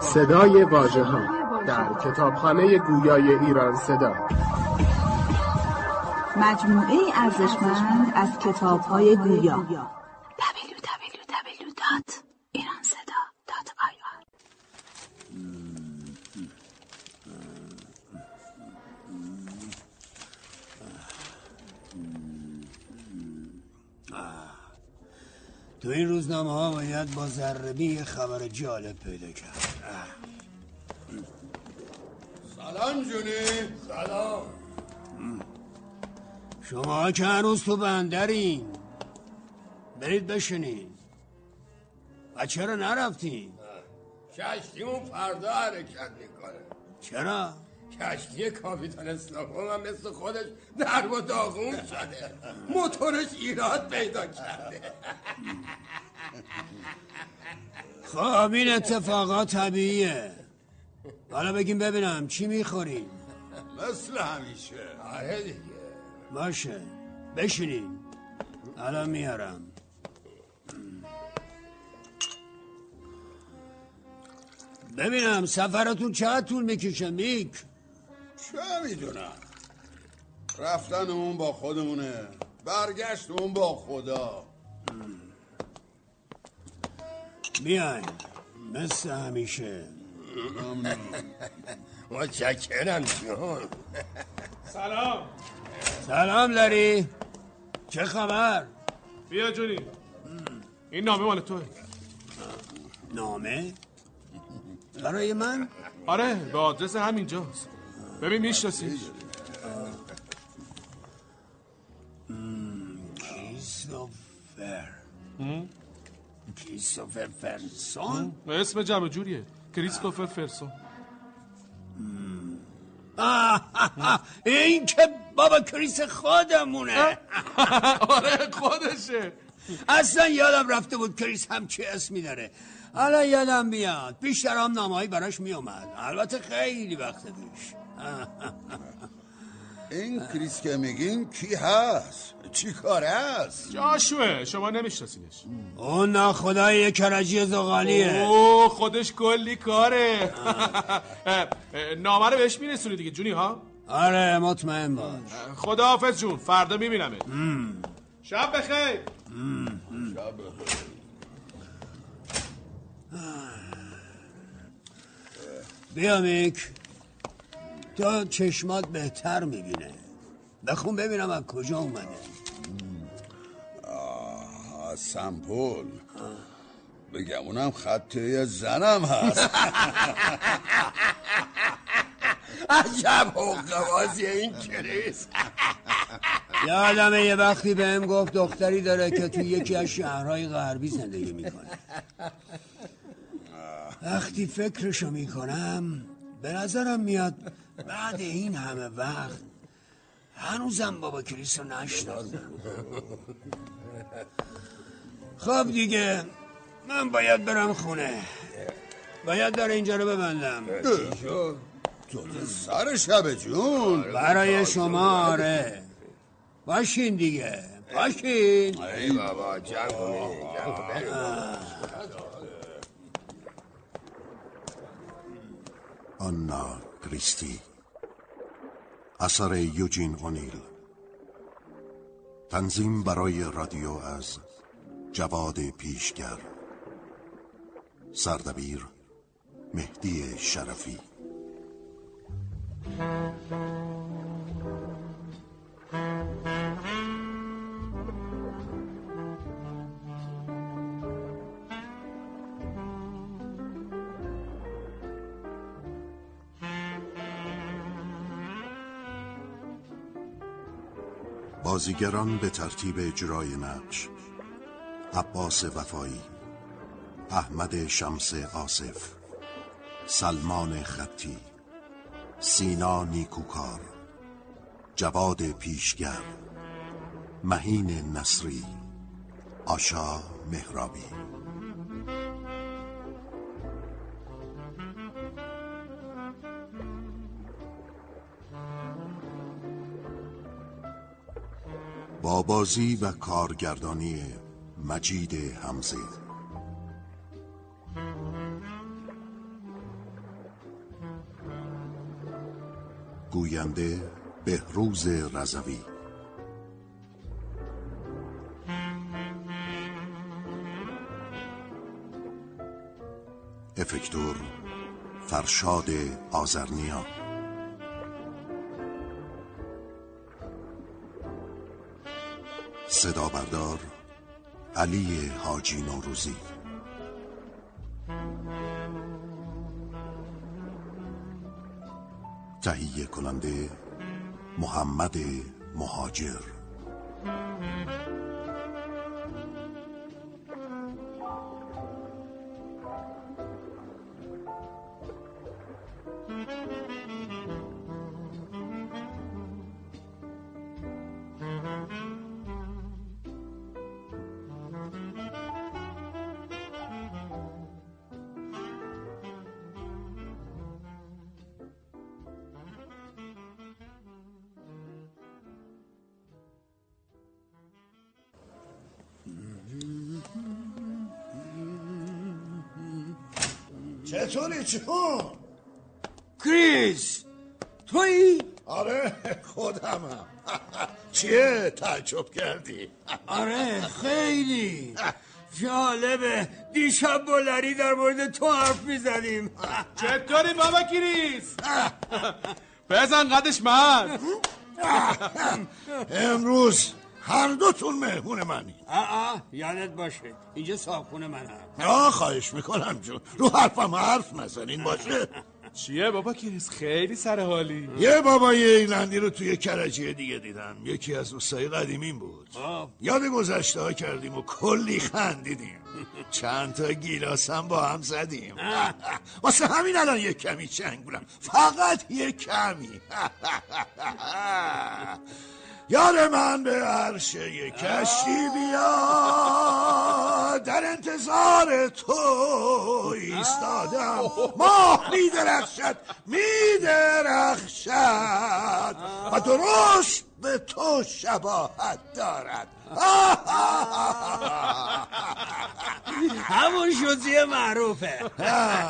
صدای واژه ها در کتابخانه گویای ایران صدا. مجموعه ارزشمند از کتاب های گویا. تو این روزنامه ها باید با ذربی خبر جالب پیدا کرد. سلام جونی. سلام. شما که هنوز تو بندرین. برید بشینین. و چرا نرفتین؟ کشتیمون فردا حرکت می‌کنه. چرا؟ کشتی کاپیتان اسلاکوم هم مثل خودش در و داغون شده. موتورش ایراد پیدا کرده. خب این اتفاقات طبیعیه. حالا بگیم ببینم چی می‌خورین مثل همیشه. آره دیگه. باشه. بشینین الان میارم. ببینم سفرتون چقدر طول می‌کشه میک؟ چه می‌دونم رفتنمون با خودمونه. برگشتمون با خدا. بیاین. مثل همیشه. متشکرم جون. سلام. سلام لری. چه خبر؟ بیا جونی. این نامه مال توه. نامه؟ برای من؟ آره به آدرس همینجاست. ببین میشناسیش کریستوفر. کریستوفر فرسون؟ اسم جمع جوریه. کریستوفر فرسون. این که بابا کریس خودمونه. آره خودشه. اصلا یادم رفته بود کریس هم چه اسمی داره. حالا یادم میاد. بیشتر هم نامهایی براش میومد البته خیلی وقت پیش. این کریس که میگین کی هست؟ چی کاره است؟ جاشوه شما نمیشناسینش. اون ناخدای کرجی زغالیه. اوه خودش کلی کاره. نامه رو بهش میرسونی دیگه جونی ها؟ آره مطمئن باش. خداحافظ جون فردا میبینمت. شب بخیر. بیا میک. تو چشمات بهتر می‌بینه. بخون ببینم از کجا اومده. آه، سمپل. بگم اونم خط یه زنم هست. عجب حقه بازی این کریس. یادمه یه وقتی بهم گفت دختری داره که تو یکی از شهرهای غربی زندگی می‌کنه. وقتی فکرشو می‌کنم به نظرم میاد بعد این همه وقت هنوزم بابا کریس رو نشناختم. خب دیگه من باید برم خونه. باید در اینجا رو ببندم. تو سر شب جون. برای شما آره باشین دیگه. باشین. ای بابا جمع آنا کریستی. اثر یوجین اونیل. تنظیم برای رادیو از جواد پیشگر. سردبیر مهدی شرفی. بازیگران به ترتیب اجرای نقش عباس وفایی احمد شمس آصف سلمان خطی سینا نیکوکار جواد پیشگر مهین نصری آشا مهرابی. با بازی و کارگردانی مجید حمزه. گوینده بهروز رضوی. افکتور فرشاد آزرنیا صدا بردار علی حاجی نوروزی. تهیه کننده محمد مهاجر. چون؟ کریس توی؟ آره خودمم چیه تعجب کردی؟ آره خیلی جالبه دیشب با لری در مورد تو حرف می‌زدیم چطوری بابا کریس بزن قدش من امروز هر دوتون مهمون منی. آه یادت باشه. اینجا صاحبخونه من هم آه خواهش می‌کنم جون رو حرفم حرف نزنین باشه. چیه بابا کریس؟ خیلی سر حالی. یه بابای ایلندی رو توی کرجی دیگه دیدم. یکی از دوستای قدیمین بود. یاد گذشته ها کردیم و کلی خندیدیم. چند تا گیلاس هم با هم زدیم. واسه همین الان یک کمی چنگ بودم. فقط یک کمی. یار من به عرشه کشتی بیا در انتظار تو ایستادم. ماه میدرخشد میدرخشد و درست به تو شباهت دارد. همون شوزی معروفه.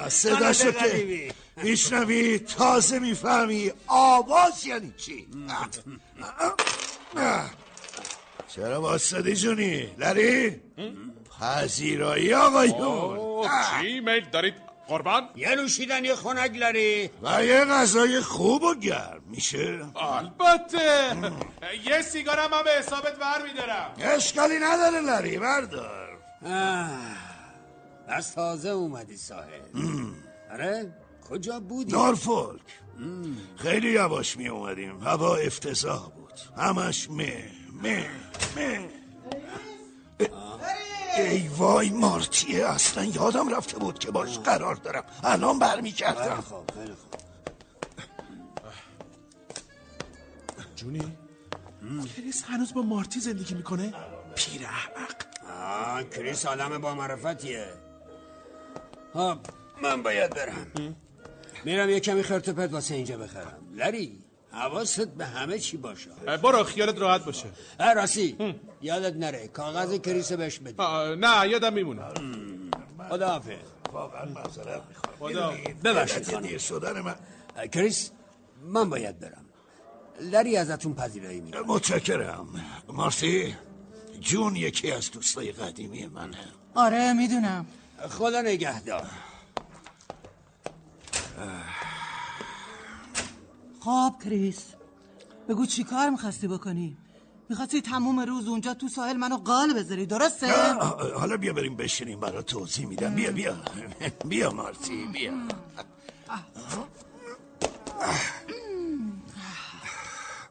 صداشو که. میشنوی؟ تازه می‌فهمی. آواز یعنی چی؟ چرا واسدی جونی؟ لری؟ پذیرایی آقایون. چی میل دارید قربان؟ یه نوشیدنی خنک لری. و یه غذای خوب و گرم. میشه؟ البته. یه سیگارم هم به حسابت ور میدارم. اشکالی نداره لری. بردار. از تازه اومدی ساحل. آره؟ کجا بودی؟ نورفولک خیلی یواش می اومدیم. هوا افتضاح بود. همش مه مه مه. ای وای مارتیه اصلا یادم رفته بود که باش قرار دارم. الان برمی کردم خب خیلی خوب. جونی کریس هنوز با مارتی زندگی می‌کنه؟ پیر احمق آه کریس آدم با معرفتیه. ها من باید برم. میرم یه کمی خرت پرت واسه اینجا بخرم. لری حواست به همه چی باشه. برو خیالت راحت باشه. اه راستی. یادت نره کاغذ کریس بهش بده نه یادم میمونه. خداحافظ. واقعا معذرت می‌خوام. خدا- ببخشید. خانم. شدن من. کریس من باید برم. لری ازتون پذیرایی می‌کنه متشکرم. مارتی جون یکی از دوستای قدیمی منه. آره می‌دونم. خدا نگهدار. خب کریس. بگو چی کار می‌خواستی بکنی؟ می‌خواستی تموم روز اونجا تو ساحل منو قال بذاری درسته؟ حالا بیا بریم بشینیم برای توضیح میدم. بیا بیا. بیا مارتی بیا.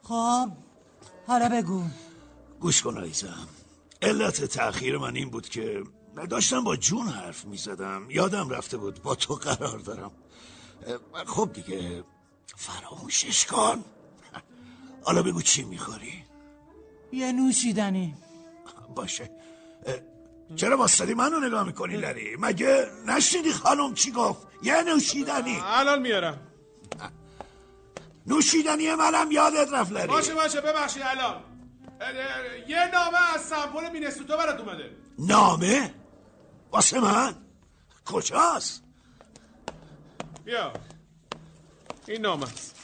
خب حالا بگو. گوش کن عزیزم. علت تأخیر من این بود که داشتم با جون حرف می‌زدم. یادم رفته بود با تو قرار دارم. خب دیگه فراموشش کن. حالا بگو چی می‌خوری؟ یه نوشیدنی. باشه. چرا واسطی منو نگاه می‌کنی لری؟ مگه نشنیدی خانم چی گفت؟ یه نوشیدنی. الان میارم. نوشیدنی منم یادت رفت لری. باشه باشه ببخشید الان. یه نامه از سمپل مینسوتا برات اومده. نامه؟ واسه من؟ کجاست؟ بیا. این نامه است.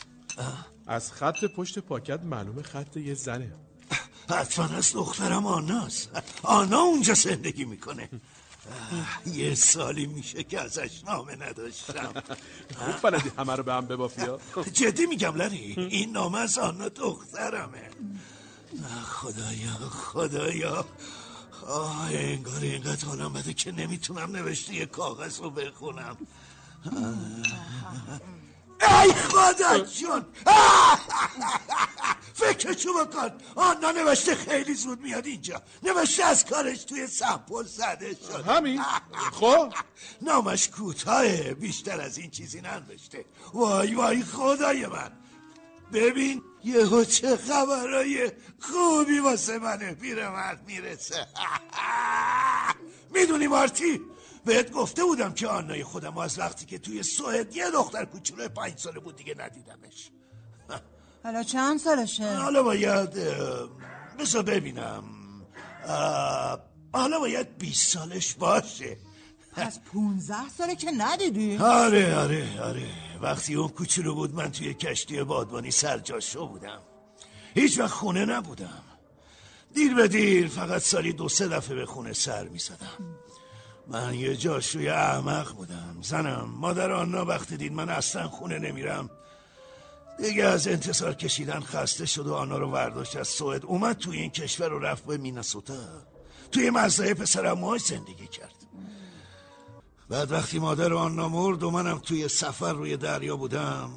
از خط پشت پاکت معلوم خط یه زنه. حتما از دخترم آناست آنا اونجا زندگی می‌کنه. یه سالی میشه که ازش نامه نداشتم. خوب بلدی همه رو به هم ببافیا جدی میگم لری این نامه از آنا دخترمه. خدایا خدایا. آه انگار اینقدر حالم بده که نمی‌تونم نوشته یه کاغذ رو بخونم. ای خدا جون. فکرشو بکن. آنا نوشته خیلی زود میاد اینجا. نوشته از کارش توی سمپل زده شد همین. خب. نامش کوتاهه. بیشتر از این چیزی ننوشته. وای وای خدای من. ببین یهو چه خبرای خوبی واسه من پیرمرد می‌رسه. می‌دونی مارتی بهت گفته بودم که آنای خودم از وقتی که توی سوئد یه دختر کوچولو پنج ساله بود دیگه ندیدمش. حالا چند سالشه؟ حالا باید بذار ببینم. حالا باید 20 سالش باشه. پس پونزده ساله که ندیدی؟ آره آره آره. وقتی اون کوچولو بود من توی کشتی بادبانی سرجاشو بودم. هیچ وقت خونه نبودم. دیر به دیر فقط سالی دو سه دفعه به خونه سر می زدم من یه جاشوی احمق بودم. زنم مادر آنا وقتی دید من اصلا خونه نمیرم دیگه از انتصار کشیدن خسته شد و آنا رو ورداشت از سوئد. اومد توی این کشور و رفت به مینسوتا. توی مزرعه پسرموهاش زندگی کرد. بعد وقتی مادر آنا مرد و منم توی سفر روی دریا بودم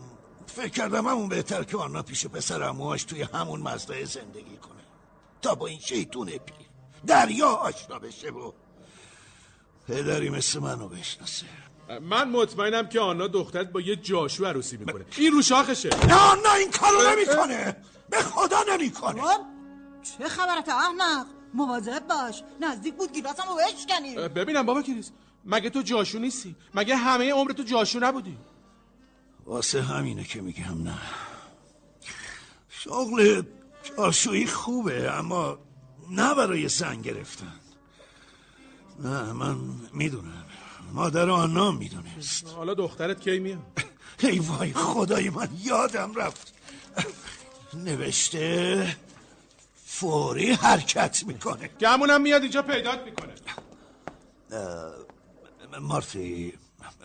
فکر کردم همون بهتر که آنا پیش پسر اموهاش توی همون مزرعه زندگی کنه. تا با این شیطون پیر. دریا آشنا بشه و پدری مثل منو بشناسه. من مطمئنم که آنا دخترت با یه جاشو عروسی می‌کنه. این رو شاخشه. نه نه این کارو نمی‌کنه. به خدا نمی‌کنه. چه خبرت احمق؟ مواظب باش. نزدیک بود گیلاسمو بشکنی. ببینم بابا کریس. مگه تو جاشو نیستی؟ مگه همه عمر تو جاشو نبودی؟ واسه همینه که میگم نه. شغل جاشویی خوبه اما نه برای زن گرفتن. نه من می‌دونم. مادر آنا می‌دونست. حالا دخترت کی میاد؟ ای وای خدای من یادم رفت. نوشته فوری حرکت می‌کنه. گمونم میاد اینجا پیدات می‌کنه. مارتی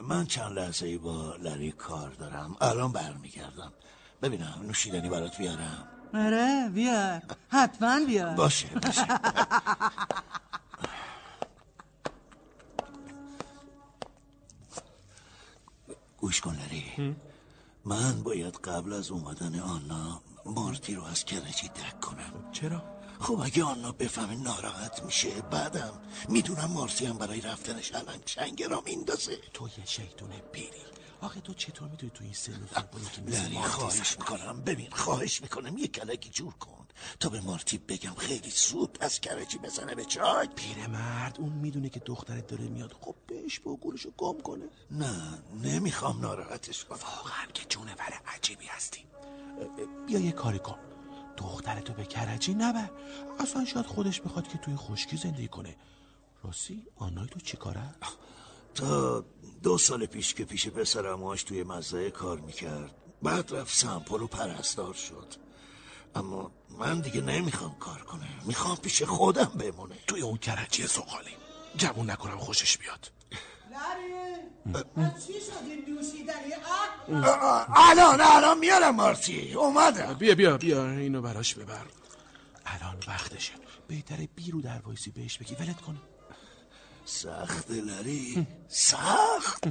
من چند لحظه ای با لری کار دارم. الان برمیگردم. ببینم نوشیدنی برات بیارم. آره بیار. حتما بیار. باشه باشه. گوش کن لری. من باید قبل از اومدن آنا مارتی رو از کرجی دک کنم. چرا؟ خب اگه آنا بفهمه ناراحت میشه بعدم می‌دونم مارتی هم برای رفتنش الان چنگ را میندازه. تو یه شیطون پیری. آخه تو چطور می‌تونی تو این سن لری خواهش؟ می‌کنم ببین خواهش می‌کنم یه کلکی جور کن. تا به مارتی بگم خیلی زود از کرجی بزنه به چای. پیرمرد اون می‌دونه که دخترت داره میاد. خب بهش با گورشو گم کنه. نه نمی‌خوام ناراحتش کنم. واقعا که جونور عجیبی هستی. بیا یه کاری کن. دخترتو به کرجی نبر. اصلا شاید خودش بخواد که توی خشکی زندگی کنه. راستی آنای تو چی کاره؟ تا دو سال پیش که پیش پسرماش توی مزرعه کار می‌کرد بعد رفت سمپل و پرستار شد. اما من دیگه نمی‌خوام کار کنم. می‌خوام پیش خودم بمونه. توی اون کرجی زغالی جوون نکنم خوشش بیاد. الان الان میارم مارتی. اومدم. بیا بیا بیا. اینو براش ببر. الان وقتشه. بهتره بیرو در وایسی بهش بگی. ولت کنه سخت لری سخت؟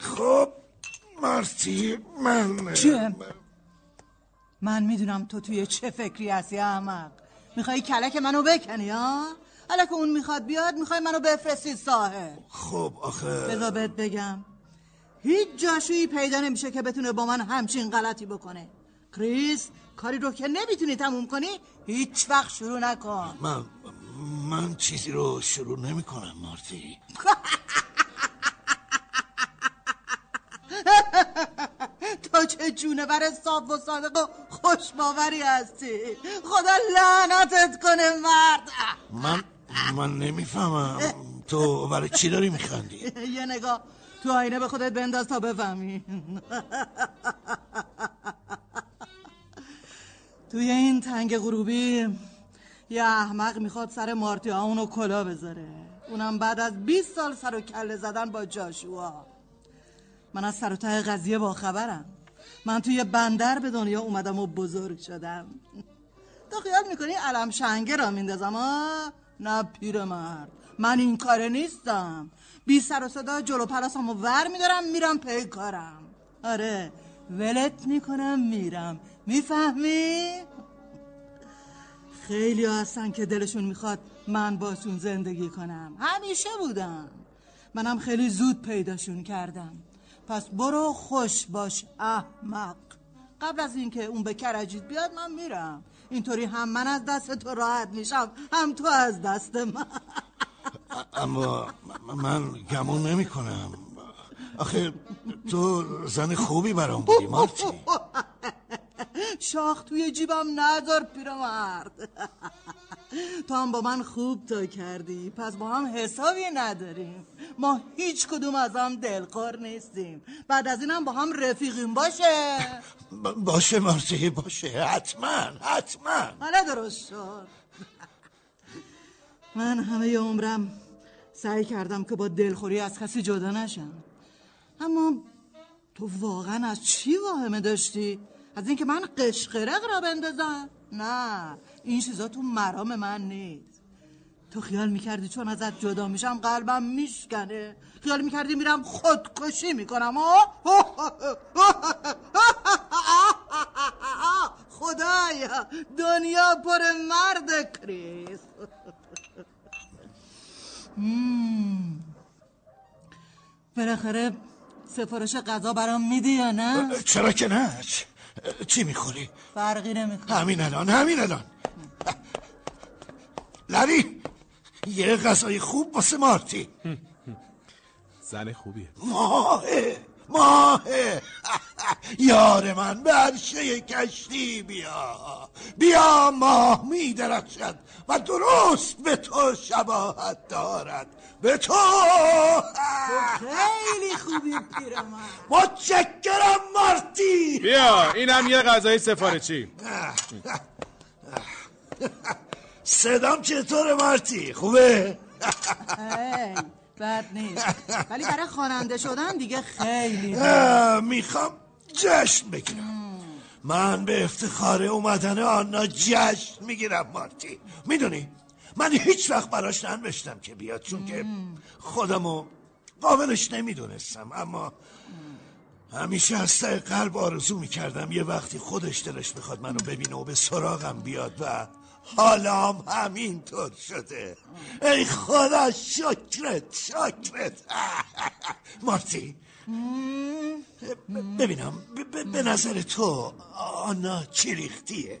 خب مارتی من چیه؟ من می‌دونم تو توی چه فکری هستی احمق. می‌خوای کلک منو بکنی ها؟ حالا که اون می‌خواد بیاد می‌خوای منو بفرستی ساحل. خب آخه بذار بهت بگم. هیچ جاشویی پیدا نمیشه که بتونه با من همچین غلطی بکنه. کریس کاری رو که نمی‌تونی تموم کنی هیچ وقت شروع نکن. من من چیزی رو شروع نمی کنم مارتی. تو چه جونور صاف و صادق و خوشباوری هستی. خدا لعنتت کنه مرد. من من نمی‌فهمم. تو برای چی داری میخندی؟ یه نگاه تو آینه به خودت بنداز تا بفهمی. توی این تنگ غروبی یه احمق می‌خواد سر مارتی اونو کلا بذاره. اونم بعد از 20 سال سر و کله زدن با جاشوا. من از سر و ته قضیه با خبرم من توی بندر به دنیا اومدم و بزرگ شدم. تو خیال می‌کنی علم شنگه را میندازم ها نه پیر مرد من این کاره نیستم. بی سر و صدا جلو پلاسم و ور میدارم میرم پی کارم. آره ولت می‌کنم میرم. می‌فهمی؟ خیلی هستن که دلشون می‌خواد من باشون زندگی کنم. همیشه بودم منم خیلی زود پیداشون کردم. پس برو خوش باش احمق. قبل از اینکه اون به کرجید بیاد من میرم. اینطوری هم من از دست تو راحت میشم هم تو از دست من. اما من گمون نمی کنم آخه تو زن خوبی برام بودی مارتی. شاخ توی جیبم نذار پیرمرد. تو هم با من خوب تا کردی. پس با هم حسابی نداریم. ما هیچ کدوم از هم دلخور نیستیم. بعد از اینم با هم رفیقیم. باشه؟ باشه مارتی باشه. حتما حتما. حالا درست شد. من همه عمرم سعی کردم که با دلخوری از کسی جدا نشم. اما تو واقعا از چی واهمه داشتی؟ از اینکه من قشقرق را بندازم؟ نه این چیزا تو مرام من نیست. تو خیال می‌کردی چون ازت جدا میشم قلبم میشکنه. خیال می‌کردی میرم خودکشی می‌کنم. خدایا دنیا پر مرد کریس بالاخره سفارش غذا برام میدی یا نه؟ چرا که نه؟ چی می‌خوری؟ فرقی نمی‌کنه. همین الان همین الان. لری یه غذای خوب واسه مارتی. زن خوبیه. ماهه. ماهه. یار من به عرشه کشتی بیا. بیا ماه می درخشد و درست به تو شباهت دارد. به تو. خیلی خوبی پیرمرد. متشکرم مارتی. بیا اینم یه غذای سفارشی. صدام چطوره مارتی؟ خوبه؟ بد نیست. ولی برای خواننده شدن دیگه خیلی می‌خوام جشن بگیرم. من به افتخار اومدن آنا جشن می‌گیرم مارتی. می‌دونی؟ من هیچ وقت براش ننوشتم که بیاد چون که خودمو قابلش نمی‌دونستم. اما همیشه از ته قلب آرزو می‌کردم یه وقتی خودش دلش می‌خواد منو ببینه و به سراغم بیاد و حالا هم همینطور شده. ای خدا شکرت شکرت. مارتی. ببینم به نظر تو آنا چی ریختیه؟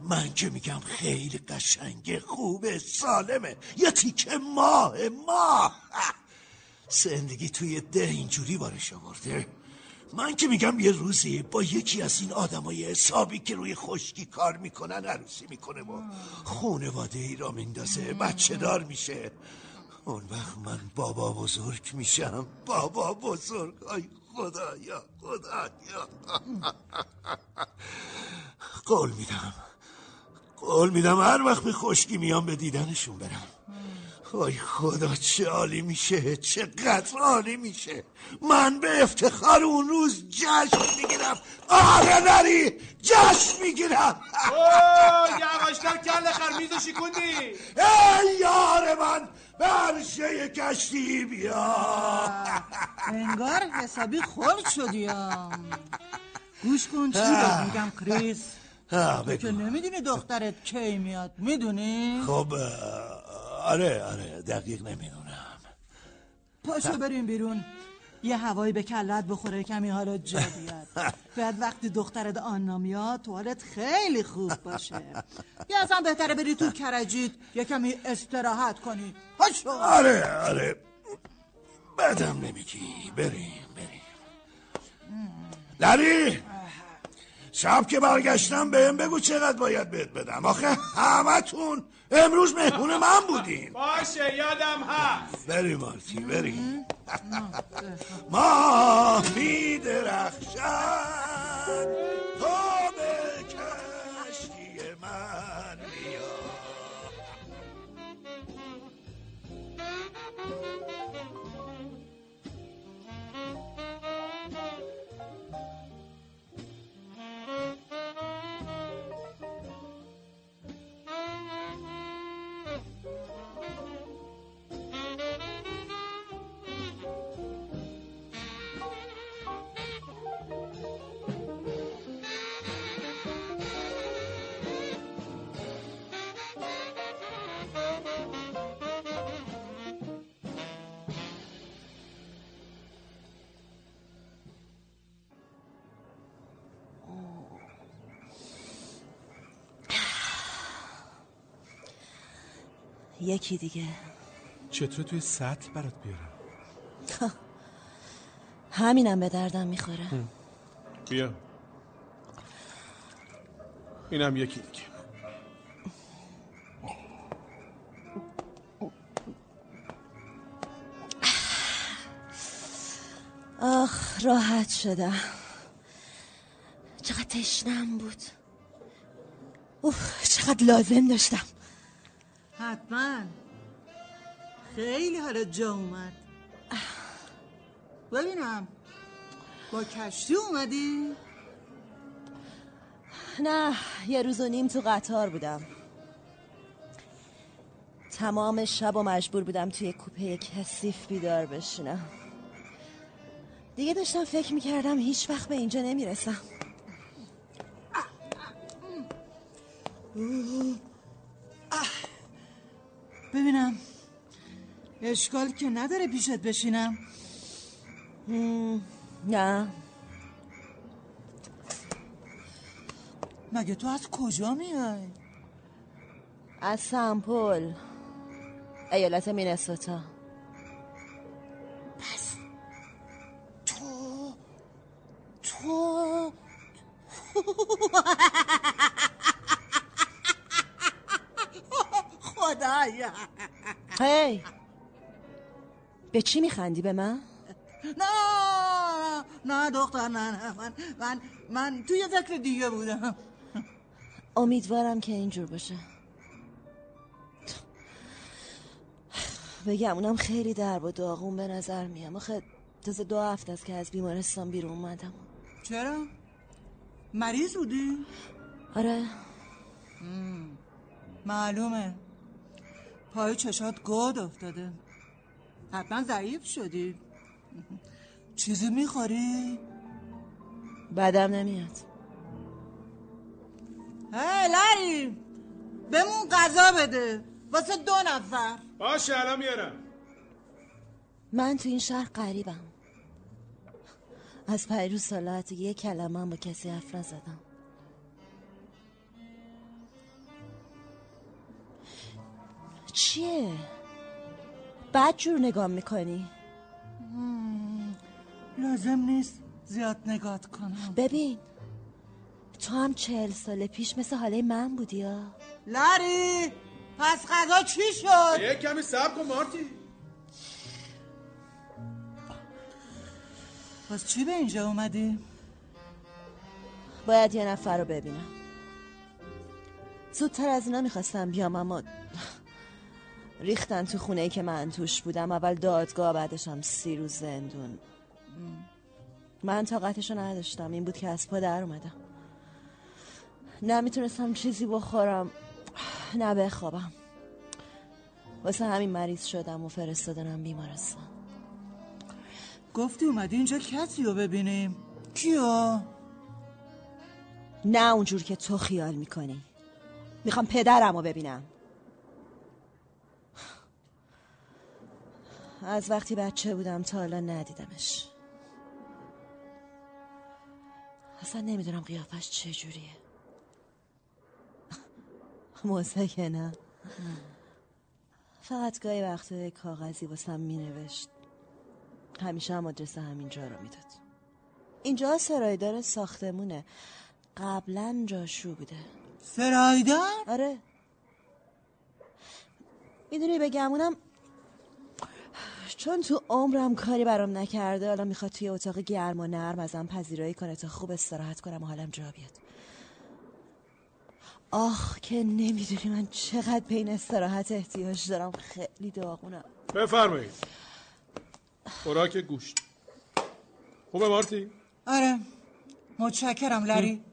من که میگم خیلی قشنگه خوبه سالمه. یا تیکه ماه ماه. زندگی توی ده اینجوری بارش آورده. من که میگم یه روزی با یکی از این آدمای حسابی که روی خشکی کار می‌کنن عروسی می‌کنه و خونواده ای را میندازه بچه دار میشه. اون وقت من بابا بزرگ میشم. بابا بزرگ ای خدایا خدایا قول میدم. قول میدم هر وقت به خشکی میام به دیدنشون برم. وای خدا چه عالی میشه چقدر عالی میشه. من به افتخار اون روز جشن می‌گیرم. آره نری جشن می‌گیرم. یواشتر کل خرمیز شکوندی. ای یار من به عرشه کشتی بیا. انگار حسابی خورد شدی گوش کن چی میگم کریس؟ تو که نمی‌دونی دخترت کی میاد می‌دونی؟ خب آره آره دقیق نمی‌دونم. پاشو بریم بیرون. یه هوایی به کلت بخوره کمی حالت جا بیاد. بعد وقتی دخترت آنا میاد تو حالت خیلی خوب باشه. یا اصلا بهتره بری تو کرجیت یه کمی استراحت کنی. پاشو. آره آره. بدم نمیگی. بریم بریم. لری! شب که برگشتم بهم بگو چقدر باید بهت بدم آخه همتون امروز مهمون من بودین. باشه یادم هست. بری مارتی بری. ما می درخشد تا به کشتی من بیا. یکی دیگه. چطور توی سطل برات بیارم؟ همینم به دردم می‌خوره. بیا. اینم یکی دیگه. آخ راحت شدم. چقدر تشنم بود. اوف چقدر لازم داشتم. حتما. خیلی حالا جا اومد. ببینم. با کشتی اومدی؟ نه یه روز و نیم تو قطار بودم. تمام شب و مجبور بودم توی کوپه کثیف بیدار بشینم. دیگه داشتم فکر می‌کردم هیچ وقت به اینجا نمی‌رسم. ببینم. اشکال که نداره پیشت بشینم. نه. مگه تو از کجا میای؟ از سمپل. ایالت مینسوتا. تو تو. خدایا هی. به چی میخندی؟ به من؟ نه نه دختر نه نه. من من من توی فکر دیگه بودم. امیدوارم که اینجور باشه. بگم اونم خیلی درب و داغون به نظر میام آخه تازه دو هفته است که از بیمارستان بیرون اومدم. چرا؟ مریض بودی؟ آره. معلومه. پای چشات گود افتاده. حتما ضعیف شدی. چیزی می‌خوری؟ بدم نمیاد. هی لری بهمون غذا بده. واسه دو نفر. باشه الان میارم. من تو این شهر قریبم از پیروز سالات یه کلمه هم با کسی حرف نزدم. چیه؟ بد جور نگاه می‌کنی لازم نیست زیاد نگات کنم ببین تو هم چهل سال پیش مثل حاله من بودی ها لری پس غذا چی شد؟ یه کمی صبر کن مارتی پس چی به اینجا اومدی؟ باید یه نفر رو ببینم زودتر از اینا می‌خواستم بیام اما ریختن تو خونه ای که من توش بودم. اول دادگاه بعدش هم سی روز زندون. من طاقتشو نداشتم. این بود که از پا در اومدم. نمی‌تونستم چیزی بخورم. نه بخوابم. واسه همین مریض شدم و فرستادنم بیمارستان. گفتی اومدی اینجا کسی رو ببینیم کیو؟ نه اونجور که تو خیال می‌کنی. می‌خوام پدرم رو ببینم. از وقتی بچه بودم تا حالا ندیدمش. اصلا نمی‌دونم قیافش چجوریه موزه نه. فقط گاهی وقتا کاغذی واسم مینوشت. همیشه هم آدرس همینجا رو می‌داد. اینجا سرایدار ساختمونه. قبلا جاشو بوده. سرایدار؟ آره. می‌دونی بگمونم چون تو عمرم کاری برام نکرده حالا می‌خواد توی اتاق گرم و نرم ازم پذیرایی کنه تا خوب استراحت کنم و حالم جا بیاد. آخ که نمی‌دونی من چقدر به این استراحت احتیاج دارم. خیلی داغونم بفرمایید. خوراک گوشت. خوبه مارتی؟ آره. متشکرم لری.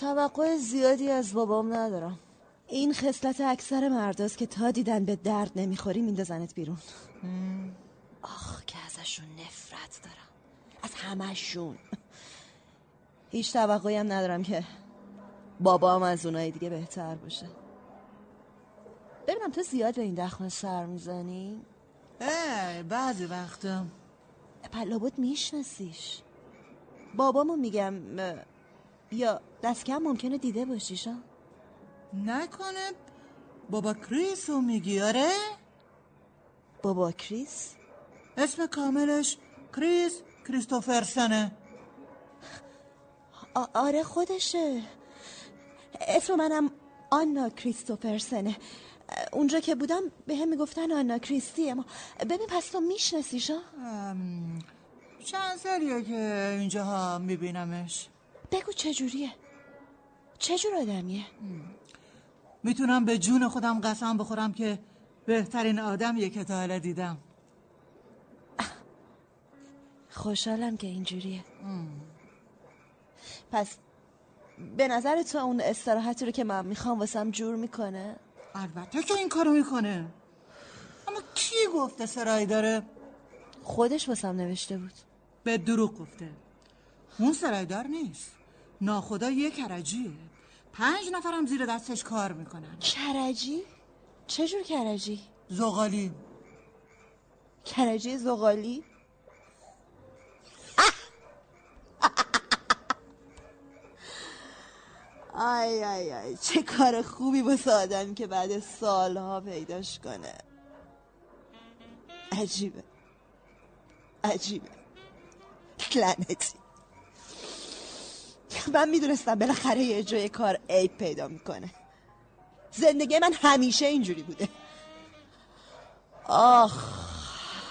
توقع زیادی از بابام ندارم. این خصلت اکثر مرداست که تا دیدن به درد نمی‌خوری میندازنت بیرون. آخ که ازشون نفرت دارم. از همشون هیچ توقعی هم ندارم که بابام از اونای دیگه بهتر باشه. ببینم تو زیاد به این دخمه سر می‌زنی؟ اه بعضی وقتا. پلابود میشناسیش. بابامو میگم یا دست کم ممکنه دیده باشیش ها؟ نکنه. بابا کریس رو میگی آره؟ بابا کریس؟ اسم کاملش کریس کریستوفرسنه. آره خودشه. اسم منم آنا کریستوفرسنه. اونجا که بودم به هم می‌گفتن آنا کریستی اما ببین پس تو میشناسیش ها چند سالیه که اینجاها میبینمش. بگو چجوریه؟ چجور آدمیه؟ می‌تونم به جون خودم قسم بخورم که بهترین آدمیه که تا حالا دیدم. خوشحالم که اینجوریه. پس به نظر تو اون استراحتی رو که من می‌خوام واسم جور می‌کنه؟ البته که این کارو می‌کنه. اما کی گفته سرایی داره؟ خودش واسم نوشته بود. به دروغ گفته. اون سرایدار نیست. ناخدا یه کرجیه پنج نفرم زیر دستش کار می‌کنن کرجی؟ چجور کرجی؟ زغالی کرجی زغالی؟ آی آی آی چه کار خوبی واسه آدمی که بعد سالها پیداش کنه عجیبه عجیبه لعنتی من می‌دونستم بالاخره یه جای کار عیب پیدا می‌کنه زندگی من همیشه اینجوری بوده آخ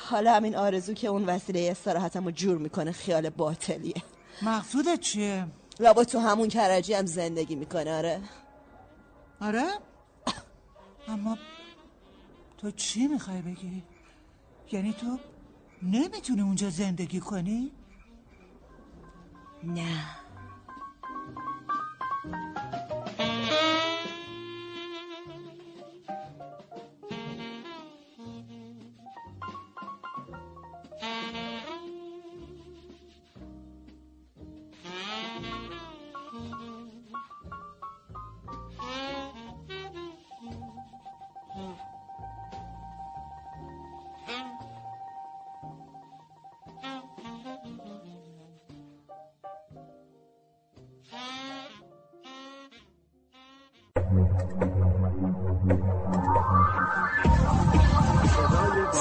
حالا همین آرزو که اون وسیله استراحتم رو جور می‌کنه خیال باطلیه مقصودت چیه؟ لابا تو همون کرجی هم زندگی می‌کنه آره آره؟ اما تو چی می‌خوای بگی؟ یعنی تو نمی‌تونی اونجا زندگی کنی؟ نه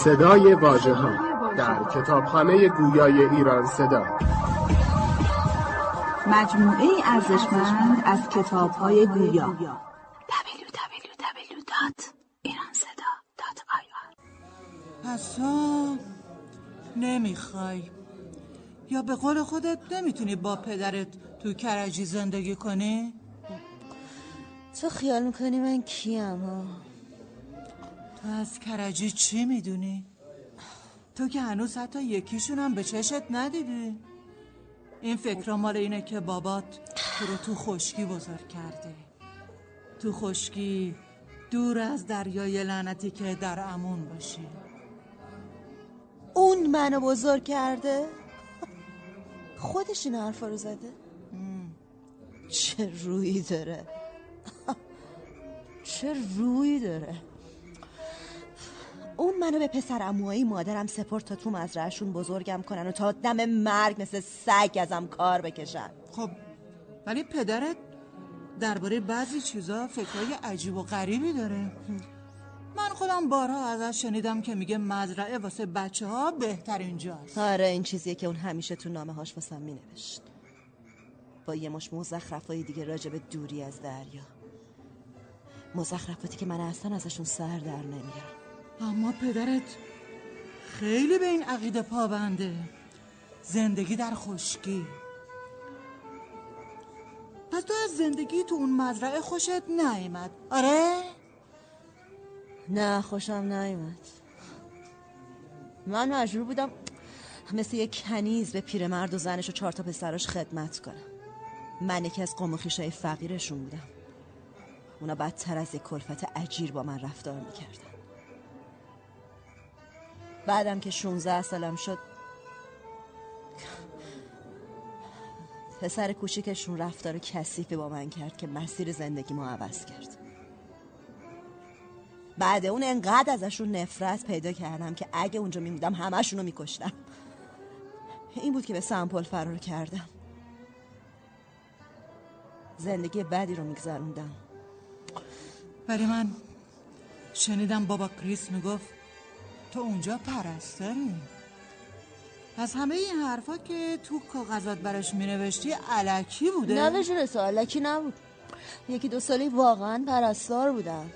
صدای واژه ها در کتابخانه گویای ایران صدا. مجموعه ارزشمند از کتاب‌های گویا. www.iranseda.ir پس تو نمی‌خوای. یا به قول خودت نمی‌تونی با پدرت تو کرجی زندگی کنی؟ تو خیال می‌کنی من کیم ها از کرجی چی می‌دونی؟ تو که هنوز حتی یکیشون هم به چشت ندیدی. این فکر مال اینه که بابات تو رو تو خشکی بزرگ کرده. تو خشکی دور از دریای لعنتی که در امون باشی. اون منو بزرگ کرده؟ خودش این حرفا رو زده؟ چه رویی داره؟ چه رویی داره؟ اون منو به پسر اموهای مادرم سپرد تا تو مزرعهشون بزرگم کنن و تا دم مرگ مثل سگ ازم کار بکشن. خب ولی پدرت درباره بعضی چیزا فکرهای عجیب و غریبی داره. من خودم بارها ازش شنیدم که میگه مزرعه واسه بچه ها بهترین جاست. آره این چیزیه که اون همیشه تو نامه هاش واسم مینوشت. با یه مش مزخرفای دیگه راجع به دوری از دریا. مزخرفاتی که من اصلا ازشون سر در نمیارم اما پدرت خیلی به این عقیده پابنده. زندگی در خشکی. پس تو از زندگی تو اون مزرعه خوشت نیامد آره؟ نه خوشم نیومد. من مجبور بودم مثل یک کنیز به پیرمرد و زنش و چهار تا پسراش خدمت کنم. من یکی از قوم فقیرشون بودم. اونا بدتر از یک کلفت اجیر با من رفتار می‌کردن. بعدم که 16 سالم شد پسر کوچیکشون رفتار کثیفی با من کرد که مسیر زندگی ما عوض کرد. بعد اون انقدر ازشون نفرت پیدا کردم که اگه اونجا میمودم همشون رو میکشتم. این بود که به سمپل فرار کردم. زندگی بدی رو میگذروندم. ولی من شنیدم بابا کریس می‌گفت تو اونجا پرستاری؟ پس همه این حرفا که تو کاغذات براش مینوشتی علکی بوده؟ نه جون علکی نبود. یکی دو سالی واقعا پرستار بودم.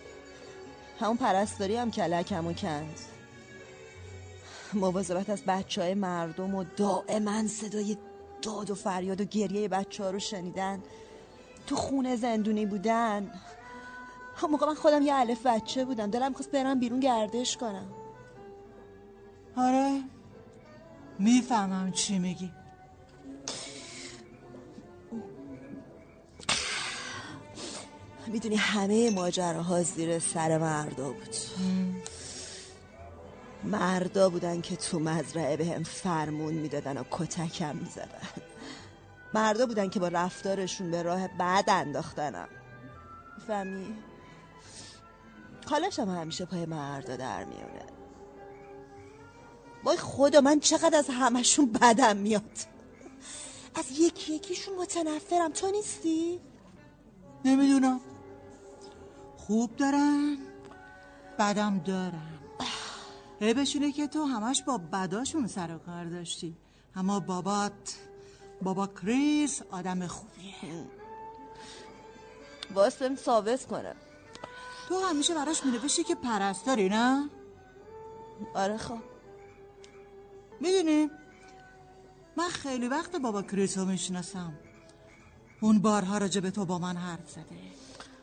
همون پرستاری هم کلکم و کند مواظبت از بچه های مردم و دائما صدای داد و فریاد و گریه بچه ها رو شنیدن. تو خونه زندونی بودن. هم موقع من خودم یه علف بچه بودم. دلم خواست برم بیرون گردش کنم. آره. می‌فهمم چی میگی. می‌دونی همه ماجراها زیر سر مردا بود. مردا بودن که تو مزرعه به هم فرمون می‌دادن و کتکم می‌زدن. مردا بودن که با رفتارشون به راه بد انداختنم. فهمی خالشم همیشه پای مردا در میونه وای خدا من چقدر از همشون بدم میاد. از یکی یکیشون متنفرم. تو نیستی؟ نمی‌دونم. خوب دارن بدم دارن. عیبش اینه که تو همش با بداشون سر و کار داشتی. اما بابات بابا کریس آدم خوبیه. باز بهم ثابت کنه. تو همیشه براش مینوشتی که پرستاری نه؟ آره خب. می‌دونی؟ من خیلی وقت بابا کریس رو می‌شناسم. اون بارها راجع به تو با من حرف زده.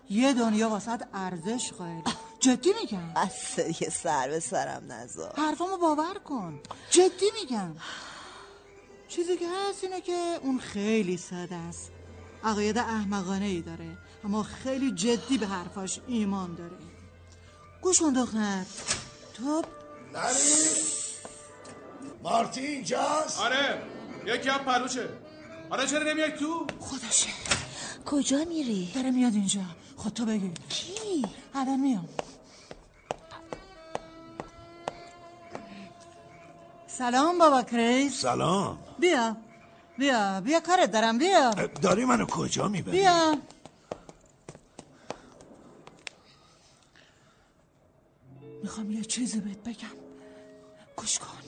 یه دنیا واسط ارزش قائل. جدی میگم. اصلا یه سر به سرم نزار حرفامو باور کن. جدی میگم. چیزی که هست اینه که اون خیلی ساده است. عقاید احمقانه ای داره. اما خیلی جدی به حرفاش ایمان داره. گوش کن دختر. تو مارتی اینجاست؟ آره یکی هم پلوشه. آره چرا نمیای تو؟ خودشه کجا میری؟ داره میاد اینجا. خود تو بگی. کی؟ الان میام. سلام بابا کریس. سلام. بیا. بیا بیا کارت دارم بیا. داری منو کجا می‌بری؟ بیا. می‌خوام یه چیزی بهت بگم. گوش کن.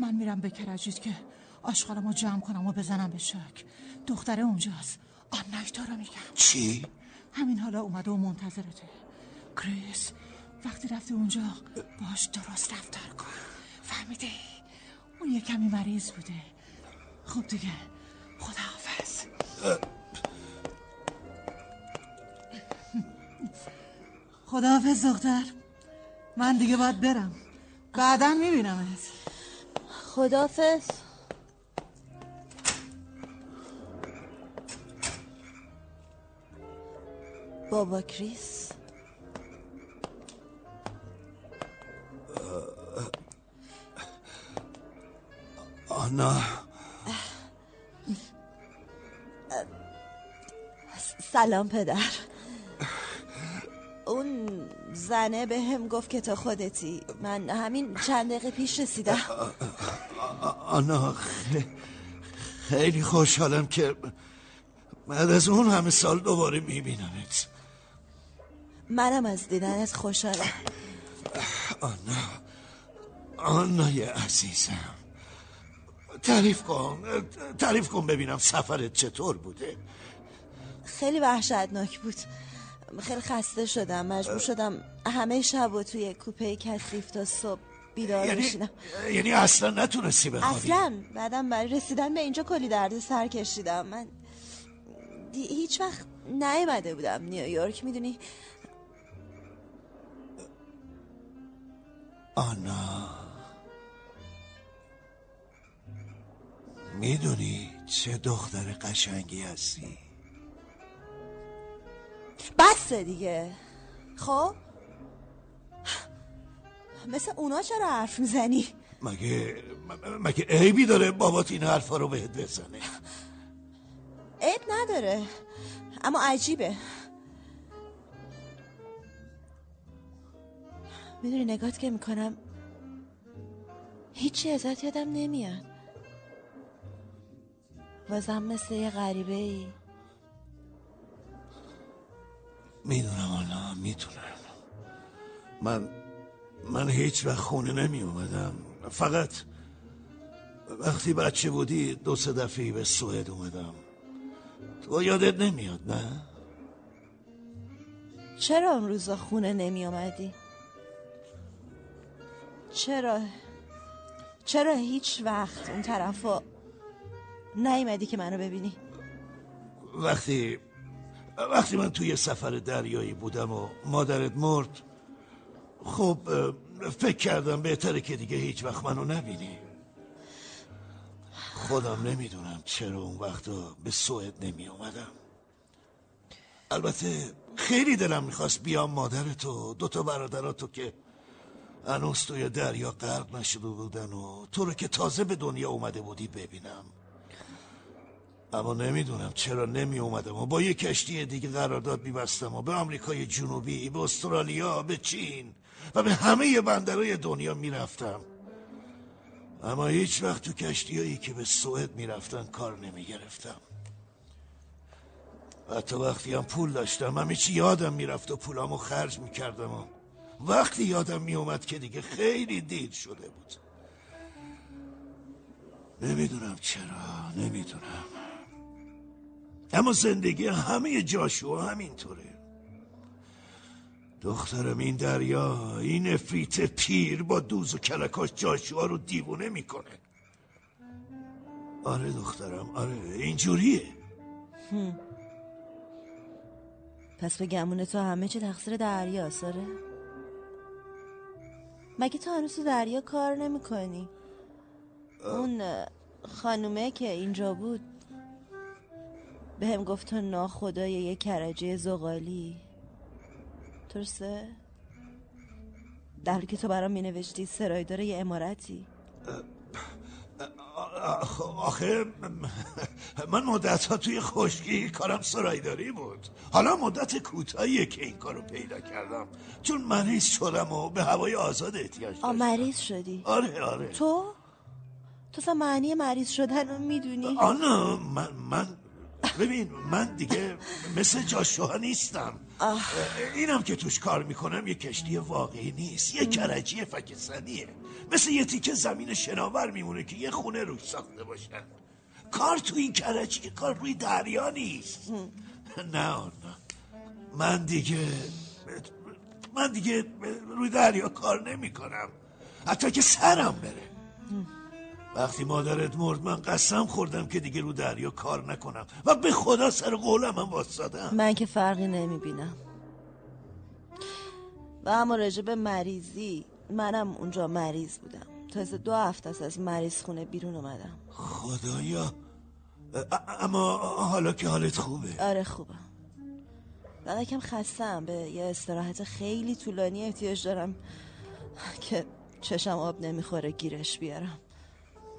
من میرم به کرجیت که آشغالمو جمع کنم و بزنم به شک دختره اونجاست. آن نایتا رو میگم. چی؟ همین حالا اومده و منتظرته. کریس وقتی رفتی اونجا باش درست رفتار کن. فهمیدی؟ اون یه کمی مریض بوده. خب دیگه خداحافظ. خداحافظ دختر. من دیگه باید برم. بعدا میبینمت. خدافز بابا کریس. آنا. سلام پدر. اون زنه به هم گفت که تو خودتی. من همین چند دقیقه پیش رسیدم. آنا خ- خیلی خوشحالم که بعد از اون همه سال دوباره میبینمت. منم از دیدنت خوشحالم. آنا آنای عزیزم. تعریف کن تعریف کن ببینم سفرت چطور بوده. خیلی وحشتناک بود. خیلی خسته شدم مجبور شدم همه شب و توی کوپه کثیف تا صبح بیدار یعنی بشینم یعنی اصلا نتونستی بخوابی. اصلا بعدم برای رسیدن به اینجا کلی درد سر کشیدم. من دی- هیچ وقت نیومده بودم نیویورک می‌دونی؟ آنا. می‌دونی چه دختر قشنگی هستی. بسه دیگه. خب؟ مثل اونا چرا حرف می‌زنی؟ مگه مگه عیبی داره بابات این حرفا رو بهت بزنه؟ عیب نداره اما عجیبه. می‌دونی نگات که می‌کنم هیچی ازت یادم نمیاد. بازم مثل یه غریبه ای می‌دونم آنا می‌دونم من من هیچ وقت خونه نمی اومدم فقط وقتی بچه بودی دو سه دفعه به سوئد اومدم تو یادت نمیاد نه؟ چرا اون روزا خونه نمی آمدی؟ چرا چرا هیچ وقت اون طرفا نیومدی که منو ببینی وقتی وقتی من توی سفر دریایی بودم و مادرت مرد خب فکر کردم بهتره که دیگه هیچ وقت منو نبینی. خودم نمی‌دونم چرا اون وقتا به سوئد نمی اومدم البته خیلی دلم می‌خواست بیام مادرتو دوتا برادراتو که هنوز توی دریا غرق نشده بودن و تو رو که تازه به دنیا اومده بودی ببینم. اما نمی‌دونم چرا نمی اومدم و با یه کشتی دیگه قرارداد میبستم و به آمریکای جنوبی به استرالیا به چین. و به همه بندرهای دنیا می‌رفتم. اما هیچ وقت تو کشتیایی که به سوئد می‌رفتن کار نمی‌گرفتم. حتی وقتی هم پول داشتم همه چی یادم می‌رفت و پولامو خرج می‌کردم و وقتی یادم میومد که دیگه خیلی دیر شده بود. نمی‌دونم چرا نمی‌دونم. اما زندگی همه جاشوا همینطوره. دخترم این دریا این افریت پیر با دوز و کلکاش جاشوا رو دیوونه می‌کنه. آره دخترم آره اینجوریه. هم. پس به گمون تو همه چی تقصیر دریاست آره مگه تو هنوز تو دریا کار نمی‌کنی؟ اون خانومه که اینجا بود به هم گفت تو ناخدای یه کرجه زغالی. درسته؟ در حالی که تو برام می نوشتی سرایدار یه امارتی آخ- آخه من مدت ها توی خشکی کارم سرایداری بود. حالا مدت کوتاهیه که این کارو پیدا کردم. چون مریض شدم و به هوای آزاد احتیاج داشتم. مریض شدی؟ آره آره. تو؟ تو اصلا معنی مریض شدن رو می‌دونی؟ آنا من من ببین من دیگه مثل جاشوها نیستم. اینم که توش کار می‌کنم یه کشتی واقعی نیست یه کرجی فکسنیه مثل یه تیکه زمین شناور میمونه که یه خونه روش ساخته باشن. کار تو این کرجی کار روی دریا نیست. نه آنا من دیگه من دیگه روی دریا کار نمی‌کنم. حتی که سرم بره. وقتی مادرت مرد من قسم خوردم که دیگه رو دریا کار نکنم و به خدا سر قولم هم واسادم من که فرقی نمی‌بینم. و اما راجع به مریضی منم اونجا مریض بودم. تازه دو هفته است از مریض خونه بیرون اومدم. خدایا. اما حالا که حالت خوبه؟ آره خوبم بعد کم خستم. به یه استراحت خیلی طولانی احتیاج دارم که چشم آب نمی‌خوره گیرش بیارم.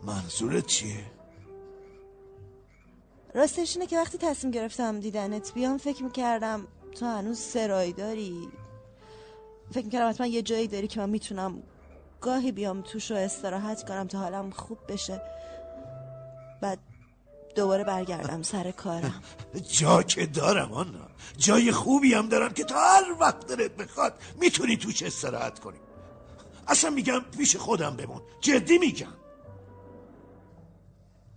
منظورت چیه؟ راستش اینه که وقتی تصمیم گرفتم دیدنت بیام فکر می‌کردم تو هنوز سرایی داری. فکر می‌کردم حتما یه جایی داری که من می‌تونم گاهی بیام توش و استراحت کنم تا حالم خوب بشه. بعد دوباره برگردم سر کارم. جا که دارم آنا. جای خوبی هم دارم که تا هر وقت دلت بخواد می‌تونی توش استراحت کنی. اصلا میگم پیش خودم بمون. جدی میگم.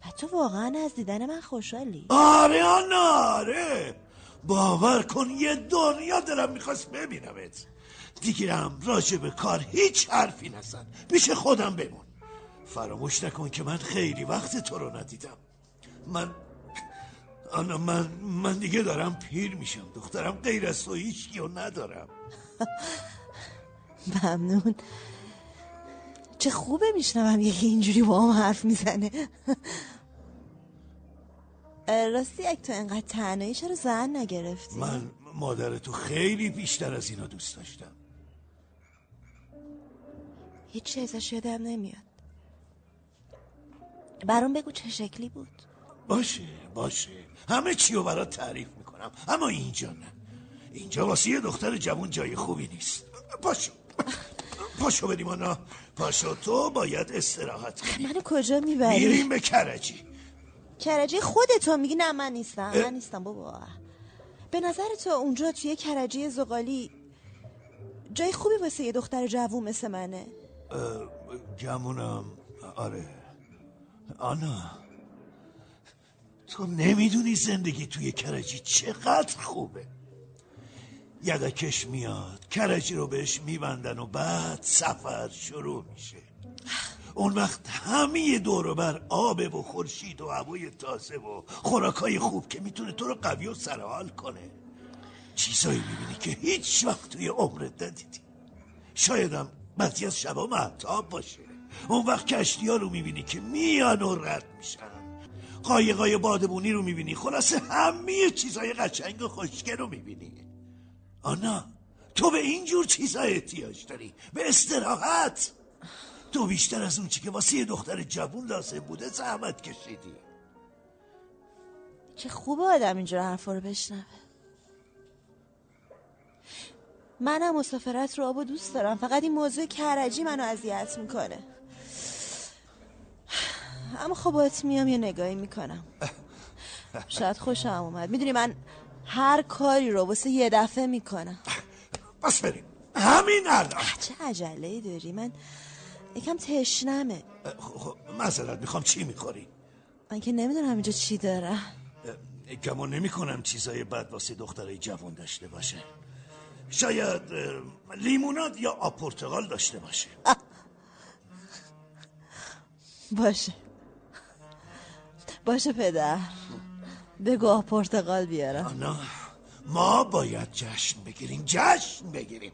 و تو واقعا از دیدن من خوشحالی؟ آره آنا آره. باور کن یه دنیا دارم می‌خواست ببینمت. دیگه هم راجع به کار هیچ حرفی نزن. پیش خودم بمون. فراموش نکن که من خیلی وقت تو رو ندیدم. من آنا من من دیگه دارم پیر میشم. دخترم غیر از تو هیچی رو ندارم. ممنون. چه خوبه میشنوم یکی اینجوری با هم حرف می‌زنه. راستی یک تو انقدر تنهایی چرا زن نگرفتی؟ من مادر تو خیلی بیشتر از اینا دوست داشتم. هیچ چیز ازش یادم نمیاد. برام بگو چه شکلی بود. باشه باشه. همه چی رو برات تعریف می‌کنم اما اینجا نه. اینجا واسه یه دختر جوان جای خوبی نیست. پاشو. پاشو بریم آنا پاشو تو باید استراحت کنی. منو کجا می‌بری؟ میریم به کرجی. کرجی خودتو میگی نه من نیستم. من نیستم بابا. به نظر تو اونجا توی کرجی زغالی جای خوبی واسه یه دختر جوون مثل منه؟ اه، گمونم. آره. آنا تو نمی‌دونی زندگی توی کرجی چقدر خوبه. یدکش میاد کرجی رو بهش میبندن و بعد سفر شروع میشه. اون وقت همه دور بر آب و خورشید و هوای تازه و خوراکای خوب که می‌تونه تو رو قوی و سرحال کنه. چیزایی می‌بینی که هیچ وقت توی عمرت ندیدی. شایدم بعضی از شبا محتاب باشه. اون وقت کشتی ها رو می‌بینی که میان و رد میشن. قایقای بادبونی رو می‌بینی. خلاصه همه چیزای قشنگ و خوشگل رو می‌بینی. آنا تو به این جور چیزا احتیاج داری. به استراحت. تو بیشتر از اون چی که واسه یه دختر جوون لازم بوده زحمت کشیدی. چه خوبه آدم اینجور حرفا رو بشنوه. منم مسافرت رو آبو دوست دارم. فقط این موضوع کرجی منو اذیت می‌کنه. اما خب باید میام یه نگاهی می‌کنم. شاید خوشم اومد. می‌دونی من هر کاری رو واسه یه دفعه می‌کنم. بس بریم. همین الان. چه عجله داری. من یکم تشنمه. خب معذرت می‌خوام. چی می‌خوری؟ من که نمی‌دونم اینجا چی داره. گمان نمی کنم چیزای بد واسه دخترای جوان داشته باشه. شاید لیموناد یا آب پرتقال داشته باشه. باشه. باشه پدر. بگو آب پرتقال بیارم آنا ما باید جشن بگیریم جشن بگیریم.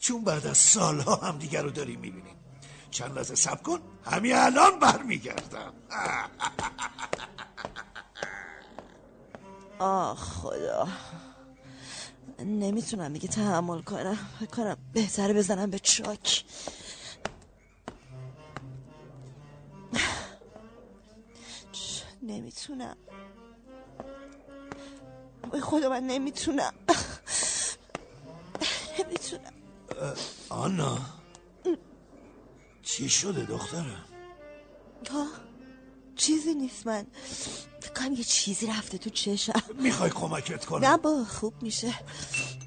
چون بعد از سالها هم دیگر رو داریم می‌بینیم. چند لحظه سب کن. همین الان برمیگردم. آه خدا. نمی‌تونم دیگه تحمل کنم. فکر کنم بهتره بزنم به چاک. نمی‌تونم. وای خدا من نمی‌تونم. نمی‌تونم. آنا. چی شده دخترم ها چیزی نیست من. فکر کنم یه چیزی رفته تو چشم. می‌خوای کمکت کنم؟ نه با خوب میشه.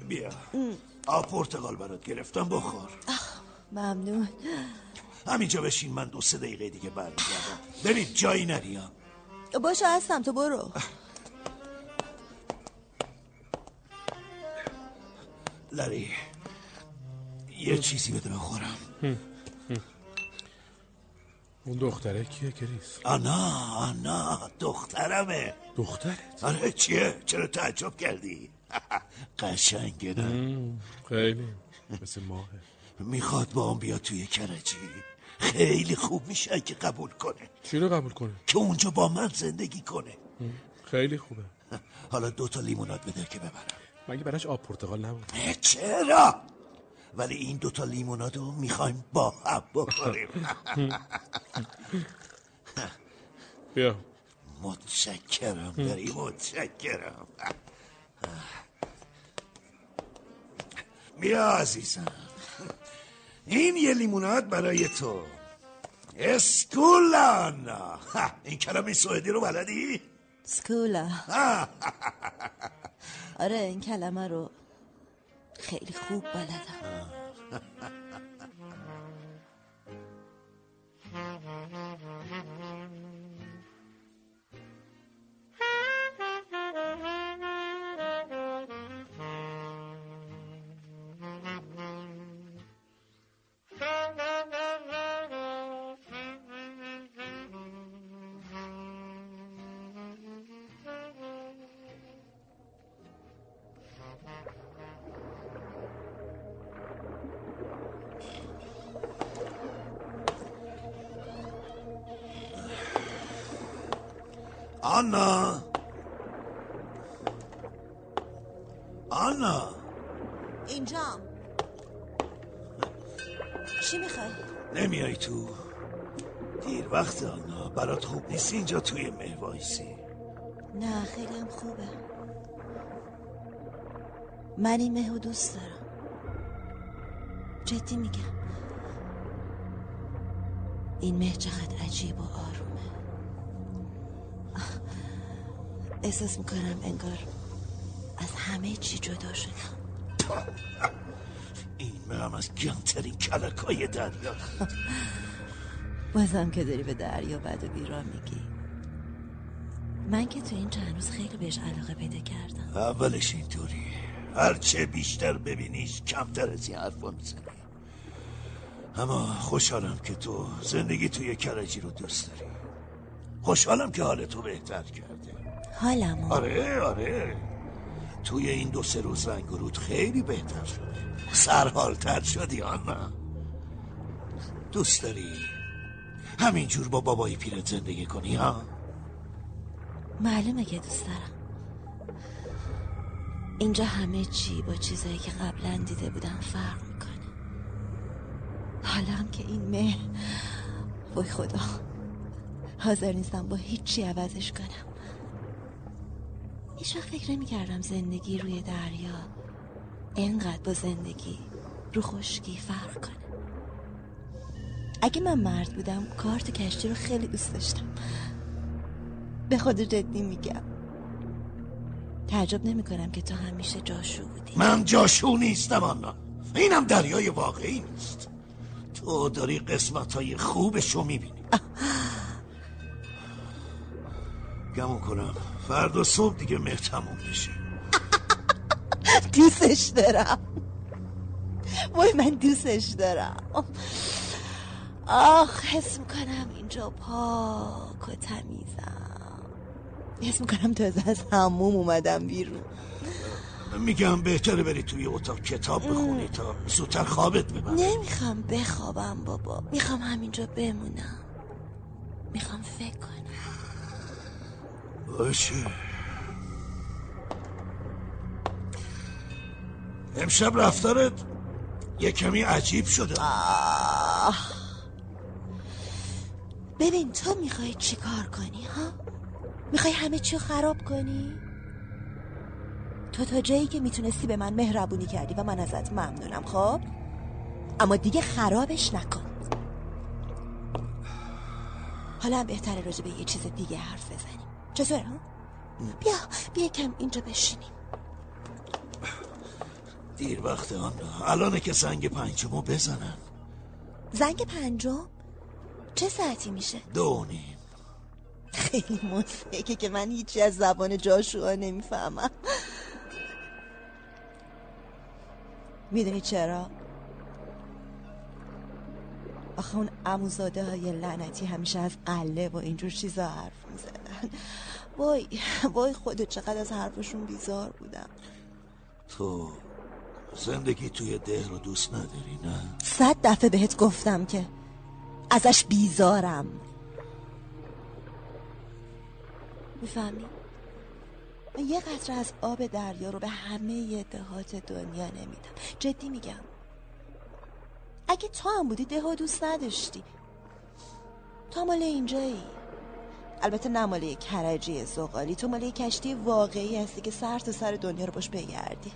بیا. آب پرتقال برات گرفتم بخور. ممنون. همینجا بشین من دو سه دقیقه دیگه برمیگردم. ببین جایی نری ها. باشه هستم. تو برو. لری یه چیزی بده بخورم. اون دختره کیه کریس آنا آنا دخترمه. دخترت؟ آره چیه؟ چرا تعجب کردی؟ قشنگه نه؟ خیلی. مثل ماهه. می‌خواد با هم بیاد توی کرجی. خیلی خوب میشه اگه قبول کنه. چی رو قبول کنه؟ که اونجا با من زندگی کنه. خیلی خوبه. حالا دو تا لیموناد بده که ببرم. مگه براش آب پرتقال نبود؟ چرا؟ ولی این دوتا لیموناد رو می‌خوایم با هم بخوریم. بیا. متشکرم داری متشکرم. بیا عزیزم. این یه لیموناد برای تو. اسکولانا این کلمه سوئدی رو بلدی؟ سکولا آره این کلمه رو. خیلی خوب بلدم. آنا آنا اینجام چی می‌خوای؟ نمیای تو. دیر وقت آنا برات خوب نیست. اینجا توی مه وایسی. نه خیلی هم خوبه. من این مهو دوست دارم. جدی میگم. این مه چقدر عجیب و آرومه. احساس می‌کنم انگار از همه چی جدا شدم. این مهم از گمترین کلکای دریا. بازم که داری به دریا بد و بیرا میگی. من که تو این چند روز خیلی بهش علاقه پیدا کردم. اولش اینطوری. هرچه بیشتر ببینیش کمتر از این حرفا می‌زنی. اما خوشحالم که تو زندگی توی کرجی رو دوست داری. خوشحالم که حال تو بهتر کرده حالمو. آره آره. توی این دو سه روز رنگ رود خیلی بهتر شده سرحالتر شدی آنا. دوست داری همینجور با بابای پیرت زندگی کنی ها معلومه که دوست دارم. اینجا همه چی با چیزایی که قبلا دیده بودم فرق می‌کنه. حالا هم که این مه وای خدا حاضر نیستم با هیچی عوضش کنم. هیچ وقت فکر نمی کردم زندگی روی دریا اینقدر با زندگی رو خشکی فرق کنه. اگه من مرد بودم کارت کشتی رو خیلی دوست داشتم. به خود جدی میگم. تعجب نمی کنم که تو همیشه جاشو بودی. من جاشو نیستم آنا اینم دریای واقعی نیست. تو داری قسمت های خوبشو می‌بینی. گمون کنم. فردا صبح دیگه مه تموم بشه دوستش دارم. وای من دوستش دارم. آخ حس می‌کنم اینجا پاک و تمیزم. حس می‌کنم تازه از هموم اومدم بیرون. میگم بهتره بری توی اتاق کتاب بخونی تا زودتر خوابت ببره. نمی‌خوام بخوابم بابا. می‌خوام همینجا بمونم. می‌خوام فکر کنم. باشه. امشب رفتارت یه کمی عجیب شده. ببین تو می‌خوای چی کار کنی ها؟ می‌خوای همه چی خراب کنی؟ تو تا جایی که می‌تونستی به من مهربونی کردی و من ازت ممنونم خب؟ اما دیگه خرابش نکن. حالا هم بهتره راجع به یه چیز دیگه حرف بزنیم چطوره ها؟ بیا بیا کم اینجا بشینیم. دیر وقت آن. الانه که سنگ پنجمو بزنن زنگ پنجم؟ چه ساعتی میشه؟ دو نیم. خیلی مضحکه که من هیچی از زبان جاشوا نمی‌فهمم. می‌دونی چرا؟ آخه اون اموزاده های لعنتی همیشه از قله و اینجور چیزا حرف می‌زدن وای وای خودت چقدر از حرفشون بیزار بودم. تو زندگی توی ده رو دوست نداری نه؟ صد دفعه بهت گفتم که ازش بیزارم. می‌فهمی؟ من یه قطره از آب دریا رو به همه دهات دنیا نمیدم. جدی میگم. اگه تو هم بودی ده دوست نداشتی. تو مال اینجایی. البته نه مال کرجی زغالی. تو مال کشتی واقعی هستی که سر تا سر دنیا رو باش بگردی.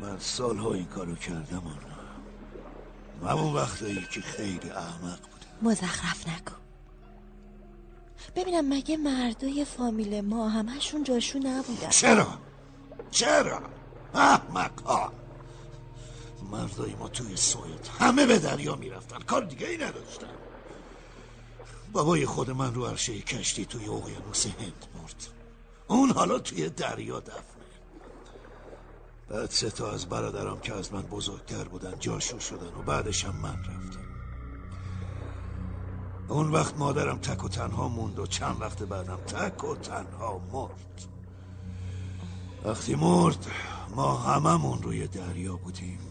من سالها این کارو کردم آن همون وقتایی که خیلی احمق بودم. مزخرف نگو. ببینم مگه مردای فامیل ما همشون جاشو نبودن؟ چرا؟ چرا؟ احمق ها! مردای ما توی سوئد همه به دریا می‌رفتن. کار دیگه ای نداشتن. بابای خود من رو عرشه کشتی توی اقیانوس هند مرد. اون حالا توی دریا دفنه بعد سه تا از برادرام که از من بزرگتر بودن جاشو شدن و بعدش هم من رفتم. اون وقت مادرم تک و تنها موند و چند وقت بعدم تک و تنها مرد. وقتی مرد ما هممون روی دریا بودیم.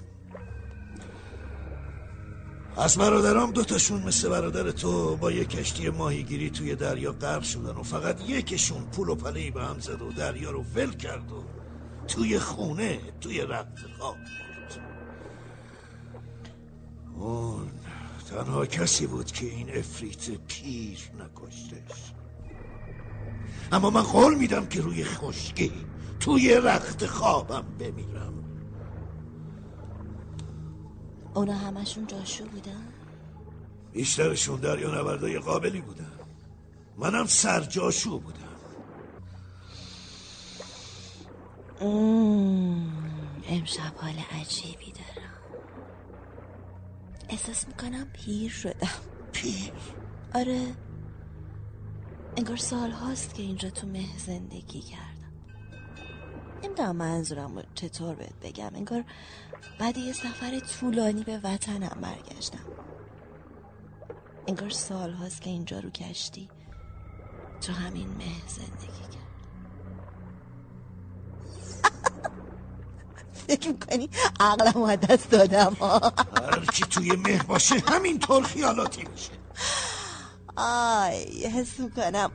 از برادرام دوتاشون مثل برادر تو با یک کشتی ماهیگیری توی دریا غرق شدن و فقط یکشون پول و پلهی به هم زد و دریا رو ول کرد و توی خونه توی رقت خواب مرد اون تنها کسی بود که این افریت پیر نکشتش. اما من قول میدم که روی خشکی توی رخت خوابم بمیرم. اونا همشون جاشو بودن؟ بیشترشون دریا نوردای قابلی بودن. منم سرجاشو بودم. امشب حال عجیبی دارم. احساس می‌کنم پیر شدم. پیر؟ آره انگار سال هاست که اینجا تو مه زندگی کردم. نمی‌دونم منظورم رو چطور بهت بگم. انگار بعد یه سفر طولانی به وطنم برگشتم. انگار سال هاست که اینجا رو کشتی تو همین مه زندگی کرد. فکر می‌کنی عقلم از دست دادم؟ هر کی توی مه باشه؟ همینطور خیالاتی میشه. آی حس می‌کنم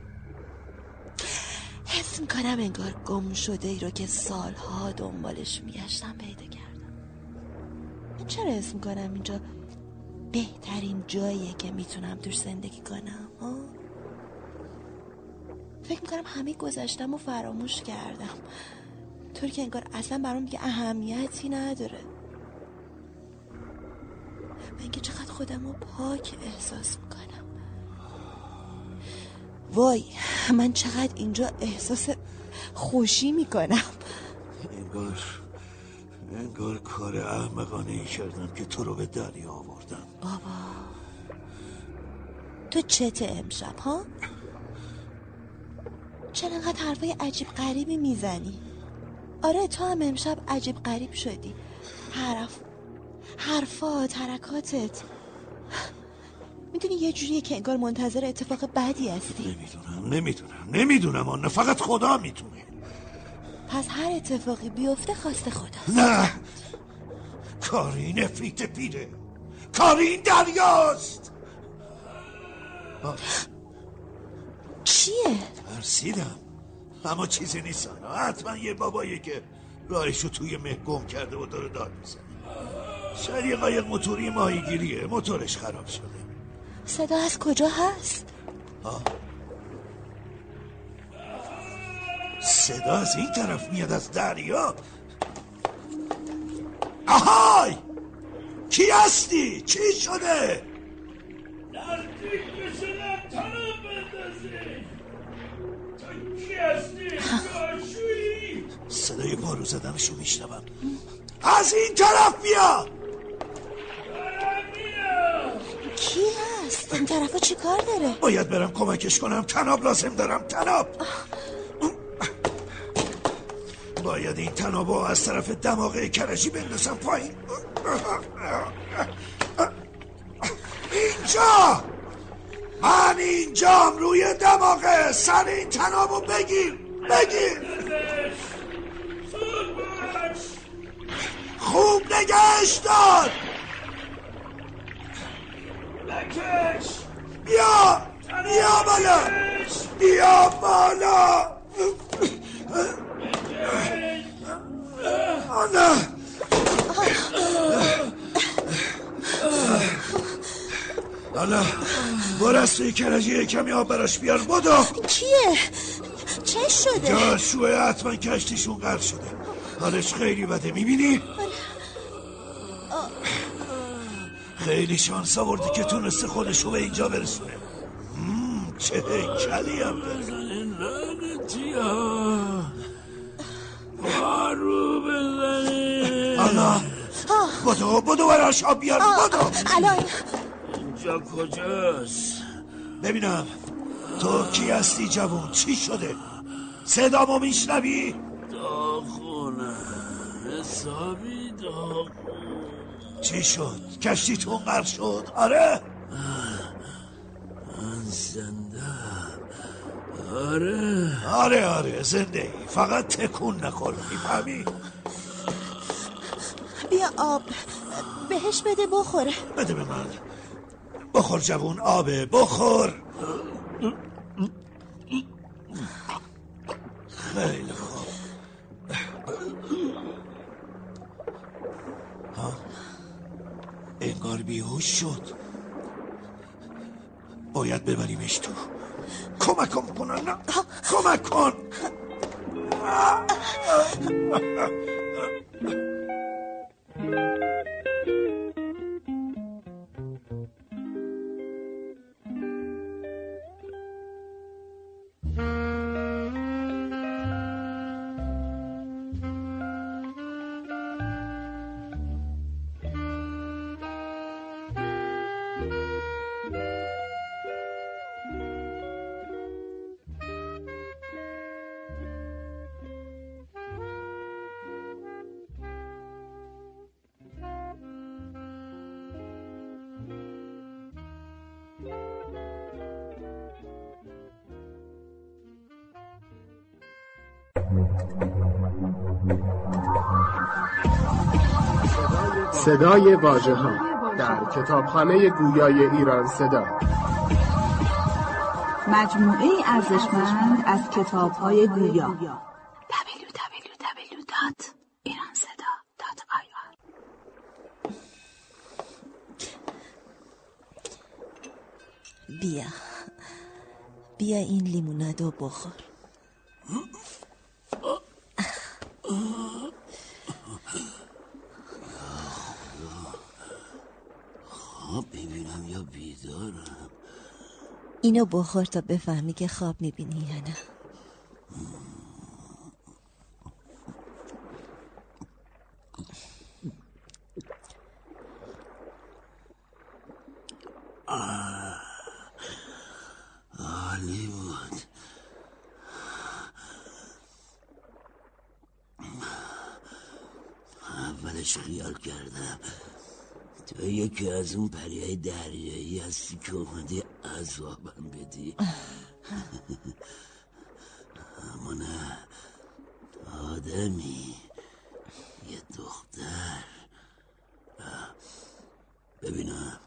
حس می‌کنم انگار گم شده ای رو که سالها دنبالش میگشتم پیدا چرا حس می‌کنم اینجا؟ بهترین جاییه که می‌تونم توش زندگی کنم ها؟ فکر می‌کنم همه گذشتم و فراموش کردم. طور که انگار اصلا برام دیگه اهمیتی نداره. من که چقدر خودم رو پاک احساس می‌کنم. وای من چقدر اینجا احساس خوشی می‌کنم. انگار انگار کار احمقانه ای کردم که تو رو به دریا آوردم. بابا. تو چته امشب ها؟ چرا انقدر حرفای عجیب غریبی می‌زنی؟ آره تو هم امشب عجیب غریب شدی. حرف حرفات حرکاتت. می‌دونی یه جوریه که انگار منتظر اتفاق بدی هستی. نمی‌دونم نمی‌دونم نمی‌دونم آن. فقط خدا می‌تونه پس هر اتفاقی بیفته خواسته خدا. نه. کار این افریت پیره. کار این دریاست. چیه؟ ترسیدم. اما چیزی نیست حتما یه بابایی که راهشو توی مه گم کرده و داره داد می‌زنه. شاید یه قایق موتوری ماهیگیریه. موتورش خراب شده. صدا از کجا هست؟ آه. صدا از این طرف میاد از دریا آهای کی هستی؟ چی شده؟ نزدیک بشنم تنم بندازی تو کی هستی؟ جاشویی؟ صدای پارو زدنشو میشنوم از این طرف بیا کی هست؟ این طرفا چی کار داره؟ باید برم کمکش کنم تناب لازم دارم تناب باید این تنابو از طرف دماغه کرجی بندازم پایین. اینجا! من اینجام روی دماغه سر این تنابو بگیر بگیر. خوب نگهش دار. بکش بیا بیا بالا. بیا بالا. برو از توی کرجی کمی آب براش بیار. بدو کیه؟ چه شده؟ جاشوه حتما کشتیشون غرق شده. حالش خیلی بده می‌بینی؟ خیلی شانس آورده که تونسته خودشو به اینجا برسونه. چه هیکلی هم. داره پارو بزنی آنا. بدو بدو براش آب بیار بدو. الان. اینجا کجاست؟ ببینم. تو کی هستی جوون؟ چی شده؟ صدامو میشنوی؟ داغونه. حسابی داغون چی شد؟ کشتیتون غرق شد؟ آره. من زنده آره. آره آره زنده ای فقط تکون نخور می‌فهمی؟ بیا آب. بهش بده بخوره. بده به من. بخور جوون آبه. بخور. خیلی خوب. ها؟ انگار بیهوش شد. باید ببریمش تو. کمک کن کنن نه؟ کمک کن. صدای واژه ها در کتابخانه گویای ایران صدا. مجموعه ارزشمند از کتاب های گویا www.iranseda.ir بیا. بیا این لیمونادو بخور خواب ببینم یا بیدارم اینو بخور تا بفهمی که خواب می‌بینی یا نه. عالی بود. اولش خیال کردم. تو یکی از اون پریای دریایی هستی که اومدی عذابم. بدی؟ اما نه آدمی یه دختر. ببینم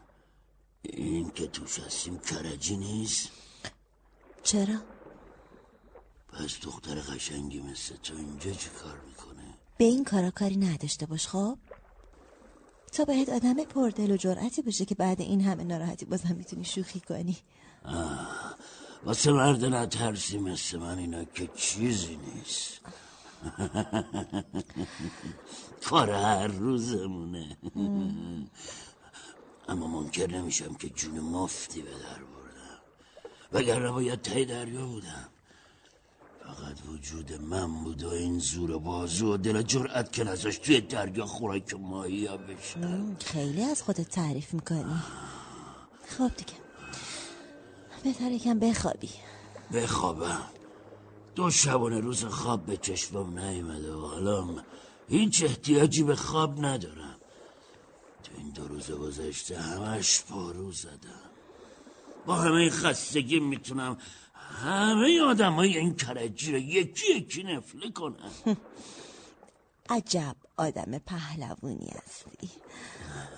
این که توش هستیم کرجی نیست. چرا؟ پس دختر قشنگی مثل تو اینجا چی کار می‌کنه؟ به این کارا کاری نداشته باش خب؟ تا بهت آدم پردل و جرأتی بشه که بعد این همه ناراحتی بازم می‌تونی شوخی کنی. واسه مرد نترسی مثل من اینا که چیزی نیست. کار هر روزمونه. اما منکر نمیشم که جون مفتی به در بردم. وگرنه باید تای دریا بودم. فقط وجود من بود و این زور بازو و دل جرأت که نزاش توی دریا خوراک ماهی ها بشه خیلی از خودت تعریف می‌کنی. خب دیگه. بهتر یکم بخوابی. بخوابم. دو شبانه روز خواب به چشمم نیومده و حالا هیچ احتیاجی به خواب ندارم. تو این دو روز گذشته همش پارو زدم. با همه خستگی می‌تونم همه آدم های این کرجی رو یکی یکی نفله کنم. عجب آدم پهلوونی هستی.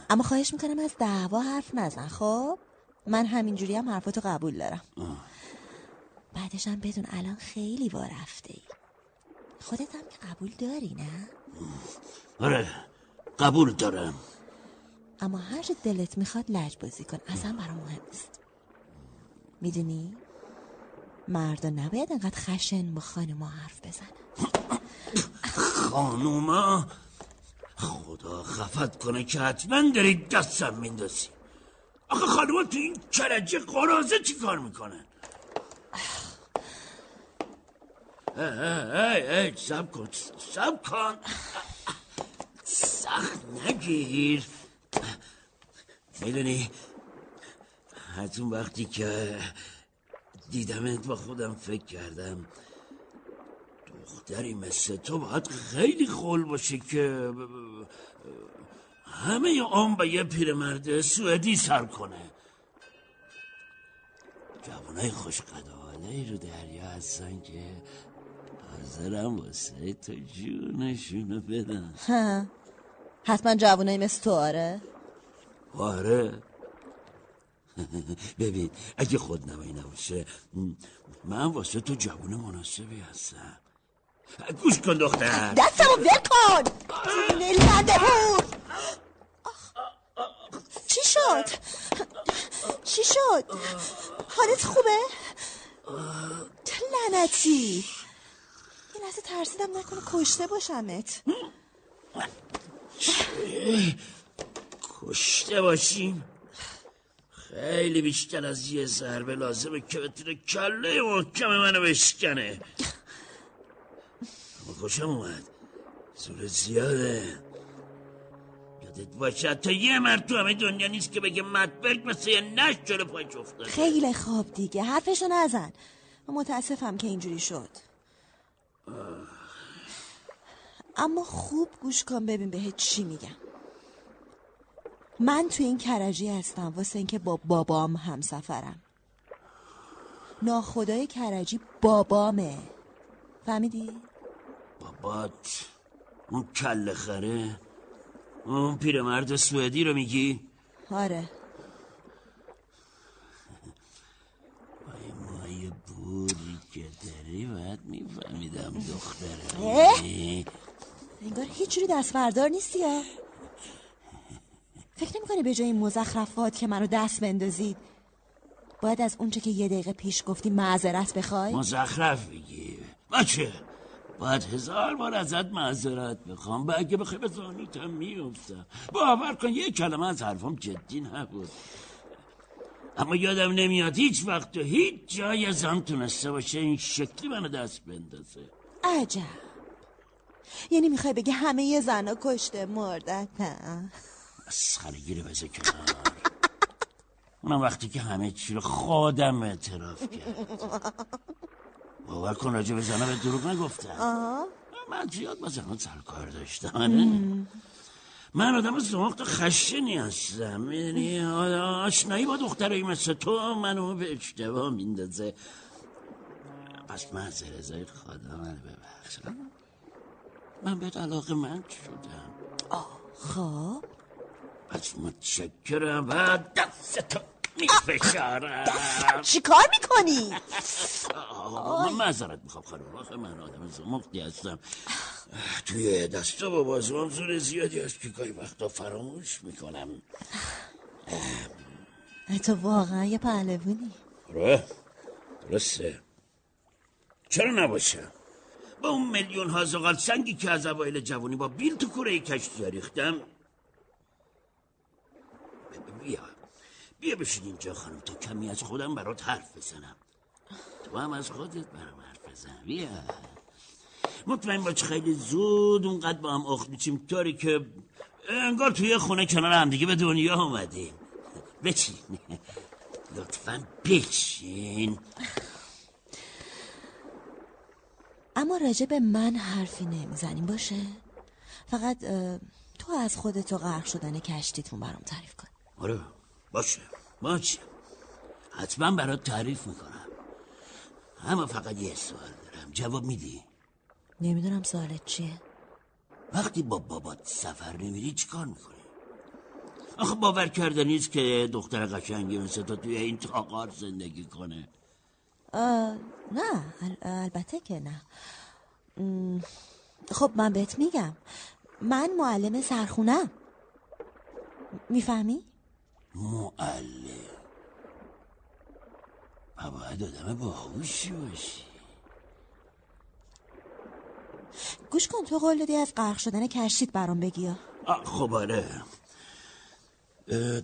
اما خواهش می‌کنم از دعوا حرف نزن خب؟ من همینجوری هم حرفاتو قبول دارم. بعدش هم بدون الان خیلی وا رفته ای خودت هم که قبول داری نه؟ آره قبول دارم. اما هر چه دلت می‌خواد لج بازی کن. اصلا برام مهم نیست. می‌دونی؟ مردا نباید انقدر خشن با خانوما حرف بزنن. خانوما؟ خدا خفت کنه که حتما دارید دستم میندازی. آخه خانوما تو این کرجه قرازه چی کار می‌کنن؟ ای ای ای سب کن سب کن. سخت نگیر. می‌دونی از اون وقتی که دیدمت با خودم فکر کردم دختری مثل تو باید خیلی خول باشه که همه آن به یه پیرمرد سوئدی سر کنه. جوانای خوش قداله رو دریا هستن که حاضرم واسه تو جونشونو بدن. ها. حتما جوانایی مثل تو آره؟ آره. ببین اگه خود نمایی نباشه من واسه تو جوون مناسبی هستم. گوش کن دختر. دستمو ول کن! لنده بود. شد؟ چی شد؟ حالت خوبه؟ لعنتی. یه لحظه ترسیدم نکنه کشته باشمت. کشته باشیم؟ خیلی بیشتر از یه ضربه لازمه که بتونه کله محکم منو بشکنه. اما خوشم اومد؟ زور زیاده. یادت باشه. تا یه مرد تو همه دنیا نیست که بگه مدبرگ مثل یه نش جلو پایش افتاده. خیلی خواب دیگه. حرفشو نزن. متاسفم که اینجوری شد. اما خوب گوش کن ببین بهت چی میگم. من تو این کرجی هستم. واسه اینکه با بابام همسفرم. ناخدای کرجی بابامه. فهمیدی؟ بابات اون کل خره؟ اون پیرمرد سوئدی رو میگی؟ آره. مای بوری که داری باید میفهمیدم دختره؟ انگار هیچ جوری دست بردار نیستی یا فکر نمی به جای این مزخرفات که منو دست بندازید باید از اونچه که یه دقیقه پیش گفتی معذرت بخوای؟ مزخرف بگی بچه باید هزار بار ازت معذرت بخوام و اگه بخوای به زانیتم میفتم باور کن یه کلمه از حرفم جدی نبود. اما یادم نمیاد هیچ وقت تو هیچ جای زن تونسته باشه این شکلی منو دست بندازه. عجب. یعنی می‌خوای بگی همه یه زنا کشته مردن نه؟ مسخرگی رو بذار کنار. اونم وقتی که همه چی رو خودم اعتراف کرد. باور کن راجع به زنم به دروغ نگفتم. من زیاد با زنان سر کار داشتم آره. من آدم و خشنی هستم. می‌دونی آشنایی با دخترایی مثل تو منو به اشتباه میندازه. پس من رضای خدا من ببخش من به علاقه من شدم. خب. پس متشکرم. و دستتو میفشارم. چی کار می‌کنی؟ من معذرت می‌خوام خانم آخه من آدم زمختی هستم. توی دستا با بازوام زور زیادی هست که گاهی وقتا فراموش می‌کنم. تو واقعا یه پهلوونی آره درسته. چرا نباشم با اون میلیون ها زغال سنگی که از اوایل جوانی با بیل تو کوره کشتی ریختم بیا بیا بشین اینجا خانم تا کمی از خودم برات حرف بزنم. تو هم از خودت برام حرف بزن. بیا. مطمئن باش خیلی زود اونقدر با هم اخت میچیم. طوری که انگار توی خونه کنار هم دیگه به دنیا اومدیم. بچین. لطفا بچین اما راجع به من حرفی نمی‌زنیم باشه؟ فقط تو از خودتو غرق شدن کشتیتون برام تعریف کن. آره باشه. باشه حتما برات تعریف می‌کنم. اما فقط یه سوال دارم. جواب میدی؟ نمی‌دونم سوالت چیه. وقتی با بابات سفر نمیری چیکار می‌کنی؟ آخه باور کرده نیست که دختر قشنگی مثل تو توی این تاقار زندگی کنه. نه البته که نه. خب من بهت میگم. من معلم سرخونم می‌فهمی؟ معلم. و باید آدم باهوشی باشی. گوش کن تو قول دادی از غرق شدن کشتیت برام بگی. خب آره.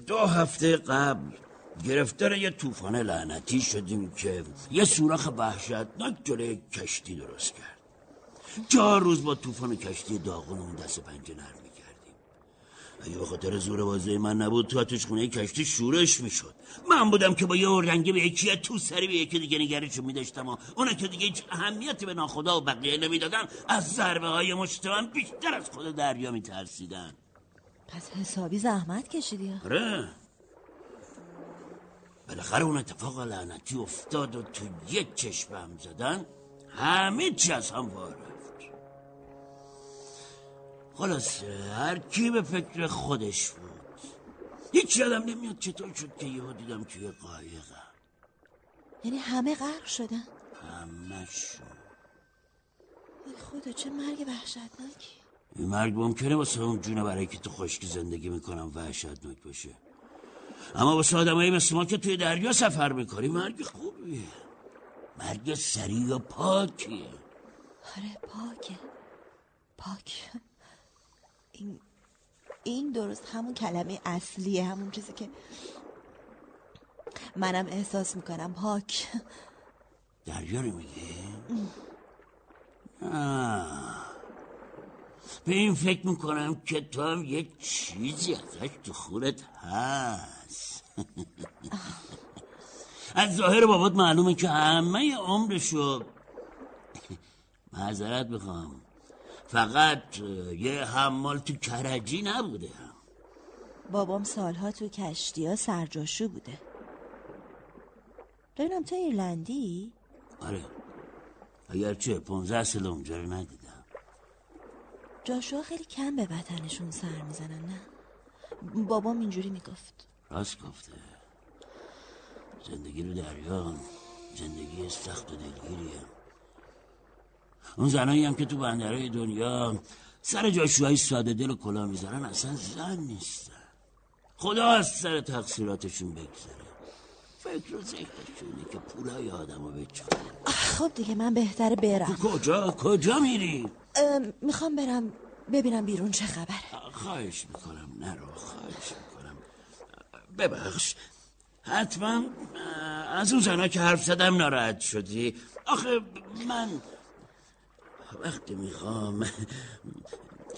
دو هفته قبل گرفتار یه طوفان لعنتی شدیم که یه سوراخ وحشتناک جلوی کشتی درست کرد. چهار روز با طوفان کشتی داغونمون دست پنجه نرم می‌کردیم اگه به خاطر زور بازه من نبود تو آتش خونه کشتی شورش می‌شد. من بودم که با یه رنگی به یکی تو سری به یکی دیگه نگرشو میداشتم و اونا که دیگه هیچ اهمیتی به ناخدا و بقیه نمی‌دادن از ضربه های مشتوان بیشتر از خود دریا میترسیدن. پس حسابی زحمت کشیدی آره. بالاخره اون اتفاق لعنتی افتاد و تو یک چشم زدن همه چی از هم وار رفت خلاصه هر کی به فکر خودش بود. هیچ یادم نمیاد چطور شد که یهو دیدم توی قایقم. یعنی همه غرق شدن؟ همشون ای خدا چه مرگ وحشتناکی. این مرگ ممکنه واسه اون جونه برای که تو خشکی زندگی می‌کنم وحشتناک باشه. اما واسه آدمایی مثل ما که توی دریا سفر می‌کنی مرگ خوبیه. مرگ سریع و پاکیه. آره پاکه. پاک. این این درست همون کلمه اصلیه همون چیزی که منم احساس می‌کنم. پاک. دریا رو میگی؟ به این فکر می‌کنم که تو هم یه چیزی ازش تو خورت هست. از ظاهر بابات معلومه که همه عمرشو معذرت می‌خوام. فقط یه حمال تو کرجی نبوده. بابام سالها تو کشتی ها سرجاشو بوده. ببینم تو ایرلندی؟ آره. اگرچه پونزه سال اونجا رو ندیدم. جاشوا خیلی کم به وطنشون سر می‌زنن نه؟ بابام اینجوری می‌گفت. راست گفته. زندگی رو دریا زندگی سخت و دلگیریه. اون زنایی هم که تو بندرهای دنیا سر جاشوهای ساده دل و کلا می‌ذارن اصلا زن نیستن. خدا از سر تقصیراتشون بگذره. فکر و ذکرشونه که پولای آدم رو خب دیگه من بهتره برم. کجا؟ کجا میری؟ می‌خوام برم ببینم بیرون چه خبره. خواهش می‌کنم. نرو خواهش می‌کنم. ببخش. حتما از اون زنها که حرف زدم ناراحت شدی. آخه من وقتی می‌خوام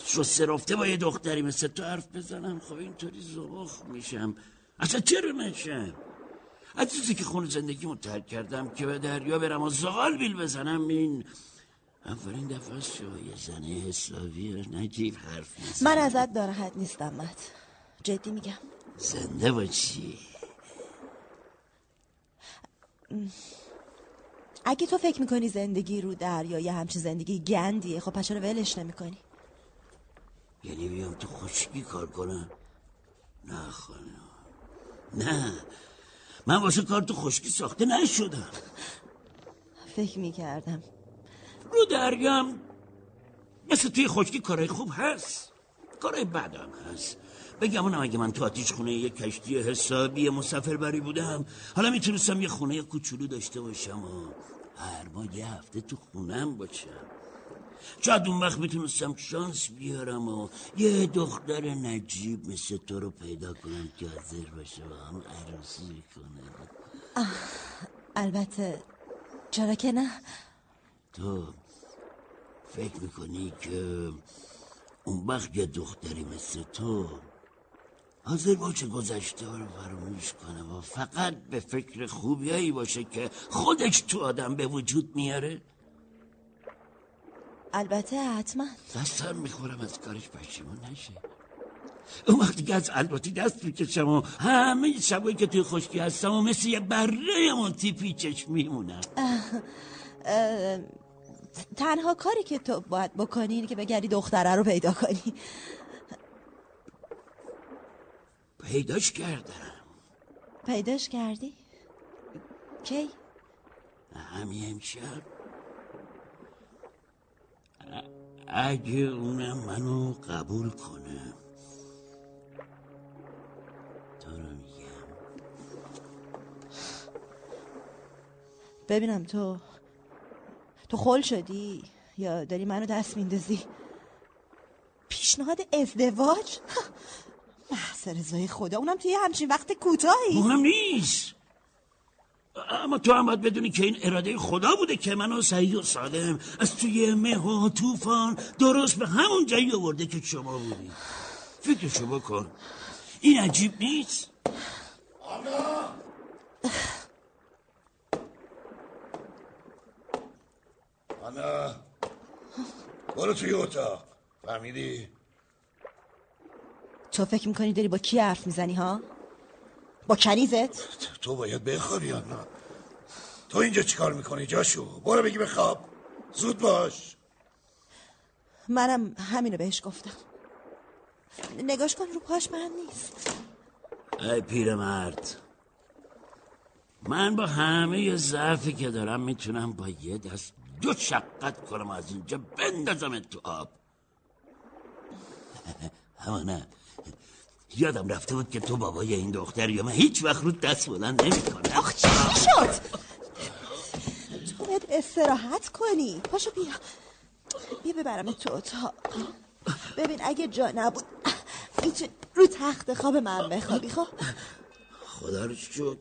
شسته رفته با یه دختری مثل تو حرف بزنم خب اینطوری زبخ میشم. اصلا چرا نشم از چیزی که خون زندگی ترک کردم که به دریا برم و زغال بیل بزنم این اولین دفعه یه زنه حسابی نجیب حرف میزن من ازت ناراحت نیستم مت جدی میگم. زنده باشی. اگه تو فکر می‌کنی زندگی رو دریا یه همچین زندگی گندیه خب پس چرا ولش نمی‌کنی؟ یعنی بیام تو خشکی کار کنم نه خانم. نه. من واسه کار تو خشکی ساخته نشدم. فکر می‌کردم. رو دریام مثل توی خشکی کارای خوب هست. کارای بد هم هست. بگم اونم اگه من تو آتیش خونه یه کشتی حسابی مسافر بری بودم حالا می‌تونستم یه خونه کوچولو داشته باشم و هر ما یه هفته تو خونم باشم. شاید اون وقت می‌تونستم شانس بیارم و یه دختر نجیب مثل تو رو پیدا کنم که حاضر باشه و هم عروسی کنه البته چرا که نه؟ تو فکر می‌کنی که اون وقت یه دختری مثل تو حاضر باشه گذشته رو فراموش کنه و فقط به فکر خوبیایی باشه که خودش تو آدم به وجود میاره؟ البته حتما. دستم می‌خورم از کارش پشیمون نشه. اون وقتی که از الباتی دست می‌کشم و همه شبایی که توی خشکی هستم و مثل یه بره منتی پیچش میمونم. تنها کاری که تو باید بکنی اینه که بگردی دختره رو پیدا کنی. پیداش کردم. پیداش کردی؟ کی؟ همین امشب. اگه اونم منو قبول کنه. تو رو میگم. ببینم تو تو خول شدی یا داری منو دست میندازی؟ پیشنهاد ازدواج؟ محض رضای خدا اونم توی همچین وقت کوتاهی. مهم نیست. اما تو هم باید بدونی که این اراده خدا بوده که منو سعید و سالم از توی مه و طوفان درست به همون جایی آورده که شما بودی. فکرشو بکن این عجیب نیست؟ آنا. آنا. برو توی اتاق. فهمیدی؟ تو فکر می‌کنی داری با کی حرف می‌زنی ها؟ با کنیزت؟ تو باید بخوابی آنا. تو اینجا چیکار می‌کنی جاشو؟ برو بگی بخواب. زود باش. منم همینو بهش گفتم. نگاش کن رو پاش من نیست. ای پیرمرد من با همه ضعفی که دارم می‌تونم با یه دست دو شقت کنم از اینجا بندازم تو آب. اما نه یادم رفته بود که تو بابای این دختر یا من هیچ وقت رو دست بلند نمی کنم آخ چی شد؟ تو باید استراحت کنی. پاشو بیا. بیا ببرم تو اتاق. ببین اگه جا نبود می‌تونی رو تخت خواب من بخوابی خب؟ خدا رو شد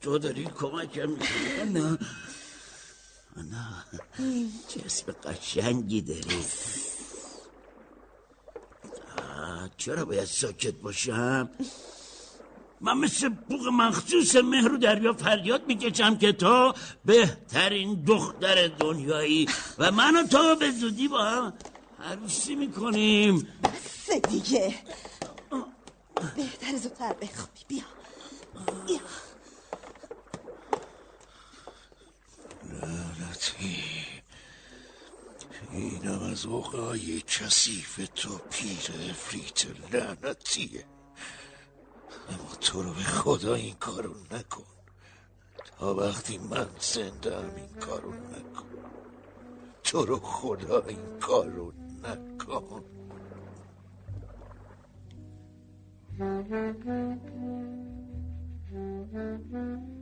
تو داری کمکم می‌کنی. نه. نه. چه اسم قشنگی داری. چرا باید ساکت باشم؟ من مثل بوق مخصوص مهر و دریا فریاد می‌کشم که تو بهترین دختر دنیایی و من و تو به زودی با هم عروسی می‌کنیم. بس دیگه. بهتر زودتر بخوابی. بیا. بیا. لعنتی. اینم از اوقای کسیف تو پیر افریت لعنتیه اما تو رو به خدا این کارو نکن. تا وقتی من زنده هم این کارو نکن. تو رو خدا این کارو نکن.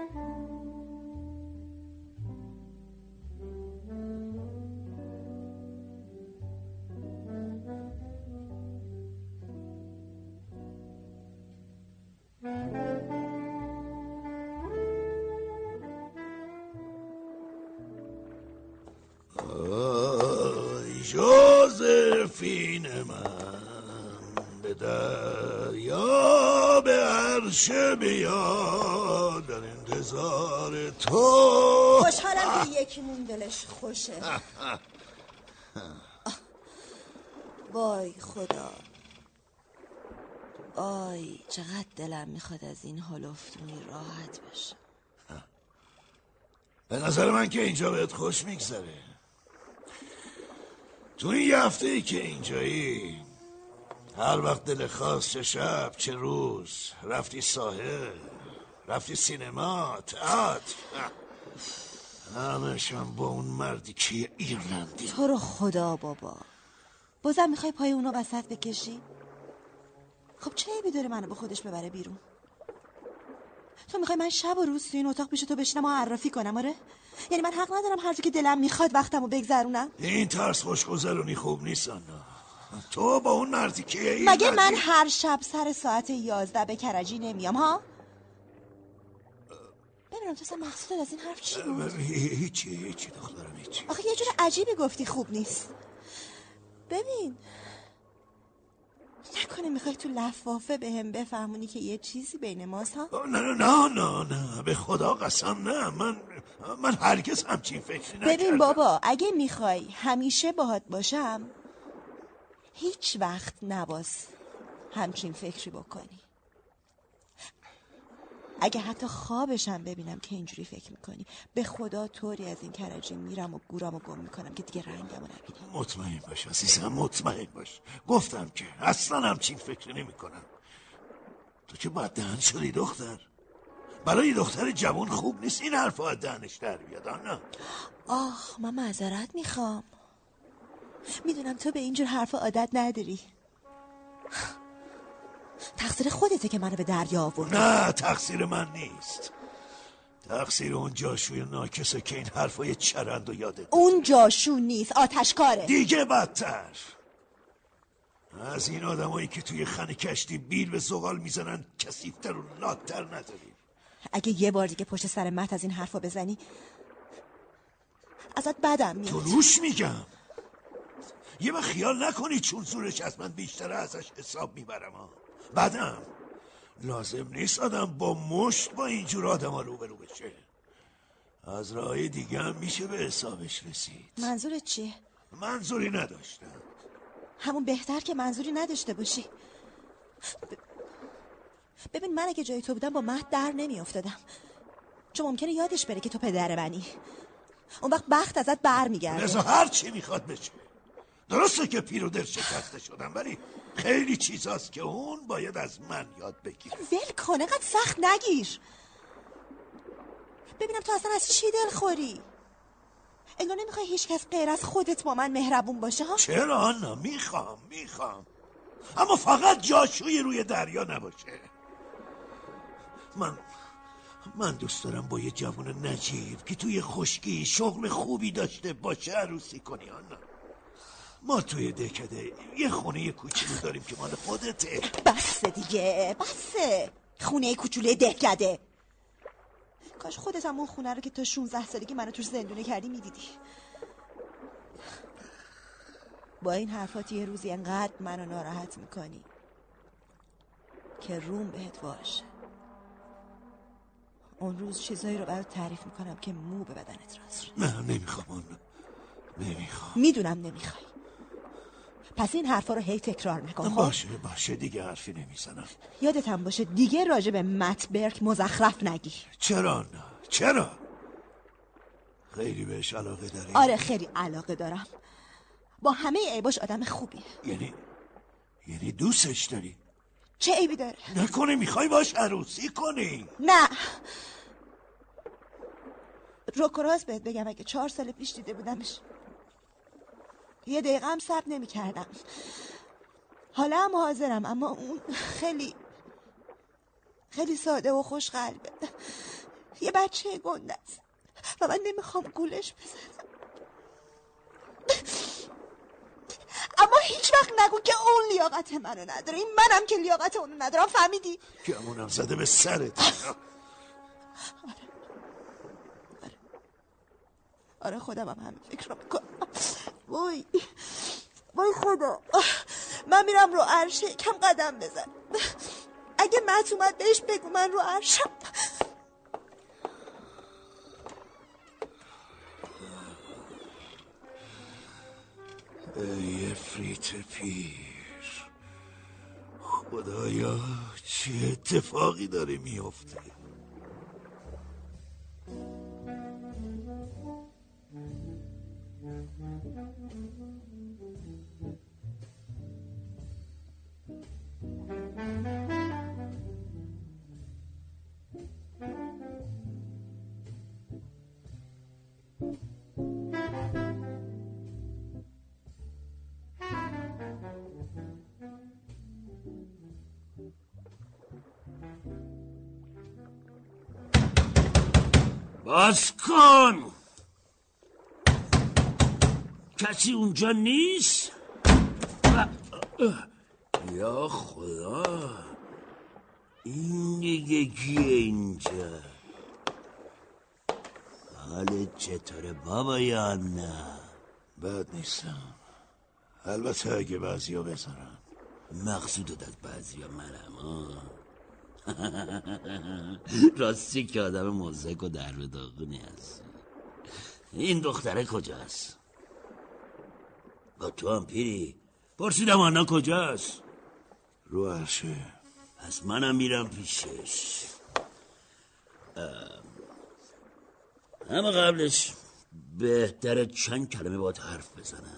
جوزفین من به دریا به عرشه بیا در انتظار تو. خوشحالم که یکیمون دلش خوشه. وای خدا. آی چقدر دلم می‌خواد از این هلفتونی راحت بشه به نظر من که اینجا بهت خوش میگذره. تو این یه هفته ای که اینجایی هر وقت دل خواست چه شب چه روز رفتی ساحل رفتی سینما تئاتر همشم با اون مردی که ایرلندی. تو رو خدا بابا. بازم می‌خوای پای اونو وسط بکشی؟ خب چه عیبی داره منو به خودش ببره بیرون؟ تو می‌خوای من شب و روز تو این اتاق پیش تو بشینم و عرافی کنم آره؟ یعنی من حق ندارم هر که دلم می‌خواد وقتمو بگذرونم. این ترس خوشگذرونی خوب نیست آنا. تو با اون مردی که مگه من هر شب سر ساعت یازده به کرجی نمیام ها؟ ببینم تو اصلا مقصود از این حرف چی بود؟ هیچی هیچی دخترم هیچی. آخه یه جور عجیبی گفتی خوب نیست. ببین نکنه می‌خوای تو لفافه به هم بفهمونی که یه چیزی بین ماست ها؟ نه نه نه نه نه. به خدا قسم نه. من من هرگز همچین فکری نکردم. ببین بابا اگه می‌خوای همیشه باهات باشم هیچ وقت نباز همچین فکری بکنی. اگه حتی خوابشم ببینم که اینجوری فکر می‌کنی. به خدا طوری از این کرجی میرم و گورم و گم می‌کنم که دیگه رنگم نبینی مطمئن باش عزیزم مطمئن باش. گفتم که اصلا همچین فکری نمی کنم تو که باید دهن شدی دختر. برای دختر جوان خوب نیست این حرف از دهنش در بیاد آنا. آخ من معذرت می‌خوام. می‌دونم تو به اینجور حرف عادت نداری. تقصیر خودته که منو به دریا آورد نه تقصیر من نیست. تقصیر اون جاشوی ناکسه که این حرفای چرند و یاده اون جاشو نیست آتشکاره. دیگه بدتر. از این آدمایی که توی خانه کشتی بیل به زغال می‌زنن کسیفتر و لادتر نداری اگه یه بار دیگه پشت سر مت از این حرفا بزنی ازت بدم میاد. تو روش میگم. یه وقت خیال نکنی چون زورش از من بیشتره ازش حساب می‌برم ها بدم. لازم نیست آدم با مشت با اینجور آدم ها روبرو بشه. از راه دیگه هم میشه به حسابش رسید. منظورت چیه؟ منظوری نداشتم. همون بهتر که منظوری نداشته باشی. ببین من اگه جای تو بودم با مهد در نمیافتادم. چون ممکنه یادش بره که تو پدر منی. اون وقت بخت ازت بر میگرده لذا هر چی می‌خواد بشه. درسته که پیر و دل شکسته شدم ولی خیلی چیزاست که اون باید از من یاد بگیره. ول کن قد سخت نگیر. ببینم تو اصلا از چی دل خوری؟ انگار نمی‌خوای هیچ کس غیر از خودت با من مهربون باشه ها؟ چرا آنا؟ می‌خوام می‌خوام. اما فقط جاشوی روی دریا نباشه. من من دوست دارم با یه جوان نجیب که توی خشکی شغل خوبی داشته باشه عروسی کنی آنا. ما توی دکده یه خونه کوچولو داریم که مال خودته. بسه دیگه بسه. خونه کوچولوی دهکده. کاش خودت هم اون خونه رو که تا 16 سالگی منو توش زندونه کردی می‌دیدی. با این حرفات یه روزی انقدر منو ناراحت می‌کنی که روم بهت واشه. اون روز چیزایی رو برات تعریف می‌کنم که مو به بدنت راست. نه نمی‌خوام. اون نمی‌خوام. می‌دونم نمی‌خوای. پس این حرفا رو هی تکرار نکن خب؟ باشه باشه دیگه حرفی نمی‌زنم. یادت هم باشه دیگه راجع به مت برک مزخرف نگی. چرا نه؟ چرا؟ خیلی بهش علاقه داری آره خیلی علاقه دارم. با همه عیباش آدم خوبیه یعنی؟ یعنی دوستش داری؟ چه عیبی داره؟ نکنه می‌خوای باش عروسی کنی. نه. روکراز بهت بگم اگه چهار سال پیش دیده بودمش یه دقیقه هم سب نمی کردم حالا هم حاضرم اما اون خیلی خیلی ساده و خوش قلبه یه بچه گنده است و من نمی‌خوام گولش بزنم. اما هیچ وقت نگو که اون لیاقت منو نداره. این منم که لیاقت اونو ندارم فهمیدی؟ گمونم زده به سرت. آره خودم هم همین فکر رو می‌کنم. وای وای خدا. من میرم رو عرشه کم قدم بزن. اگه مت اومد بهش بگو من رو عرشم. ای فریت پیر خدایا چه اتفاقی داره میفته باز کن. کسی اونجا نیست؟ یا خدا. این دیگه کیه اینجا؟ حالت چطوره بابا یا نه؟ بد نیستم. البته اگه بعضیا بزنن مقصودت از بعضیا منم آه. راستی که آدم مزک و در به داغونی هست. این دختره کجاست؟ با تو هم پیری. پرسیدم آنا کجاست؟ رو عرشه. پس منم میرم پیشش. اما قبلش بهتره چند کلمه باید حرف بزنم.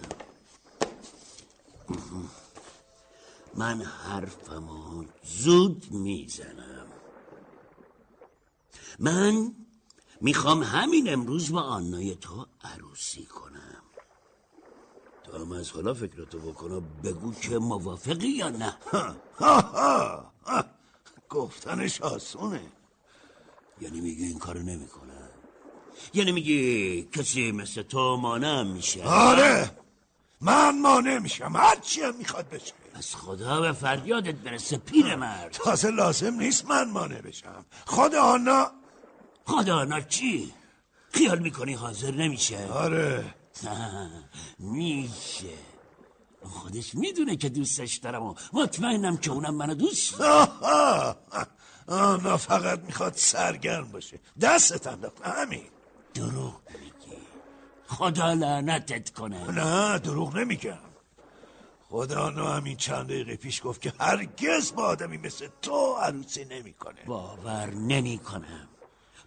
من حرفمو زود می‌زنم. من می‌خوام همین امروز با آنای تو عروسی کنم. تو اما از حالا فکرتو بکنم بگو که موافقی یا نه. ها ها ها. گفتنش آسونه. یعنی میگی این کارو نمی‌کنه؟ یعنی میگی کسی مثل تو مانع میشه؟ آره. من مانع میشم. هرچی هم می‌خواد بشه. از خدا به فریادت برسه پیر مرد. تازه لازم نیست من مانع بشم. خود آنا. خدا آنا چی؟ خیال می‌کنی حاضر نمیشه؟ آره. میشه. خودش می‌دونه که دوستش دارم و مطمئنم که اونم منو دوست آها. آنا فقط می‌خواد سرگرم باشه. دستت انداخت. همین. دروغ میگی. خدا لعنتت کنه. نه دروغ نمیگم. خدا همین چند دقیقه پیش گفت که هرگز با آدمی مثل تو عروسی نمی‌کنه. باور نمی‌کنم.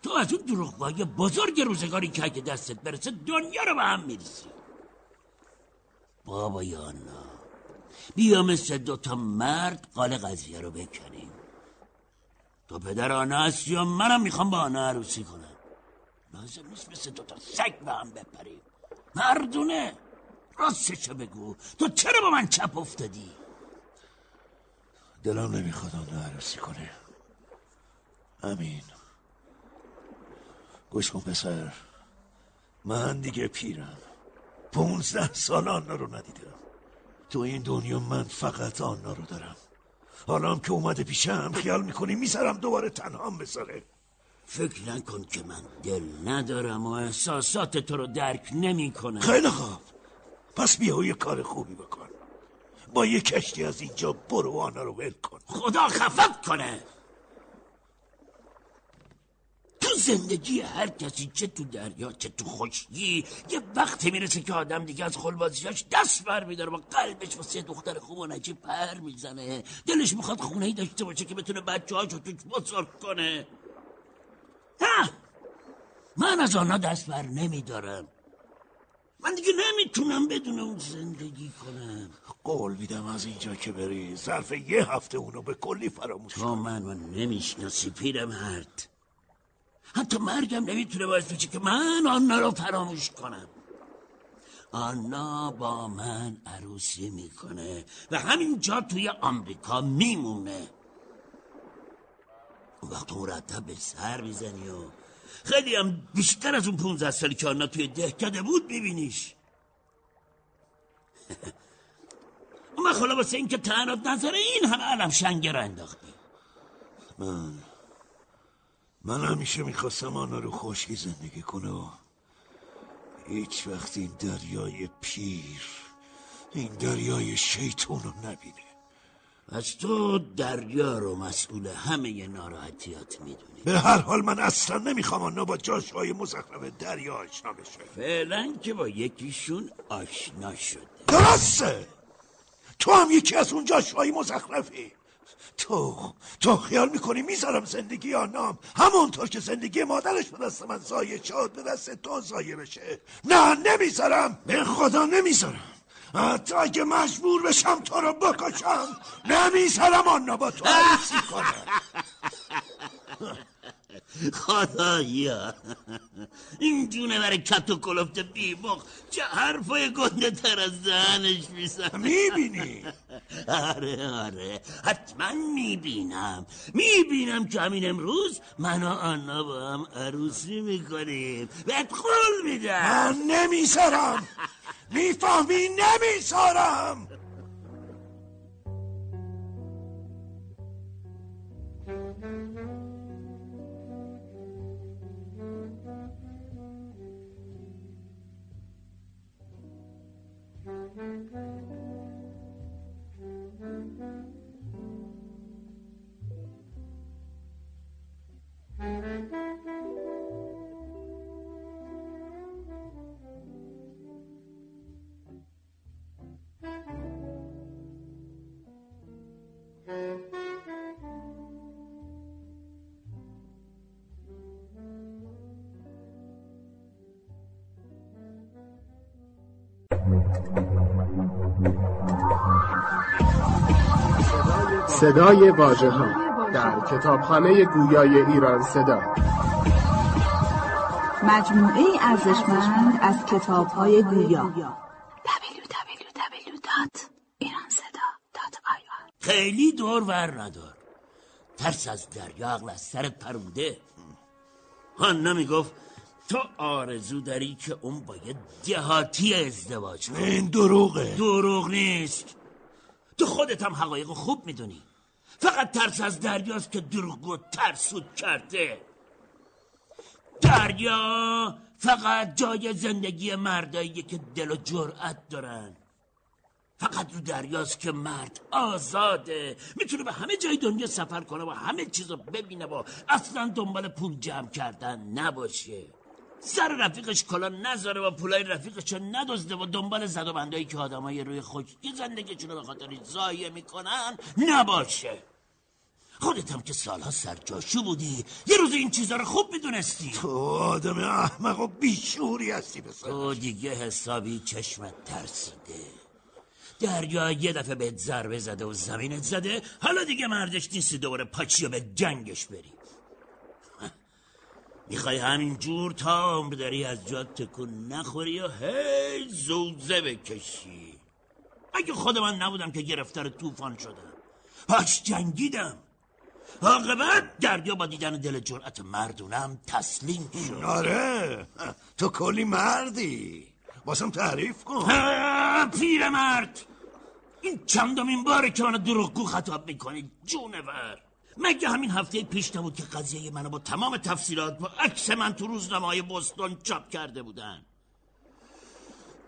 تو از اون دروغگاهی بزرگ روزگاری که اگه دستت برسه دنیا رو به هم میریسی بابا یانا بیا مثل دوتا مرد قال قضیه رو بکنیم. تو پدر آنا هستی و منم می‌خوام با آنا عروسی کنم؟ لازم نیست مثل دوتا سگ به هم بپریم. مردونه! راستشو بگو. تو چرا با من چپ افتادی؟ دلم نمی‌خواد آنا عروسی کنه. امین. گوش کن پسر. من دیگه پیرم. پونزده سال آنا رو ندیدم. تو این دنیا من فقط آنا رو دارم. حالا هم که اومده پیشم خیال می‌کنی می‌ذارم دوباره تنهام بذاره. فکر نکن که من دل ندارم و احساسات تو رو درک نمی کنم خیلی خوب. پس بیا و یه کار خوبی بکن. با یه کشتی از اینجا برو و آنا رو ول کن. خدا خفت کنه. تو زندگی هر کسی چه تو دریا چه تو خشکی یه وقتی می‌رسه که آدم دیگه از خلبازیاش دست بر میداره و قلبش واسه دختر خوب و نجیب پر می‌زنه. دلش می‌خواد خونه ای داشته باشه که بتونه بچه هاشو توش بزرگ کنه. ها! من از آنها دست بر نمیدارم. من دیگه نمی‌تونم بدون اون زندگی کنم. قول میدم از اینجا که بری. ظرف یه هفته اونو به کلی فراموش تو من من نمی‌شناسی پیرمرد حتی مرگم نمی‌تونه باعث بشه که من آنا رو فراموش کنم. آنا با من عروسی می‌کنه و همینجا توی آمریکا میمونه. اون وقت مرتب به سر می‌زنی و خیلی هم بیشتر از اون پونزده سالی که آنا توی دهکده بود میبینیش. وقت حالا واسه اینکه تنات نظره این همه علم شنگه انداختی من من همیشه می‌خواستم آنا رو خشکی زندگی کنه و هیچ وقت این دریای پیر این دریای شیطون رو نبینه. از تو دریا رو مسئول همه ناراحتیات می‌دونی. به هر حال من اصلا نمی‌خوام آنا با جاشهای مزخرف دریا آشنا بشه. فعلا که با یکیشون آشنا شده. درسته. تو هم یکی از اون جاشهای مزخرفی. تو تو خیال می‌کنی می‌ذارم زندگی آنام همونطور که زندگی مادرش به دست من زایه شد به دست تو زایه بشه. نه نمی‌ذارم. به خدا نمی‌ذارم. حتی اگه مجبور بشم تو رو بکشم نمی‌ذارم آنا با تو عروسی کنه خدایا این جونه برای کت و کلفت بیبخ چه حرفای گنده تر از دهنش میزن می‌بینی؟ آره آره. حتما می‌بینم. می‌بینم که همین امروز من و آنا با هم عروسی می‌کنیم. بهت قول میدم. من نمی‌ذارم می‌فهمی؟ نمی‌ذارم صدای واژه ها در کتابخانه گویای ایران صدا. مجموعه ارزشمند از کتاب های گویا www.iranseda.ir خیلی دور ور ندار. ترس از دریا اقل از سر پروده هان نمی‌گفت تو آرزو داری که اون باید دهاتی ازدواج کنه این دروغه. دروغ نیست. تو خودت هم حقایق خوب می‌دونی. فقط ترس از دریاست که دروغگو ترسود کرده. دریا فقط جای زندگی مردایی که دل و جرأت دارن. فقط رو دریاست که مرد آزاده. می‌تونه به همه جای دنیا سفر کنه و همه چیز رو ببینه و اصلا دنبال پول جمع کردن نباشه. سر رفیقش کلا نذاره و پولای رفیقش رو ندزده و دنبال زد و بندایی که آدمای روی خشکی زندگیشون رو به خاطر زایه می‌کنن نباشه. خودت هم که سالها سرجاشو بودی یه روز این چیزا رو خوب می‌دونستی. تو آدم احمق و بیشوری هستی بسر تو دیگه حسابی چشمت ترسیده. دریا یه دفعه بهت ضربه زده و زمینت زده حالا دیگه مردش نیستی دوباره پاچی و به جنگش بری. می‌خوای همین جور تا عمر داری از جات تکون نخوری و هی زوزه بکشی. اگه خود من نبودم که گرفتار طوفان شدم. باش جنگیدم. عاقبت دریا با دیدن دل جرأت مردونم تسلیم شد. آره تو کلی مردی. باسم تعریف کن. پیر مرد این چندمین باره که منو دروغگو خطاب می‌کنی جونور. مگه همین هفته پیش نبود که قضیه منو با تمام تفصیلات با عکس من تو روزنامه بستون چاپ کرده بودن؟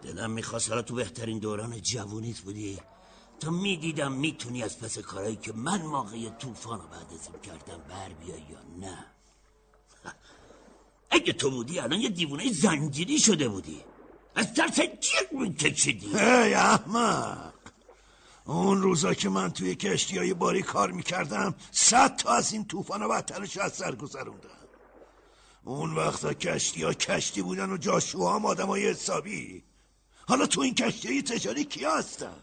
دلم می‌خواست حالا تو بهترین دوران جوونیت بودی. تا می‌دیدم می‌تونی از پس کارهایی که من موقع طوفان رو بعد از کردم بر بیای یا نه. اگه تو بودی الان یه دیوونه زنجیری شده بودی. از ترس جیغ میکشیدی. هی احمق اون روزا که من توی کشتی های باری کار می‌کردم صد تا از این طوفان و بدترش از سر گذروندم. اون وقتا کشتی ها کشتی بودن و جاشوها هم آدم های حسابی. حالا تو این کشتی تجاری کیا هستن؟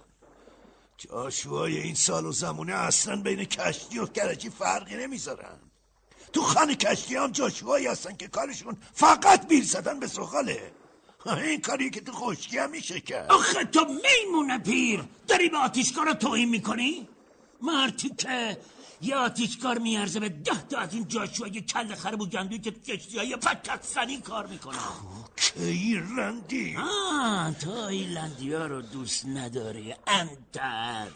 جاشوهای این سال و زمونه اصلا بین کشتی و کرجی فرقی نمی‌ذارن. تو خانه کشتی هم جاشوهایی هستن که کارشون فقط بیل زدن به سخاله. این کاری که تو خشکی هم میشه کرد. آخه تو میمونه پیر. داری به آتیشکار توهین می‌کنی؟ مردی که یه آتیشکار میارزه به ده تا از این جاشوهای کل خرب و گندوی که تو کشتی های فکت کار می‌کنن. که ایرلندی؟ آه تو ایرلندی ها رو دوست نداری انتر.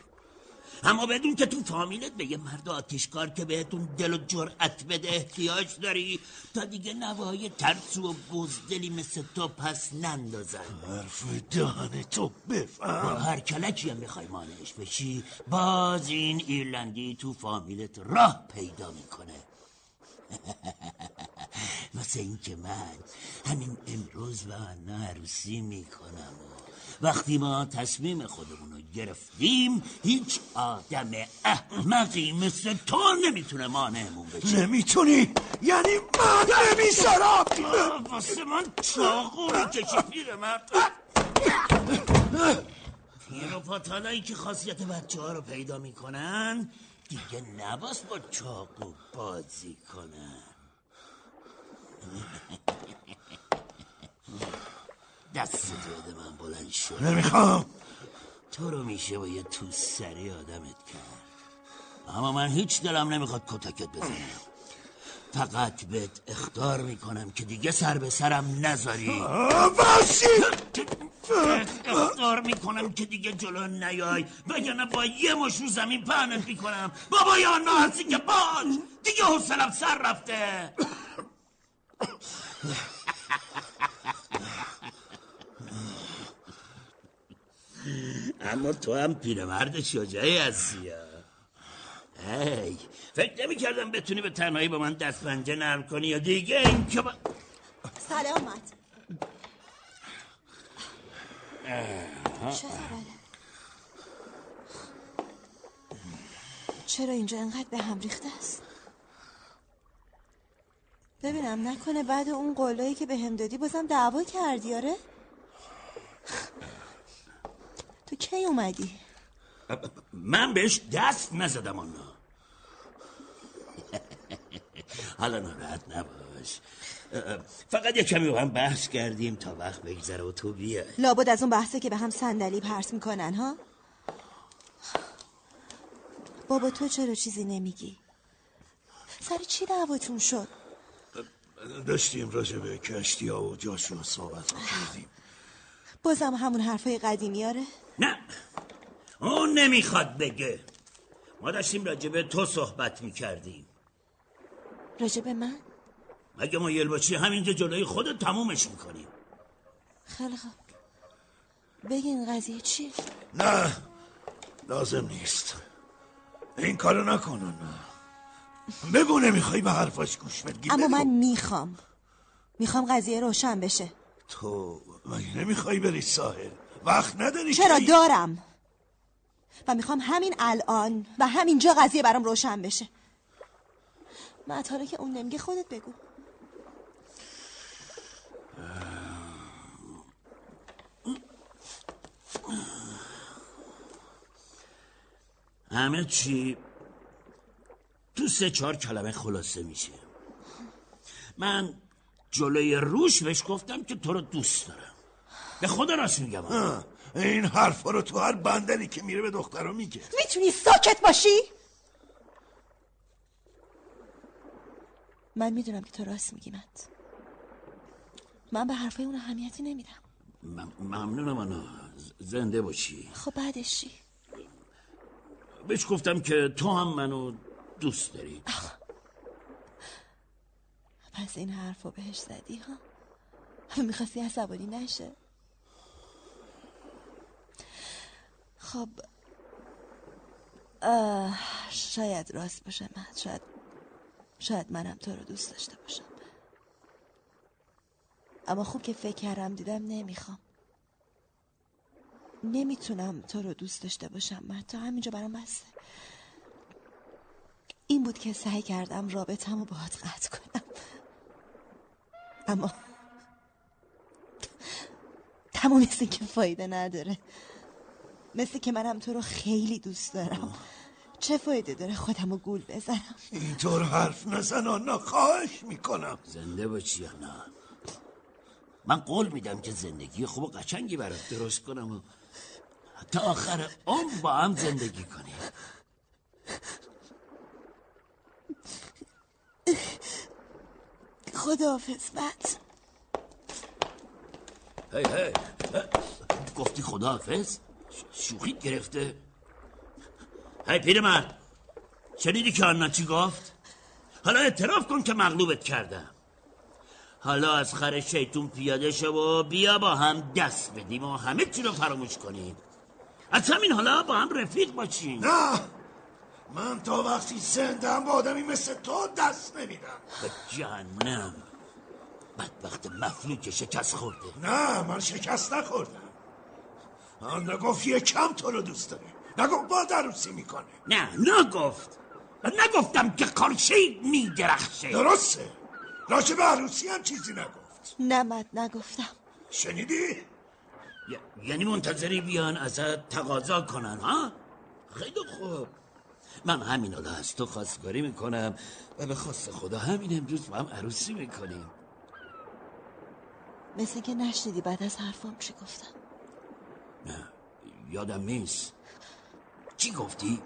اما بدون که تو فامیلت به یه مرد آتیشکار که بهتون دل و جرأت بده احتیاج داری تا دیگه نوای ترسو و بزدلی مثل تو پس نندازن. حرف دهن تو بفهم. با هر کلکی هم می‌خوای مانعش بشی باز این ایرلندی تو فامیلت راه پیدا می‌کنه. واسه اینکه من همین امروز و عروسی می‌کنم وقتی ما تصمیم خودمون رو گرفتیم هیچ آدم احمقی مثل تو نمی‌تونه مانعمون بشه. نمی‌تونی؟ یعنی من نمی‌ذارم واسه من چاقو پیر مرد. پیر و پاتالایی که خاصیت بچه ها رو پیدا می‌کنن دیگه نباس با چاقو بازی کنن. دست. بده من بلند شد. نمی‌خوام. تو رو میشه با یه تو سری آدمت کرد. اما من هیچ دلم نمی‌خواد کتکت بزنم. فقط بهت اختار می‌کنم که دیگه سر به سرم نذاری. باشی اختار می‌کنم که دیگه جلو نیای. وگرنه با یه مش رو زمین پهنت می‌کنم. بابا یا هستی که باش. دیگه حسنم سر رفته. اما تو هم پیرمرد شجاعی هستی ای فکر نمی کردم بتونی به تنهایی با من دست پنجه نرم کنی یا دیگه این که با... سلامت؟ چرا اینجا انقدر به هم ریخته است؟ ببینم نکنه بعد اون قولایی که به هم دادی بازم دعوا کردی آره؟ تو کی اومدی؟ من بهش دست نزدم آنا حالا ناراحت نباش. فقط یه کمی با هم بحث کردیم تا وقت بگذره و تو بیا لابد از اون بحثه که به هم صندلی پرس می‌کنن ها؟ بابا تو چرا چیزی نمیگی؟ سر چی دعواتون شد؟ داشتیم راجع به کشتی ها و جاشون صحبت کردیم بازم همون حرفای قدیمی آره؟ نه. اون نمی‌خواد بگه. ما داشتیم راجع به تو صحبت می‌کردیم. راجع به من؟ اگه ما یلباچی همینجا جلوی خودت تمومش می‌کنیم؟ خیلی خوب. بگین قضیه چیه؟ نه لازم نیست. این کارو نکنن. بگو نمی‌خوای به حرفاش گوش بدی اما بگو. من می‌خوام. می‌خوام قضیه روشن بشه. تو مگه نمی‌خوای بری ساحل؟ وقت نداری چرا که- دارم؟ و می‌خوام همین الان و همینجا قضیه برام روشن بشه. حالا که اون نمیگه خودت بگو. همه چی تو سه چهار کلمه خلاصه میشه. من جلوی روش بهش گفتم که تو رو دوست دارم. به خدا راست میگم. این حرفا رو تو هر بندری که میره به دخترا میگه. می‌تونی ساکت باشی؟ من می‌دونم که تو راست میگی مت. من به حرفای اون اهمیتی نمیدم. مم- ممنونم انا زنده باشی. خب بعدش چی؟ بهش گفتم که تو هم منو دوست داری. پس این حرف رو بهش زدی ها؟ می‌خواستی عصبانی نشه. خب شاید راست باشه من شاید شاید منم تو رو دوست داشته باشم. اما خوب که فکر کردم دیدم نمی‌خوام. نمی‌تونم تو رو دوست داشته باشم من تا همینجا برام بسته. این بود که سعی کردم رابطم رو باهات قطع کنم. اما مثل که فایده نداره. مثل که منم تو رو خیلی دوست دارم. چه فایده داره خودم رو گول بزنم؟ اینطور حرف نزن آنا خواهش می‌کنم. زنده باشی یا نه؟ من قول میدم که زندگی خوب و قشنگی برات درست کنم و تا آخر عمر با هم زندگی کنیم. خداحافظ مت هی هی. گفتی خداحافظ؟ ش- شوخیت گرفته. هی پیرمرد شنیدی که آنا چی گفت؟ حالا اعتراف کن که مغلوبت کردم. حالا از خر شیطون پیاده شو و بیا با هم دست بدیم و همه چی رو فراموش کنیم. از همین حالا با هم رفیق باشیم. نه من تا وقتی زندم با آدمی مثل تو دست نمیدم. به جهنم بدبخت مفلوک شکست خورده. نه من شکست نخوردم. آن نگفت یه کم تو رو دوست داره. نگفت با دروسی می‌کنه. نه نگفت. من نگفتم که خورشید میدرخشه. درسته. راجع به عروسی هم چیزی نگفت. نه مت نگفتم. شنیدی؟ ی- یعنی منتظری بیان ازت تقاضا کنن ها؟ خیلی خوب. من همین حالا از تو خواستگاری می‌کنم و به خواست خدا همین امروز با هم عروسی می‌کنیم. مثل که نشنیدی بعد از حرفام چی گفتم. نه یادم نیست چی گفتی؟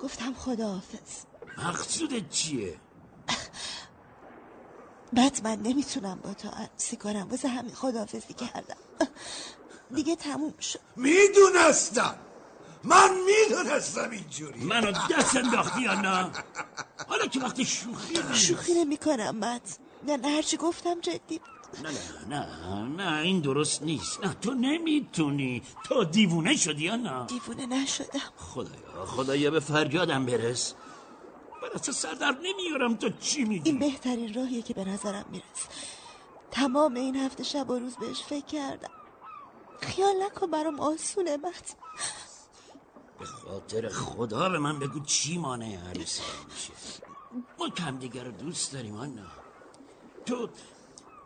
گفتم خداحافظ مقصودت چیه؟ بعد من نمی‌تونم با تو عروسی کنم واسه همین خداحافظی کردم دیگه تموم شد می‌دونستم من می‌دونستم اینجوری منو دست انداختی یا نه؟ حالا که وقتی شوخی. شوخی نمی کنم مت نه نه هرچی گفتم جدی بود. نه نه نه نه این درست نیست. نه تو نمی‌تونی. تو دیوونه شدی یا نه؟ دیوونه نشدم. خدایا خدایا به فریادم برس. من اصلا سر در نمیارم. تو چی میگی؟ این بهترین راهیه که به نظرم می‌رسه. تمام این هفته شب و روز بهش فکر کردم. خیال نکن برام آسونه مت به خاطر خدا به من بگو چی مانع عروسی میشه. ما کم دیگر رو دوست داریم آنا. تو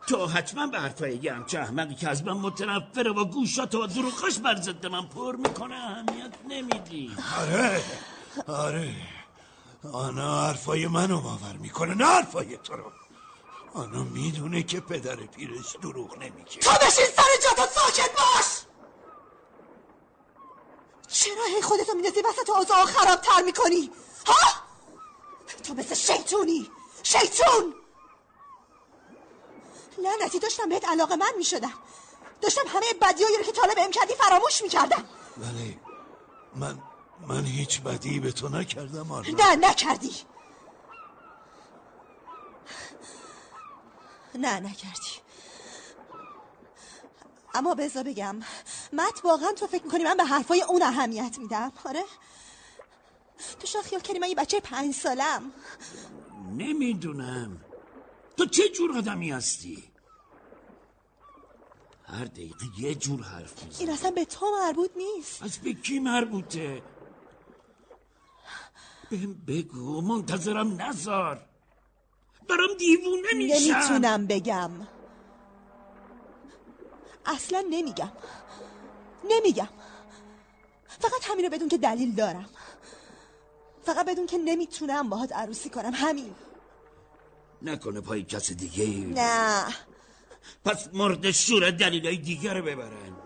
تو حتما به حرفای یه همچه احمقی که از من متنفره و گوشات و دروغاش بر ضد من پر می‌کنه اهمیت نمیدی. آره آره. آنا حرفای منو باور می‌کنه نه حرفای تو رو. آنا می‌دونه که پدر پیرش دروغ نمیگه. تو بشین سر جا تا ساکت باش! چرا هی خودتو میندازی وسط اوضاع خرابتر می‌کنی؟ ها؟ تو مثل شیطونی. شیطون! لعنتی داشتم بهت علاقه من می‌شدم. داشتم همه بدیایی رو که طالب ام کردی فراموش می‌کردم. ولی من من هیچ بدی به تو نکردم آرنا نه نکردی. نه نکردی. اما بذار بگم مت واقعا تو فکر می‌کنی من به حرفای اون اهمیت میدم؟ آره؟ تو شاید خیال کردی من یه بچه پنج سالم. نمی‌دونم. تو چه جور آدمی هستی؟ هر دقیقه یه جور حرف می‌زنی این اصلا به تو مربوط نیست. از به کی مربوطه؟ بهم بگو منتظرم نزار. دارم دیوونه میشم نمی‌تونم بگم. اصلا نمیگم. نمیگم. فقط همین رو بدون که دلیل دارم. فقط بدون که نمی‌تونم باهات عروسی کنم. همین. نکنه پای کس دیگه ای نه. پس مرد شور دلیلای دیگه رو ببرن.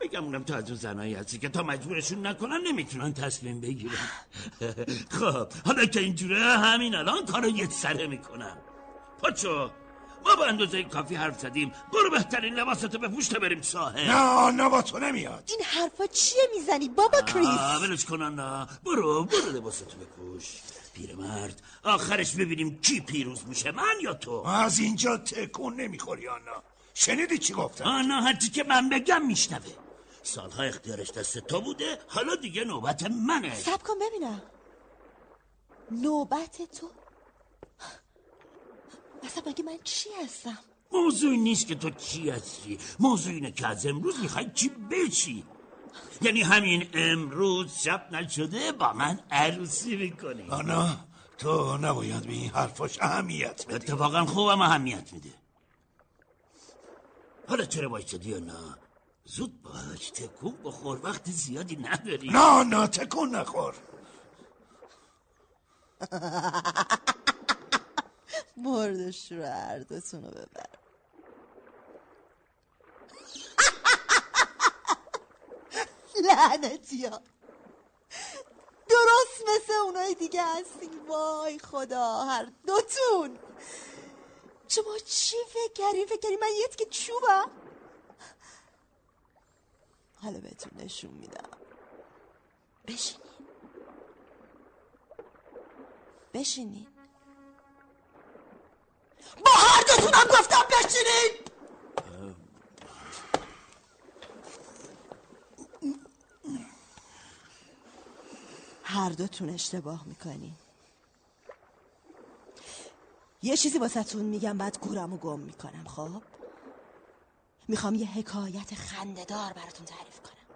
بگم اونم تو از اون زنایی هستی که تا مجبورشون نکنن نمی‌تونن تصمیم بگیرن. خب حالا که اینجوره همین الان کارو یه سره می‌کنم. پاچو ما با اندازه کافی حرف زدیم. برو بهترین لباساتو بپوش تا بریم ساحل. نه نه با تو نمیاد. این حرفا چیه می‌زنی؟ بابا آه، کریس. ولش کن نه برو برو لباساتو بپوش پیرمرد آخرش ببینیم کی پیروز میشه من یا تو؟ از اینجا تکون نمی‌خوری آنا. شنیدی چی گفتم؟ آنا هرچی که من بگم میشنوه. سالها اختیارش دست تو بوده حالا دیگه نوبت منه. سب کن ببینم. نوبت تو؟ اصلا مگه من چی هستم؟ موضوع نیست که تو چی هستی. موضوع اینه که از امروز می‌خوای چی بشی یعنی همین امروز شب نشده با من عروسی می‌کنی. آنا تو نباید به این حرفاش اهمیت بدی. اتفاقا خوبم اهمیت میده. حالا چرا وایستادی یا نه؟ زود باش تکون بخور وقت زیادی نداری. نه نه تکون نخور. مردش رو هر دوتون رو ببر. لعنتی ها. درست مثل اونای دیگه هستین وای خدا هر دوتون. شما چی فکر کردین فکر کردین من یه که چوبم. حالا بهتون نشون میدم. بشینین. بشینین. با هر دوتونم گفتم بشینین. هر دوتون اشتباه می‌کنین. یه چیزی واسهتون میگم بعد گورم و گم می‌کنم خب؟ می‌خوام یه حکایت خندهدار براتون تعریف کنم.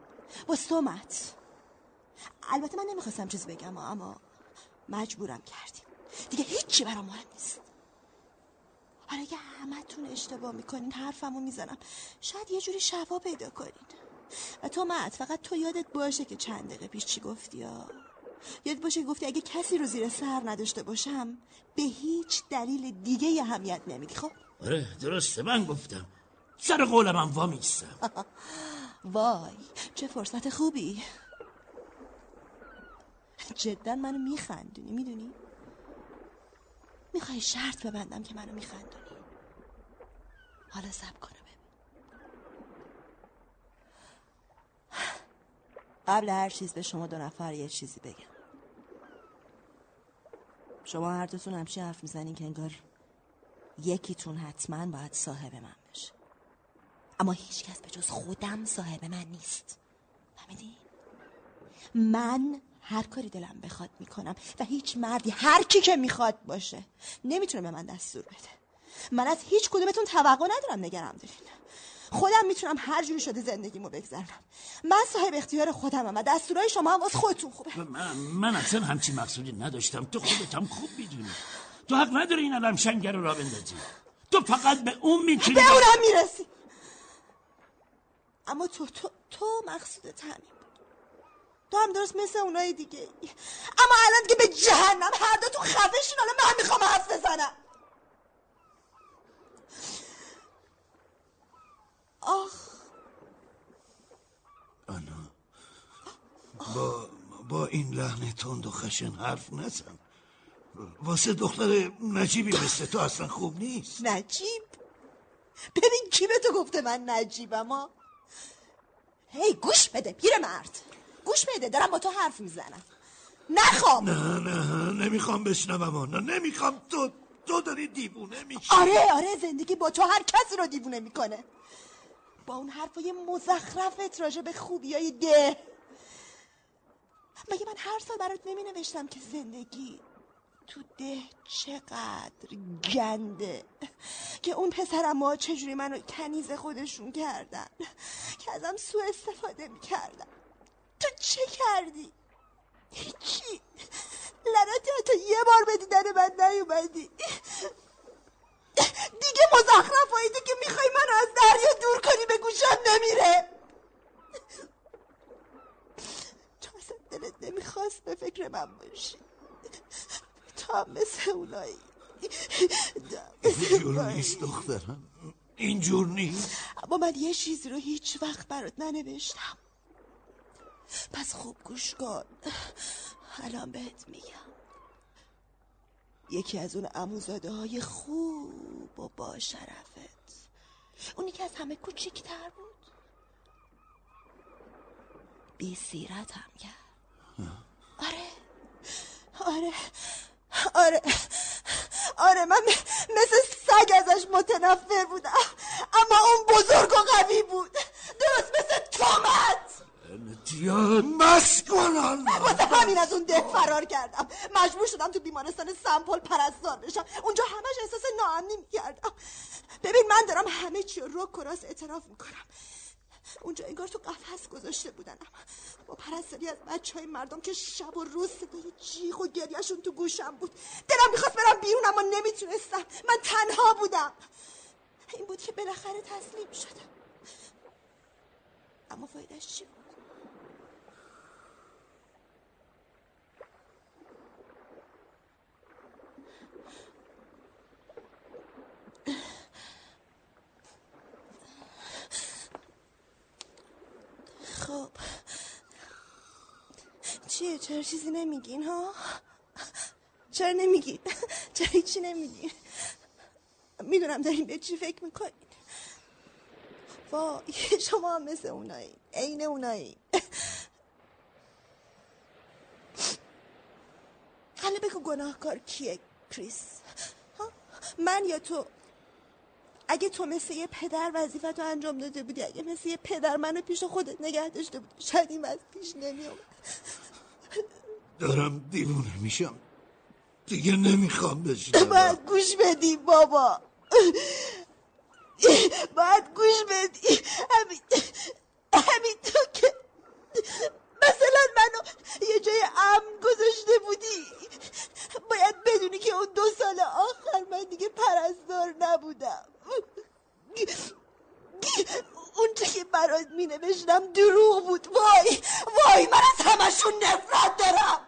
با سومت. البته من نمی‌خواستم چیز بگم اما مجبورم کردیم. دیگه هیچی برام مهم نیست. حالا اگه همتون اشتباه می‌کنین حرفمو می‌زنم. شاید یه جوری شفا پیدا کنین. و تو مت فقط تو یادت باشه که چند دقیقه پیش چی گفتی یا یاد باشه گفتی اگه کسی رو زیر سر نداشته باشم به هیچ دلیل دیگه ی اهمیت نمیدی خب؟ آره درسته من گفتم. سر قولم هم وامیستم وای چه فرصت خوبی. جدا منو میخندونی می‌دونی؟ می‌خوای شرط ببندم که منو میخندونی. حالا سب کنه ببین. قبل هر چیز به شما دو نفر یه چیزی بگم. شما هر دوتون همچین حرف می‌زنین که انگار یکیتون حتما باید صاحب من بشه. اما هیچ کس به جز خودم صاحب من نیست. فهمیدی؟ من هر کاری دلم بخواد می‌کنم و هیچ مردی هر کی که می‌خواد باشه نمی‌تونه به من دستور بده. من از هیچ کدومتون توقع ندارم نگرم دارین خودم می‌تونم هر جوری شده زندگیمو بگذرونم من صاحب اختیار خودمم و دستورای شما هم واسه خودتون خوبه. من, من اصلا همچین مقصودی نداشتم. تو خودت هم خوب می‌دونی. تو حق نداری این علم شنگر رو را بندازی. تو فقط به اون می‌تونی به اونم می‌رسی. اما تو تو تو مقصودت همین بود تو هم درست مثل اونای دیگه. اما الان دیگه به جهنم هر دو تو خفشین حالا من می‌خوام حرف بزنم. آخ. آنا. با این لحن تند و خشن حرف نزن. واسه دختر نجیبی مثل تو اصلا خوب نیست. نجیب؟ ببین کی به تو گفته من نجیبم ها هی گوش بده پیر مرد. گوش بده دارم با تو حرف می‌زنم. نخوام نه نه نمی‌خوام بشنوم نه نمی‌خوام. تو تو داری دیوونه میشی. آره آره زندگی با تو هر کسی رو دیوونه می‌کنه. با اون حرفای مزخرفت راجع به خوبی های ده. مگه من هر سال برات نمی نوشتم که زندگی تو ده چقدر گنده؟ که اون پسرم ما چجوری منو کنیز خودشون کردن؟ که ازم سوء استفاده می‌کردن. تو چه کردی؟ هیچی. لعنتی تا یه بار به دیدن من نیومدی. دیگه مزخرف تو که می‌خوای منو از دریا دور کنی به گوشم نمیره. تو اصلا دلت نمی‌خواست به فکر من باشی. تو هم مثل اونایی. اینجور نیست دخترم. اینجور نیست. اما من یه چیزی رو هیچ وقت برات ننوشتم. پس خوب گوش کن. الان بهت میگم. یکی از اون اموزاده های خوب و با شرفت. اونی که از همه کوچیکتر بود. بی سیرت هم کرد. آره. آره. آره. آره من مثل سگ ازش متنفر بودم. اما اون بزرگ و قوی بود. درست مثل تومت. بس کنن واسه همین از اون ده فرار کردم. مجبور شدم تو بیمارستان سمپل پرستار بشم. اونجا همش احساس ناامنی می‌کردم. ببین من دارم همه چی رو راست اعتراف می‌کنم. اونجا انگار تو قفس گذاشته بودنم. با پرستاری از بچه های مردم که شب و روز صدای جیغ و گریهشون تو گوشم بود. دلم می‌خواست برم بیرون اما نمی‌تونستم. من تنها بودم. این بود که بالاخره تسلیم شدم. اما فایدهش چی بود خب چیه؟ چرا چیزی نمیگین ها؟ چرا نمیگین چرا چی نمیگین؟ می‌دونم داریم به چی فکر می‌کنین. وای شما هم مثل اونایی. عین اونایی. حالا بگو گناهکار کیه کریس. من یا تو؟ اگه تو مثل یه پدر وظیفت رو انجام داده بودی اگه مثل یه پدر منو پیش خودت نگه داشته بودی شاید این پیش نمیومد دارم دیوونه میشم. دیگه نمی‌خوام بشنم باید گوش بدی بابا. باید گوش بدی. همین همین تو که مثلا منو یه جای امن گذاشته بودی. باید بدونی که اون دو سال آخر من دیگه پرستار نبودم. اون که برات می نوشتم دروغ بود. وای وای من از همشون نفرت دارم.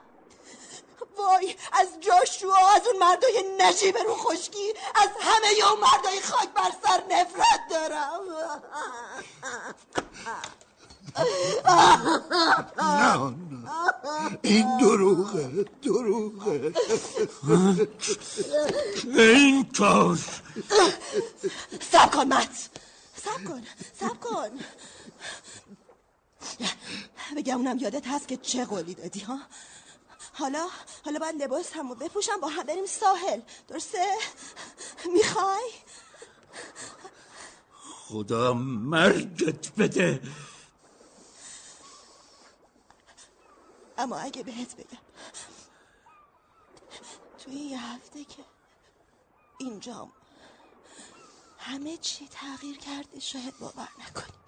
وای از جاشوا از اون مردای نجیب رو خشکی از همه یا مردای خاک بر سر نفرت دارم. نه این دروغه دروغه. این کار سب کن مت. سب کن سب کن. بگم اونم یادت هست که چه قولی دادی ها؟ حالا حالا باید لباس همو بپوشم با هم بریم ساحل. درسته؟ می‌خوای؟ خدا مرگت بده. اما اگه بهت بگم توی یه هفته که اینجام همه چی تغییر کرده شاید باور نکنی.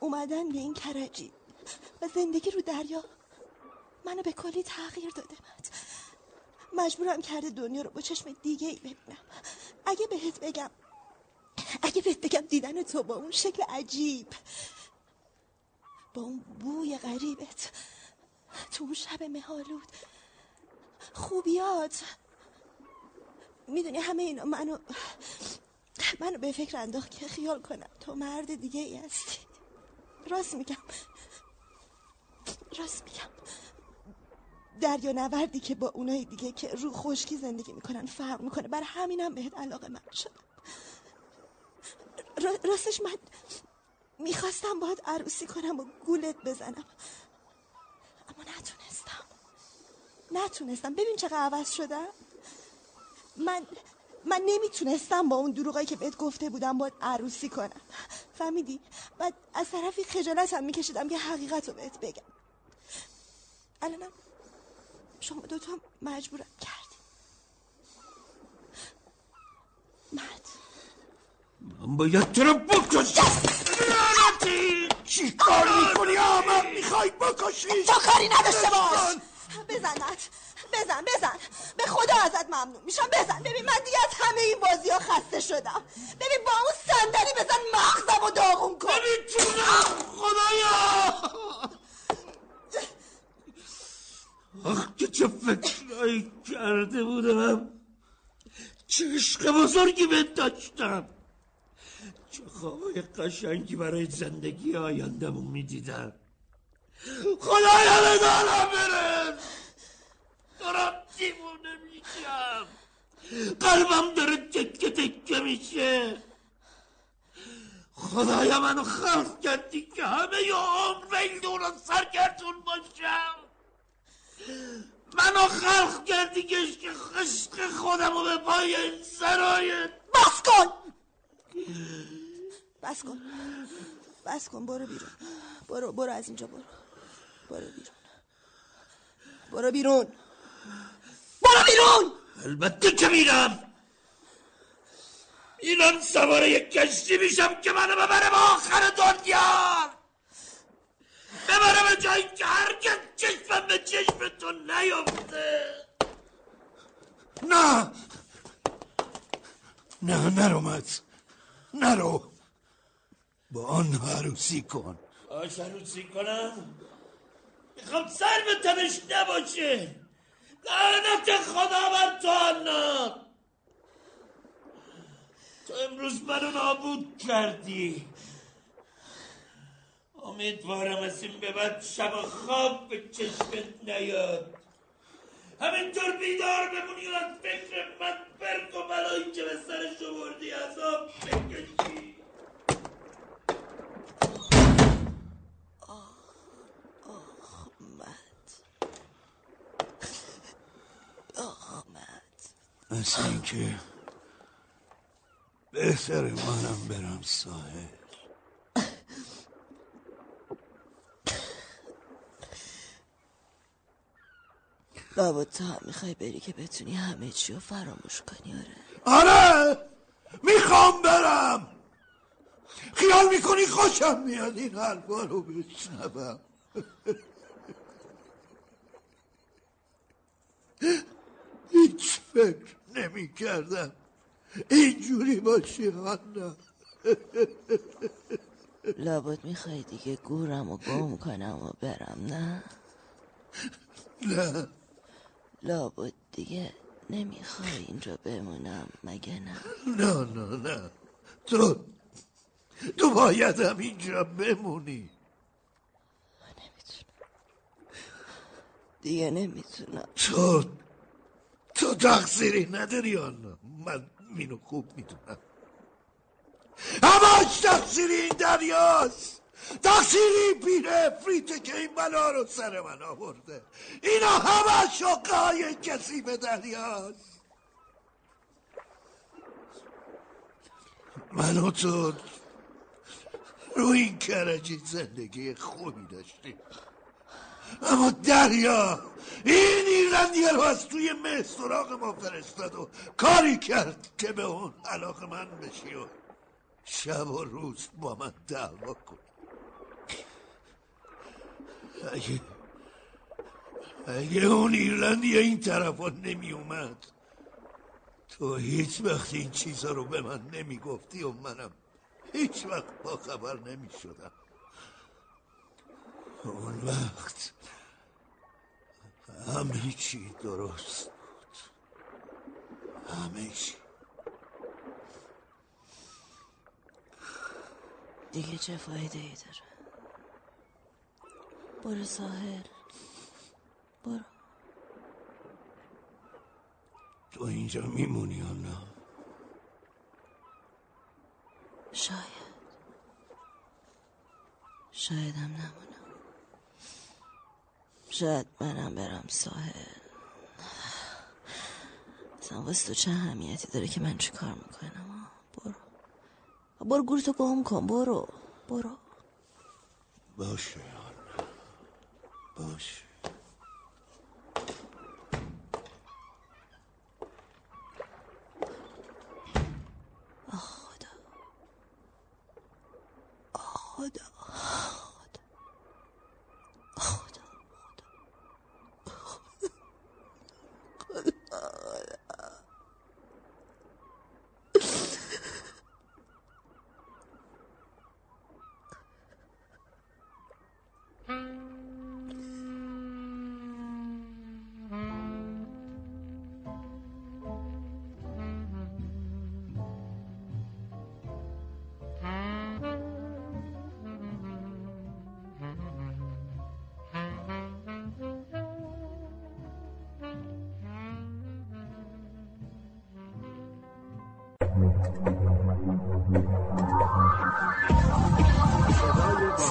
اومدن به این کرجی و زندگی رو دریا منو به کلی تغییر داده مد مجبورم کرده دنیا رو با چشم دیگه ای ببینم. اگه بهت بگم اگه بهت بگم دیدن تو با اون شکل عجیب با اون بوی غریبت تو اون شب مهالود خوبیات. می‌دونی همه اینا منو منو به فکر انداخت که خیال کنم تو مرد دیگه ای هستی. راست میگم. راست میگم. دریا نوردی که با اونای دیگه که رو خشکی زندگی می‌کنن فرق می‌کنه. برای همینم بهت علاقه من شدم. راستش من می‌خواستم باید عروسی کنم و گولت بزنم. اما نتونستم. نتونستم. ببین چقدر عوض شدم. من من نمی‌تونستم با اون دروغایی که بهت گفته بودم باید عروسی کنم. فهمیدی؟ بعد از طرفی خجالت هم میکشیدم که حقیقت رو بهت بگم. الانم شما دوتا مجبورم کردی. مد من باید تو رو بکشم چی کار می‌کنی؟ آمد می‌خوای بکشی. تو کاری نداشته باش. بزنت بزن بزن به خدا ازت ممنون میشم. بزن. ببین من دیگه از همه این بازی ها خسته شدم. ببین با اون صندلی بزن مغزم و داغون کن. نمی‌تونم خدایا. آخ که چه فکرهایی کرده بودم. چه عشق بزرگی به داشتم. چه خوابای قشنگی برای زندگی آیندهمون می‌دیدم. خدایا به دارم برس. دارم دیوونه میشم. قلبم داره تکه تکه میشه. خدایا منو خلق کردی که همه ی عمر میدون و سرگردون باشم. منو خلق کردی که خشق خودم رو به پای این سرایت. بس کن. بس کن. بس کن برو بیرون. برو برو از اینجا برو. برو بیرون. برو بیرون. برو بیرون. البته که میرم. میرم سوار یک کشتی میشم که منو ببره به آخر دنیا. ببره به جایی که هرگز چشمم به چشمتون نیفته. نه. نه نرو مت. نرو. با آن عروسی کن. آش عروسی کنم؟ می‌خوام سر به تنش نباشه. لعنت خدا بر تو انا تو امروز منو نابود کردی. امیدوارم از این به بعد شب خواب به چشمت نیاد همینطور بیدار بمونی و از فکر من برک و بلایی که به سرش آوردی عذاب بکشی مثل اینکه بهتر منم برم ساحل لابد تا هم می‌خوای بری که بتونی همه چی رو فراموش کنی آره. آره می‌خوام برم. خیال می‌کنی خوشم میاد این حرفا رو بشنوم. هیچ فکر نمی کردم اینجوری باشی هانا لابد می‌خوای دیگه گورم و گم کنم و برم نه؟ نه. لابد دیگه نمی‌خوای اینجا بمونم مگه نه؟ نه نه نه. تو تو باید هم اینجا بمونی دیگه نمی‌تونم. تو تو تقصیری نداری آنا. من مینو خوب می‌دونم. همش تقصیری این دریاست. تقصیری پیر فریته که این بلا رو سر من آورده. اینا همه شقه های کسی به دریاست. من و تو رو این کرجی زندگی خوبی داشتیم. اما دریا این ایرلندیه رو از توی مه سراغ ما فرستاد و کاری کرد که به اون علاقه من بشی و شب و روز با من دعوا کن. اگه اگه اون ایرلندی این طرف نمی اومد تو هیچ وقت این چیزا رو به من نمی گفتی و منم هیچ وقت با خبر نمی شدم اون وقت همه چی درست بود. همه چی. دیگه چه فایده ای داره؟ برو ساحل. برو. تو اینجا میمونی یا نه؟ شاید. شایدم نمونم. شاید منم برم ساحل. اصلا واسه تو چه اهمیتی داره که من چی کار می‌کنم برو. برو گورتو گم کن برو. برو. باشه. باشه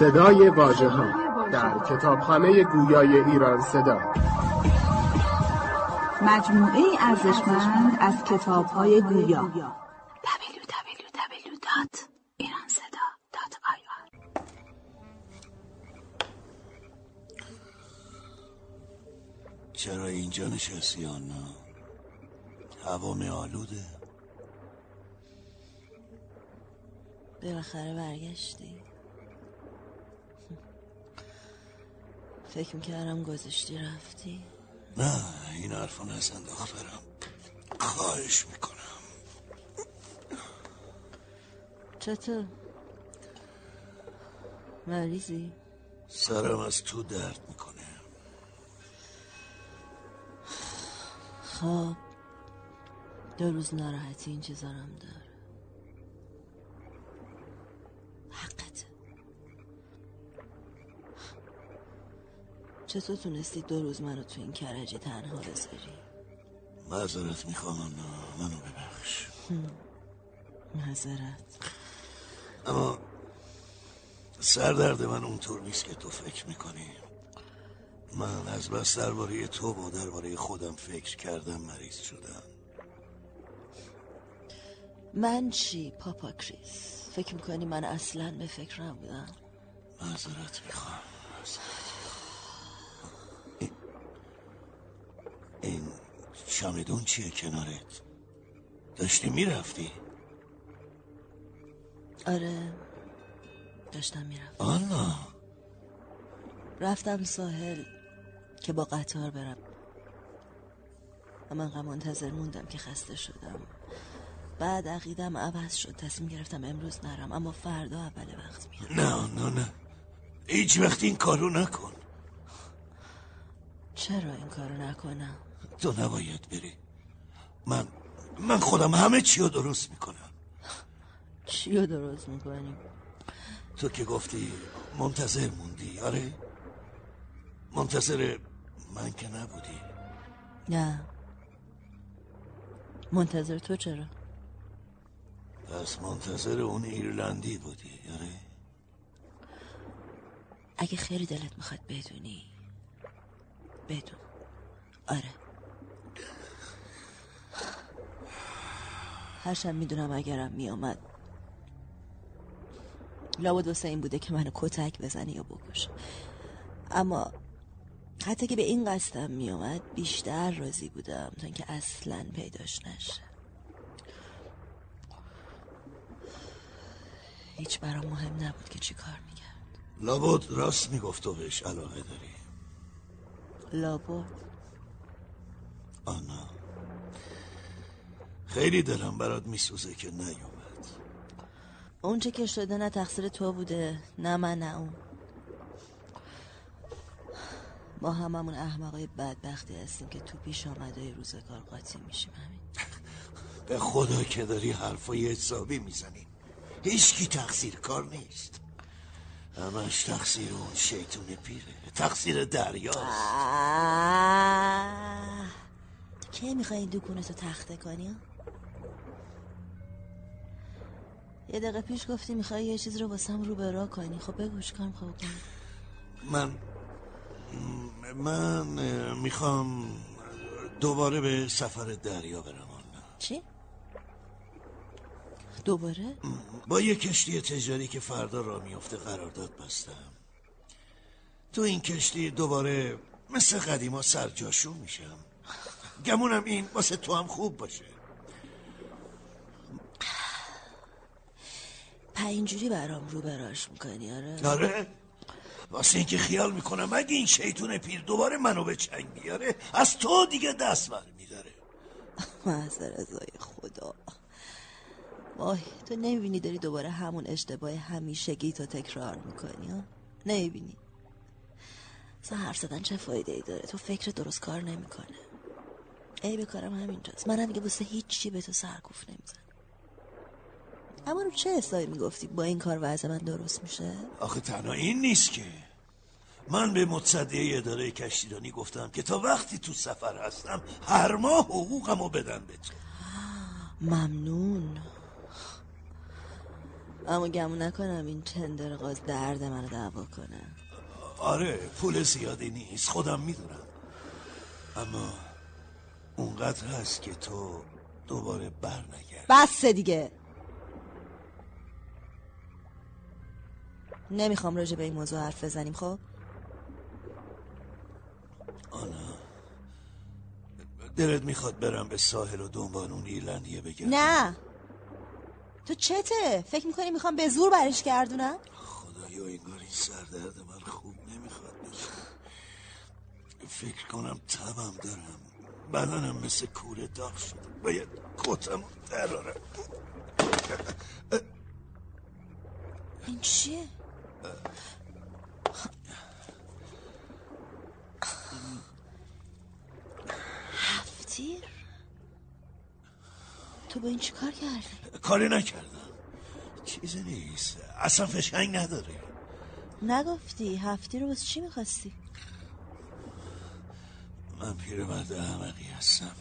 صدای واژه ها در کتابخانه گویای ایران صدا. مجموعه ارزشمند از کتاب های گویا www.iranseda.ir چرا اینجا نشستی آنا هوا آلوده بالاخره برگشتی. فکر می‌کردم گذاشتی رفتی. نه این حرفا نزن دخترم خواهش می‌کنم. چطور؟ مریضی؟ سرم از تو درد می‌کنه. خب دو روز ناراحتی این چیزارم داره حقته چطور تونستی دو روز منو تو این کرجی تنها بذاری؟ معذرت می‌خوام آنا منو ببخش. معذرت. اما سردرد من اونطور نیست که تو فکر می‌کنی. من از بس درباره تو و درباره خودم فکر کردم مریض شدم. من چی پاپا کریس؟ فکر می‌کنی من اصلا به فکر نبودم معذرت می‌خوام این, این چمدون چیه کنارت؟ داشتی می‌رفتی؟ آره داشتم می‌رفتم. آنا. رفتم ساحل که با قطار برم. من غم منتظر موندم که خسته شدم. بعد عقیدم عوض شد تصمیم گرفتم امروز نرم اما فردا اول وقت میام. نه نه نه. هیچ وقت این کارو نکن. چرا این کارو نکنم؟ تو نباید بری. من من خودم همه چی رو درست می‌کنم. چی رو درست می‌کنیم تو که گفتی منتظر موندی آره؟ منتظر من که نبودی. نه. منتظر تو چرا؟ پس منتظر اون ایرلندی بودی آره؟ اگه خیلی دلت می‌خواد بدونی بدون. آره. هرچند می‌دونم اگرم میامد لابد واسه این بوده که منو کتک بزنی یا بکشه اما حتی که به این قصدم میامد بیشتر راضی بودم تا اینکه اصلا پیداش نشه. هیچ برام مهم نبود که چی کار می‌کرد. لابد راست می‌گفت تو بهش علاقه داری. لابد. آنا. خیلی دلم برات میسوزه که نیومد. اونچه که شده نه تقصیر تو بوده نه من نه اون. ما هممون احمقای بدبختی هستیم که تو پیش آمده روزگار قاطی میشیم همین. به خدا که داری حرفای حسابی می‌زنی. هیچکی تقصیر کار نیست. همش تقصیر اون شیطون پیره. تقصیر دریاست آه. کی می‌خوای این دکونتو تخته کنی؟ یه دقیقه پیش گفتی می‌خوای یه چیز رو واسم رو برا کنی. خب بگو چیکار می‌خوای کنی من من می‌خوام دوباره به سفر دریا برم. چی؟ دوباره؟ با یه کشتی تجاری که فردا را میفته قرارداد بستم. تو این کشتی دوباره مثل قدیما سرجاشو میشم. گمونم این واسه تو هم خوب باشه. پا اینجوری برام رو براش می‌کنی آره؟ آره. واسه اینکه خیال می‌کنم اگه این شیطون پیر دوباره منو به چنگ بیاره از تو دیگه دست بر میداره محضر ازای خدا. وای تو نمی‌بینی داری دوباره همون اشتباه همیشگی تو تکرار می‌کنی ها؟ نمی‌بینی. اصلا حرف زدن چه فایده ای داره؟ تو فکر درست کار نمی‌کنه. ای به کارم همینجاست. منم دیگه واسه هیچی به تو سرکوف نمیزن اما رو چه حسابی می‌گفتی با این کار وضع من درست میشه؟ آخه تنها این نیست که. من به متصدی اداره کشتیرانی گفتم که تا وقتی تو سفر هستم هر ماه حقوقمو بدن به تو. ممنون. اما گمون نکنم این تندرغاز درد منو دعوا کنه. آره پول زیادی نیست خودم می‌دونم. اما اونقدر هست که تو دوباره بر نگرد بس دیگه. نمی‌خوام راجع به این موضوع حرف بزنیم خب؟ آنا دلت می‌خواد برم به ساحل و دنبال اون ایرلندیه بگردم؟ نه. تو چته؟ فکر می‌کنی می‌خوام به زور برش گردونم؟ خدایا انگار این سردرد من خوب نمی‌خواد بشه فکر کنم تبم دارم. بدنم مثل کوره داغ شده. باید کتم درارم. این چیه؟ هفتیر تو با این چیکار کردی؟ کاری نکردم. چیزی نیست. اصلا فشنگ نداره نگفتی هفتی رو واسه چی می‌خواستی؟ من پیرمرد احمقی هستم.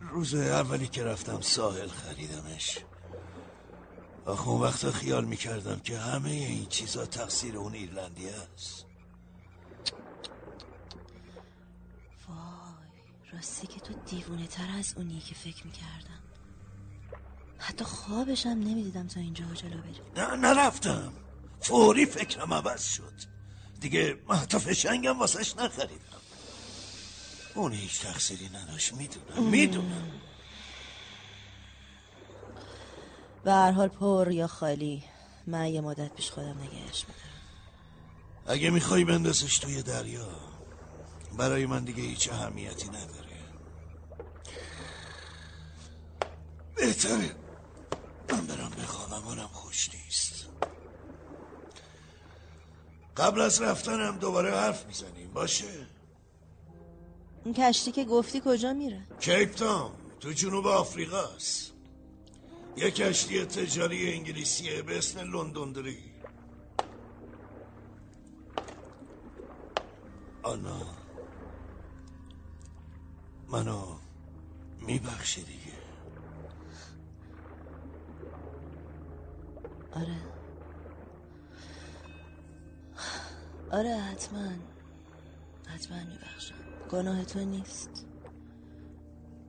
روز اولی که رفتم ساحل خریدمش. آخه اون وقتا خیال می‌کردم که همه این چیزا تقصیر اون ایرلندی است وای راستی که تو دیوونه تر از اونی که فکر می‌کردم. حتی خوابشم نمی‌دیدم تا اینجا جلو بری نه نرفتم. فوری فکرم عوض شد. دیگه حتی فشنگم واسش نخریدم. اون هیچ تقصیری نداشت. می‌دونم می‌دونم. به هر حال پر یا خالی من یه مدت پیش خودم نگهش میدارم. اگه می‌خوای بندازش توی دریا برای من دیگه هیچ اهمیتی نداره. بهتره. من برم بخوابم حالم خوش نیست. قبل از رفتنم دوباره حرف می‌زنیم باشه؟ اون کشتی که گفتی کجا میره؟ کیپ تاون تو جنوب آفریقاست. یه کشتی تجاری انگلیسیه به اسم لندندری آنا منو میبخشی دیگه. آره. آره حتما. حتما میبخشم. گناه تو نیست.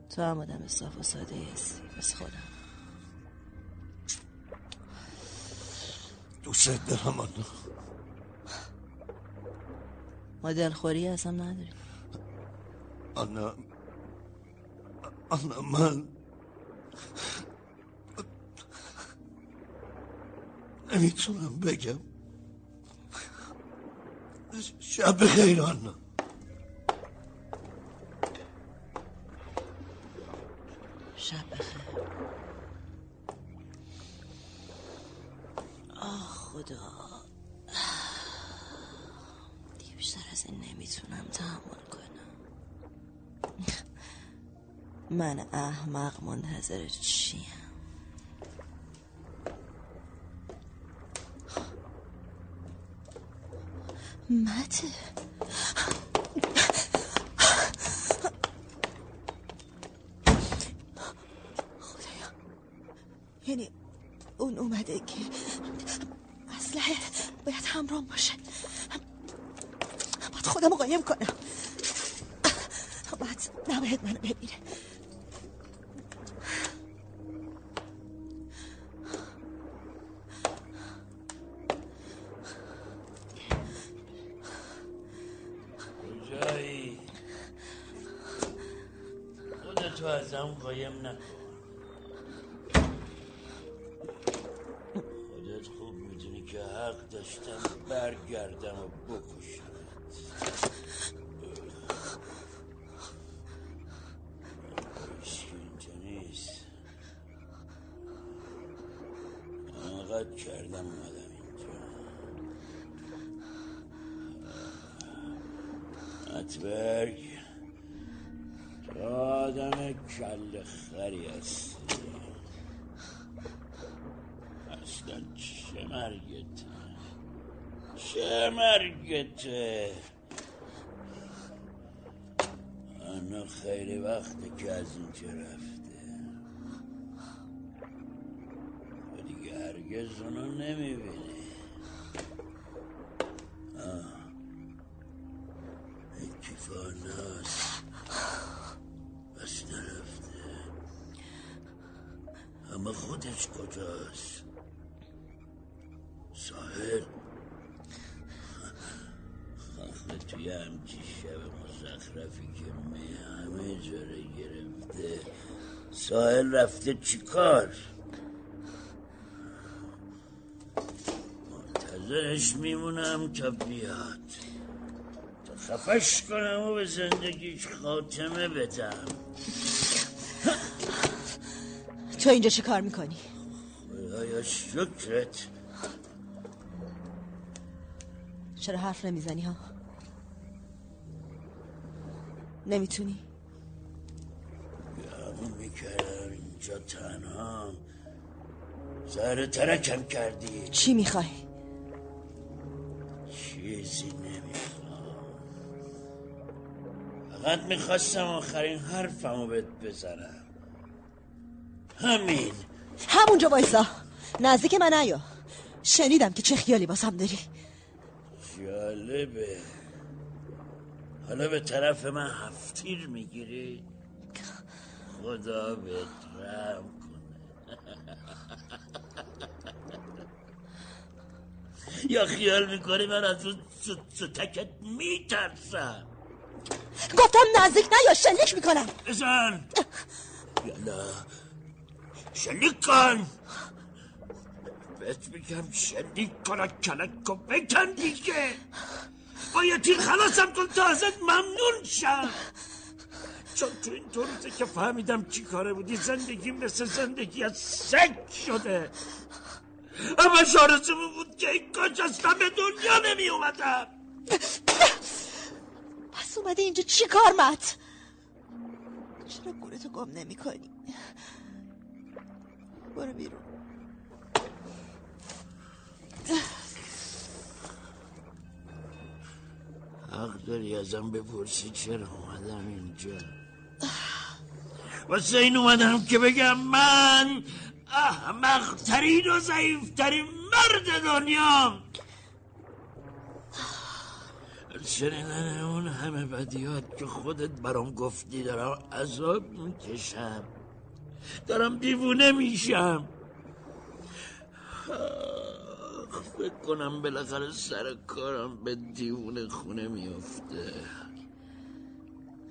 تو هم آدم صاف و ساده هستی. بس خودم. دوست دارم آنا ما دلخوری اصلا نداریم. آنا آنا من نمی‌تونم بگم. شب بخیر آنا. شب بخیر. خدا دیگه بیشتر از این نمی‌تونم تحمل کنم. من احمق منتظر چیم؟ مته. خدایا یعنی اون اومده که اسلحه باید همراه باشه. باید خودم قایم کنم. باید نباید منو ببینه کل خری هستی. اصلا چه مرگته؟ چه مرگته؟ انا خیلی وقته که از اینجا رفته. و دیگه هرگز اونو نمی‌بینی کیفاناس اما خودش کجاست؟ ساحل. آخه توی همچی شب مزخرفی که می همه جاره گرفته. ساحل رفته چیکار؟ منتظرش میمونم که بیاد. تا خفش کنم و به زندگیش خاتمه بدم. تو اینجا چه کار می‌کنی؟ خدایا شکرت چرا حرف نمی‌زنی ها؟ نمی‌تونی؟ گمون می‌کردم اینجا تنها زهر ترکم کردی چی می‌خوای؟ چیزی نمی‌خوام فقط می‌خواستم آخرین حرفمو بهت بزنم همین. همونجا وایسا. نزدیک من نیا. شنیدم که چه خیالی باسم داری. جالبه. حالا به طرف من هفتیر می‌گیری؟ خدا بهت رحم کنه. یا خیال می‌کنی من از اون ستکت میترسم؟ گفتم نزدیک نیا شلیک می‌کنم. بزن. یالا شلیک کن بهت میگم شلیک کن کلک کن بکن دیگه! با یه تیر خلاصم کن تا ازت ممنون شم! چون تو این دو روزه که فهمیدم چی کاره بودی زندگی مثل زندگی از سگ شده! اما شارزمون بود که این کاش اصلا به دنیا نمی اومدم پس اومده اینجا چی کار مت؟ چرا گورتو گم نمی کنی برو بیرون. حق داری ازم بپرسی چرا اومدم اینجا؟ واسه این اومدم که بگم من احمقترین و ضعیفترین مرد دنیام. شنیدن اون همه بدیات که خودت برام گفتی دارم عذاب می‌کشم. دارم دیوونه میشم. فکر کنم بالاخره سر کارم به دیوونه خونه میفته.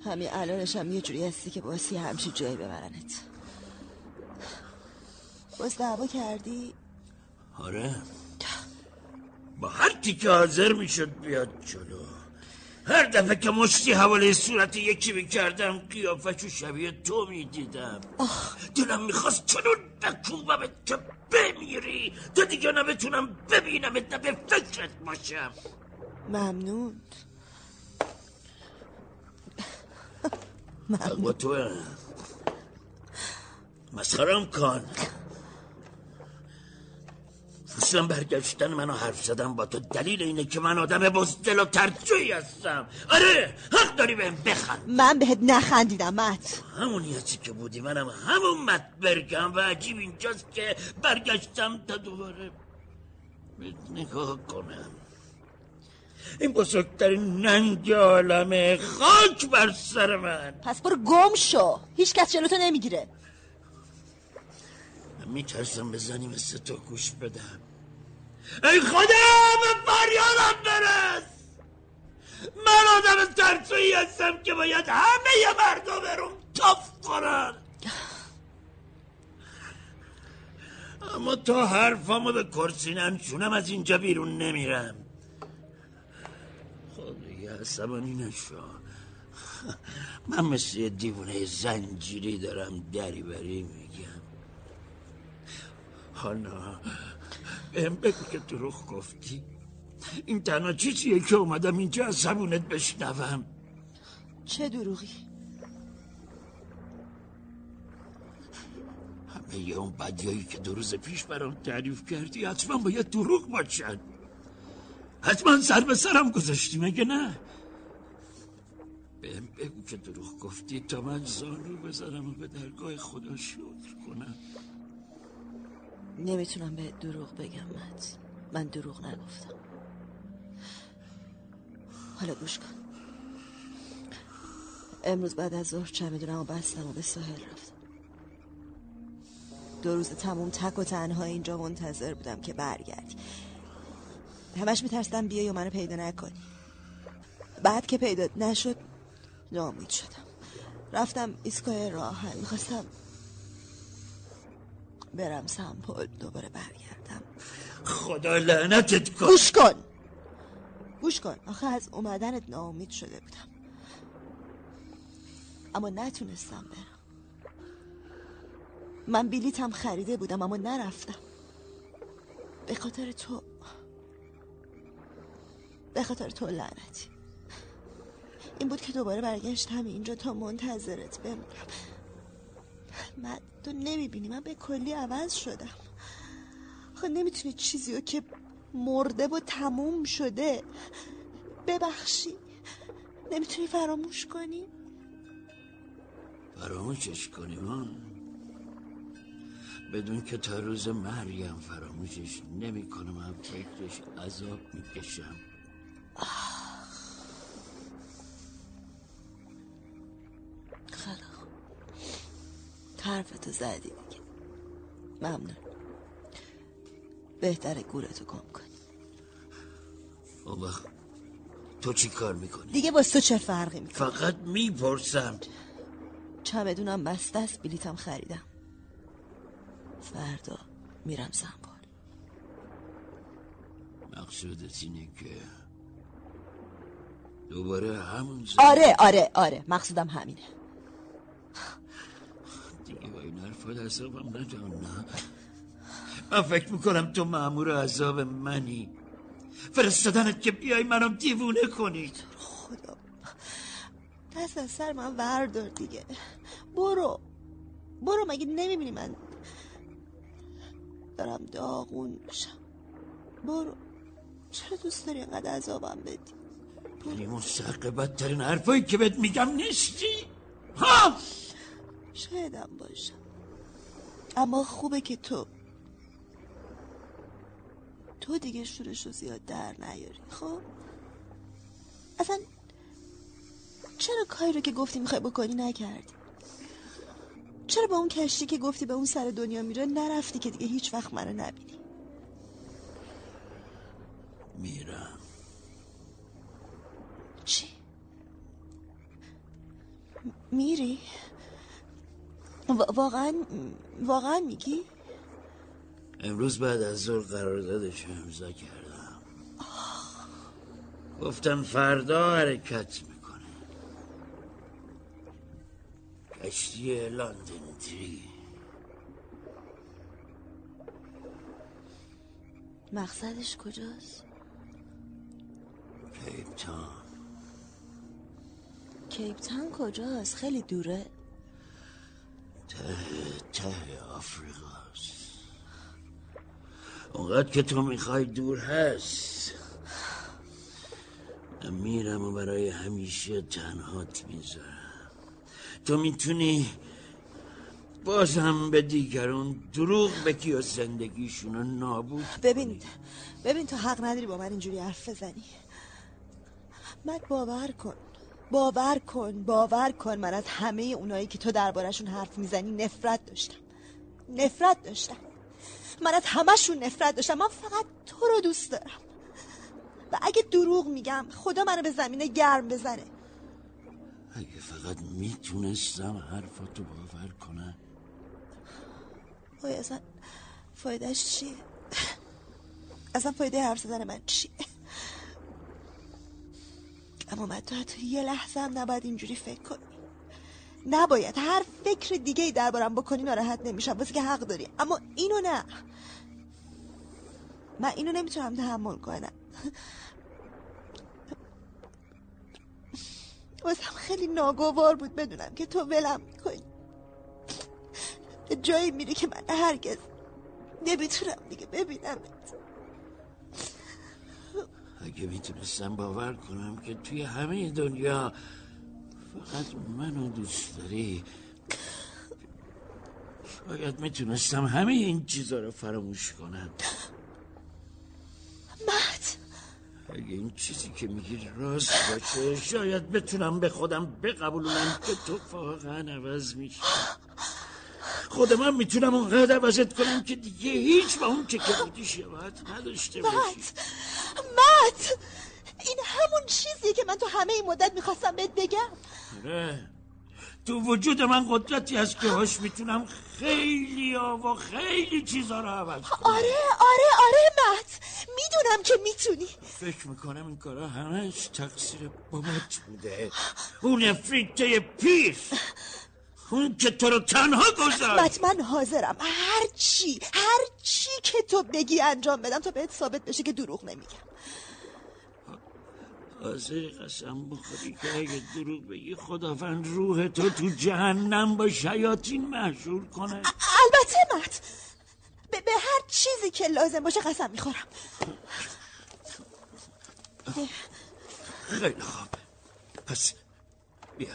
همین الانش هم یه جوری هستی که باسی همچی جایی ببرنت. باز دعوا کردی؟ آره. با هر که حاضر می‌شد بیاد جلو. هر دفعه که مشتی حواله صورت یکی می‌کردم قیافشو شبیه تو می‌دیدم دلم می‌خواست چنون نکوبمت که بمیری تا دیگه نبتونم ببینمت نه به فکرت باشم ممنون با تو مسخرم کن اصلا برگشتن منو حرف زدم با تو دلیل اینه که من آدم بزدل و ترجوی هستم. آره حق داری بهم بخند. من بهت نخندیدم مت. همونیتی که بودی منم همون مت برگم و عجیب اینجاست که برگشتم تا دوباره بهت نگاه کنم. این بزرگترین ننگ عالمه خاک بر سر من. پس برو گم شو. هیچ کس جلوتو نمی‌گیره. میترسم به زنی مثل تو گوش بدم. ای خدا به فریادم برس من آدم ترسویی هستم که باید همه مردم روم تاف کنن. اما تا حرفامو به کرسی ننشونم از اینجا بیرون نمیرم. خب دیگه عصبانی نشو. من مثل یه دیوونه زنجیری دارم دری بری میگم. حالا بهم بگو که دروغ گفتی. این تنها چیزیه که اومدم اینجا از زبونت بشنوم. چه دروغی؟ همه اون بدیایی که دو روز پیش برام تعریف کردی حتما باید دروغ باشن. حتما سر به سرم گذاشتی مگه نه؟ بهم بگو که دروغ گفتی تا من زانو بزنم و به درگاه خدا شکر کنم. نمی‌تونم به دروغ بگم مت من دروغ نگفتم. حالا گوش کن. امروز بعد از ظهر چمدونم و بستم و به ساحل رفتم. دو روز تموم تک و تنها اینجا منتظر بودم که برگردی. همش میترسیدم بیای و منو پیدا نکنی. بعد که پیدا نشد نامید شدم. رفتم ایستگاه راهن. می‌خواستم برم سمپل دوباره برگردم. خدا لعنتت کن. گوش کن. گوش کن. آخه از اومدنت ناامید شده بودم. اما نتونستم برم. من بلیتم خریده بودم اما نرفتم. به خاطر تو. به خاطر تو لعنتی. این بود که دوباره برگشتم اینجا تا منتظرت بمونم. من تو نمی‌بینی من به کلی عوض شدم. خب نمی‌تونی چیزی رو که مرده و تموم شده ببخشی. نمی‌تونی فراموش کنی؟ فراموشش کنی من بدون که تا روز مریم فراموشش نمی کنم هم فکرش عذاب می‌کشم. خوب حرفتو زدی دیگه. ممنون. بهتره گورتو گم کنی. اون وقت تو چی کار می‌کنی؟ دیگه با تو چه فرقی می‌کنه. فقط می‌پرسم. چمدونم بسته است بلیتم خریدم. فردا میرم سنبال مقصودت اینه که دوباره همون زن آره آره آره. مقصودم همینه. دیگه با این حرفات عذابم ندان نه. من فکر می‌کنم تو معمور عذاب منی. فرستادنت که بیای منم دیوونه کنی. خدا. دست از سر من وردار دیگه. برو. برو مگه نمی‌بینی من؟ دارم داغون میشم. برو. چرا دوست داری اینقدر عذابم بدی؟ یعنی مستحق بدترین حرفایی که بهت میگم نیستی؟ ها! شایدم باشم اما خوبه که تو تو دیگه شورش رو زیاد در نیاری خب؟ اصلا چرا کاری رو که گفتی می‌خوای بکنی نکردی؟ چرا با اون کشتی که گفتی به اون سر دنیا میره نرفتی که دیگه هیچ وقت منو نبینی؟ میرم. چی؟ میری؟ وا- واقعا واقعا میگی؟ امروز بعد از ظهر قراردادش رو امضا کردم گفتم فردا حرکت می‌کنه کشتی لندن تری مقصدش کجاست؟ کیپ تاون کیپ تاون کجاست؟ خیلی دوره ته ته آفریقاست. اونقدر که تو می‌خوای دور هست. من میرم و برای همیشه تنهات می‌ذارم. تو می‌تونی بازم به دیگران دروغ بگی و زندگیشون رو نابود ببین ببین تو حق نداری با من اینجوری حرف بزنی. من باور کن. باور کن باور کن. من از همه اونایی که تو دربارشون حرف می‌زنی نفرت داشتم. نفرت داشتم. من از همشون نفرت داشتم. من فقط تو رو دوست دارم. و اگه دروغ میگم خدا منو به زمینه گرم بزنه. اگه فقط می‌تونستم حرفاتو باور کنم. وای اصلا فایدهش چیه؟ اصلا فایده حرف زدن من چیه؟ اما تو حتی یه لحظه هم نباید اینجوری فکر کنی نباید. هر فکر دیگه ای دربارم بکنی ناراحت نمیشم. واسه که حق داری. اما اینو نه. من اینو نمی‌تونم تحمل کنم. واسم خیلی ناگوار بود بدونم که تو ولم به جایی میری که من هرگز نمی‌تونم دیگه ببینم. اگه می‌تونستم باور کنم که توی همه دنیا فقط منو دوست داری شاید می‌تونستم همه این چیزا رو فراموش کنم. مات! اگه این چیزی که میگی راست باشه شاید بتونم به خودم بقبولونم که تو واقعا عوض میشی. خود من می‌تونم اونقدر عوضت کنم که دیگه هیچ با اون که بودی شباهت نداشته باشی. مات. مات. این همون چیزیه که من تو همه این مدت می‌خواستم بهت بگم. آره. تو وجود من قدرتی هست که هاش می‌تونم خیلی و خیلی چیزا رو عوض کنم. آره آره آره مات. می‌دونم که می‌تونی. فکر می‌کنم این کارا همش تقصیر بابت بوده. اون افریته پیر. اون که تو رو تنها مات من حاضرم. هر چی هر چی که تو بگی انجام بدم تا بهت ثابت بشه که دروغ نمیگم. حاضری قسم بخوری که اگه دروغ بگی خداوند روح تو تو جهنم با شیاطین محشور کنه. البته مات به, به هر چیزی که لازم باشه قسم می‌خورم. خیلی خوب. پس بیا.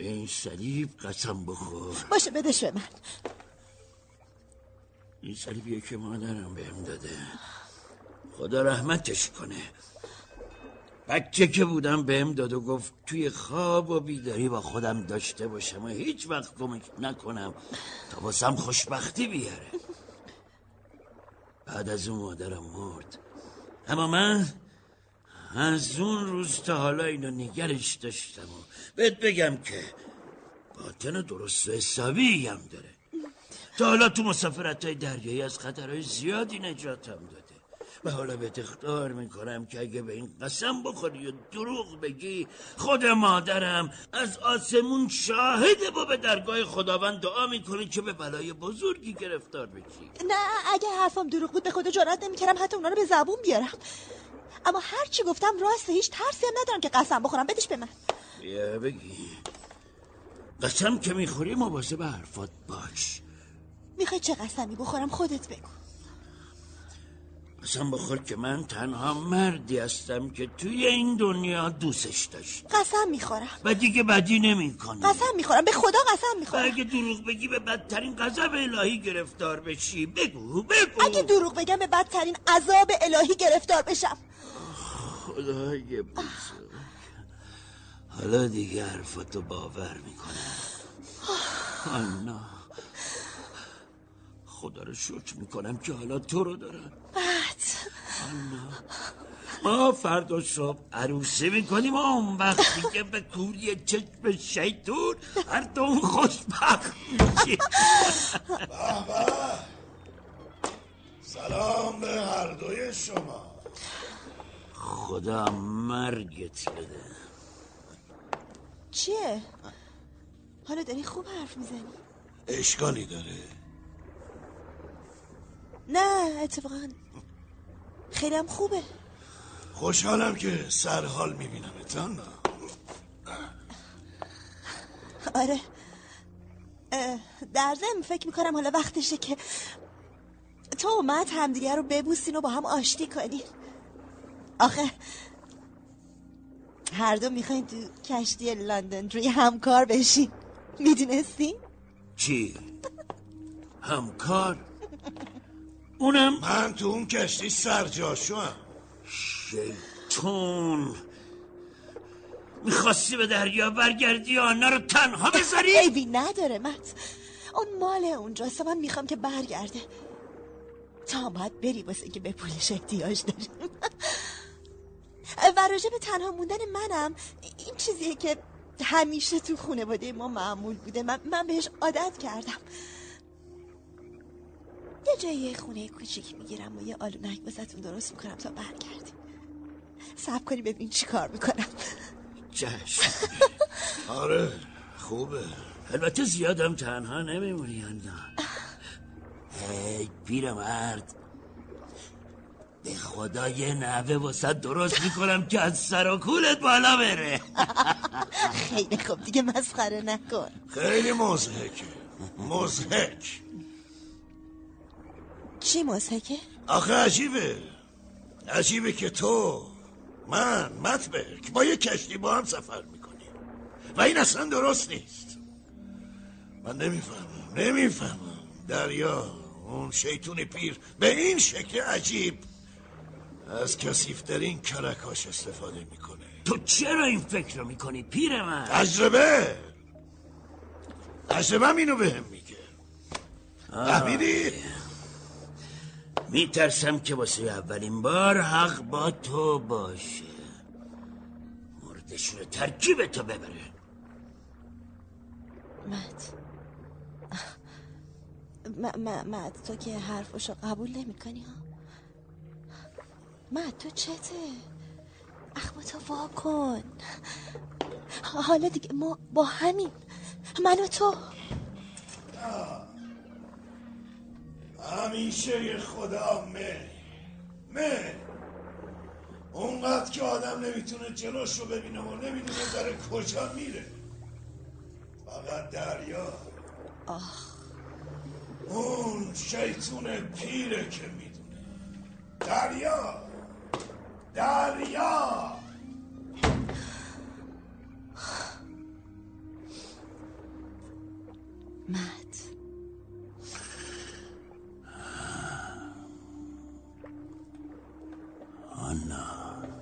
این صلیب قسم بخور. باشه بدش به من این صلیبیه که مادرم بهم داده. خدا رحمتش کنه. بچه که بودم بهم داد و گفت توی خواب و بیداری با خودم داشته باشم و هیچ وقت کمک نکنم تا واسم خوشبختی بیاره. بعد از اون مادرم مرد. اما من از اون روز تا حالا اینو نگرش داشتم و بهت بگم که باطن درست و حسابی هم داره. تا حالا تو مسافرت های دریایی از خطرهای زیادی نجاتم داده. و حالا بهت اختار می‌کنم که اگه به این قسم بخوری و دروغ بگی خود مادرم از آسمون شاهده و به درگاه خداوند دعا می‌کنی که به بلای بزرگی گرفتار بشی. نه اگه حرفم دروغ بود به خدا جرات نمی‌کردم حتی اونا رو به زبون بیارم. اما هر چی گفتم راسته هیچ ترسی هم ندارم که قسم بخورم. بدش به من. بیا بگی. قسم که می‌خوری مواظب حرفات باش. می‌خوای چه قسمی بخورم خودت بگو. قسم بخور که من تنها مردی هستم که توی این دنیا دوستش داشت قسم می‌خورم. و دیگه بدی نمی کنی قسم می‌خورم. به خدا قسم می‌خورم. اگه دروغ بگی به بدترین غضب الهی گرفتار بشی. بگو بگو. اگه دروغ بگم به بدترین عذاب الهی گرفتار بشم. خدای بزرگ. حالا دیگه حرفتو باور می‌کنم. آنا. خدا رو شکر می‌کنم که حالا تو رو دارم. بعد. ما فردا صبح عروسی می‌کنیم و اون وقتی که به کوری چشم شیطون هر دوم خوشبخت میشیم. سلام به هر دوی شما. خدا مرگت بده. چیه؟ حالا داری خوب حرف می‌زنی. اشکالی داره. نه اتفاقا خیلی هم خوبه. خوشحالم که سر حال میبینمتان آره. در ضمن فکر می‌کنم حالا وقتشه که تو و مت همدیگه رو ببوسین و با هم آشتی کنین آخه هر دو می‌خواین تو کشتی لندن روی همکار بشین می‌دونستین؟ چی؟ همکار؟ اونم من تو اون کشتی سرجاشو هم شیطون می‌خواستی به دریا برگردی یا آنها رو تنها بذاری؟ عیبی نداره مت اون مال اونجاست من می‌خوام که برگرده تا باید بری واسه که به پولش احتیاج داریم و راجع به تنها موندن منم این چیزیه که همیشه تو خانواده ما معمول بوده. من, من بهش عادت کردم. یه جایی یه خونه کوچیک می‌گیرم و یه آلونک واسهتون درست می‌کنم تا برگردیم. سب کنی ببین چی کار می‌کنم. جشن. آره خوبه. البته زیادم تنها نمیمونی نه ای پیرمرد به خدا یه نوه وسط درست می‌کنم که از سر و کولت بالا بره. خیلی خوب دیگه مسخره نکن. خیلی مزهکه مزهک چی مزهکه؟ آخه عجیبه. عجیبه که تو من متبرک با یه کشتی با هم سفر می‌کنیم. و این اصلا درست نیست. من نمی‌فهمم نمی‌فهمم. دریا اون شیطون پیر به این شکل عجیب. از کسیفترین کرکاش استفاده می‌کنه. تو چرا این فکر رو می‌کنی پیر من؟ تجربه! تجربه اینو بهم میگه. فهمیدی میترسم که واسه اولین بار حق با تو باشه. مردشون ترکیب تو ببره. مت مت تو که حرفشو قبول نمی کنی ها؟ مت تو چته؟ اخماتو وا کن. حالا دیگه ما با همین من و تو. همیشه خدا مه مه اونقدر که آدم نمی‌تونه جلوش رو ببینه و نمی‌دونه داره کجا میره. فقط دریا. آخ. اون شیطون پیره که می‌دونه. دریا. دریا. مت آنا.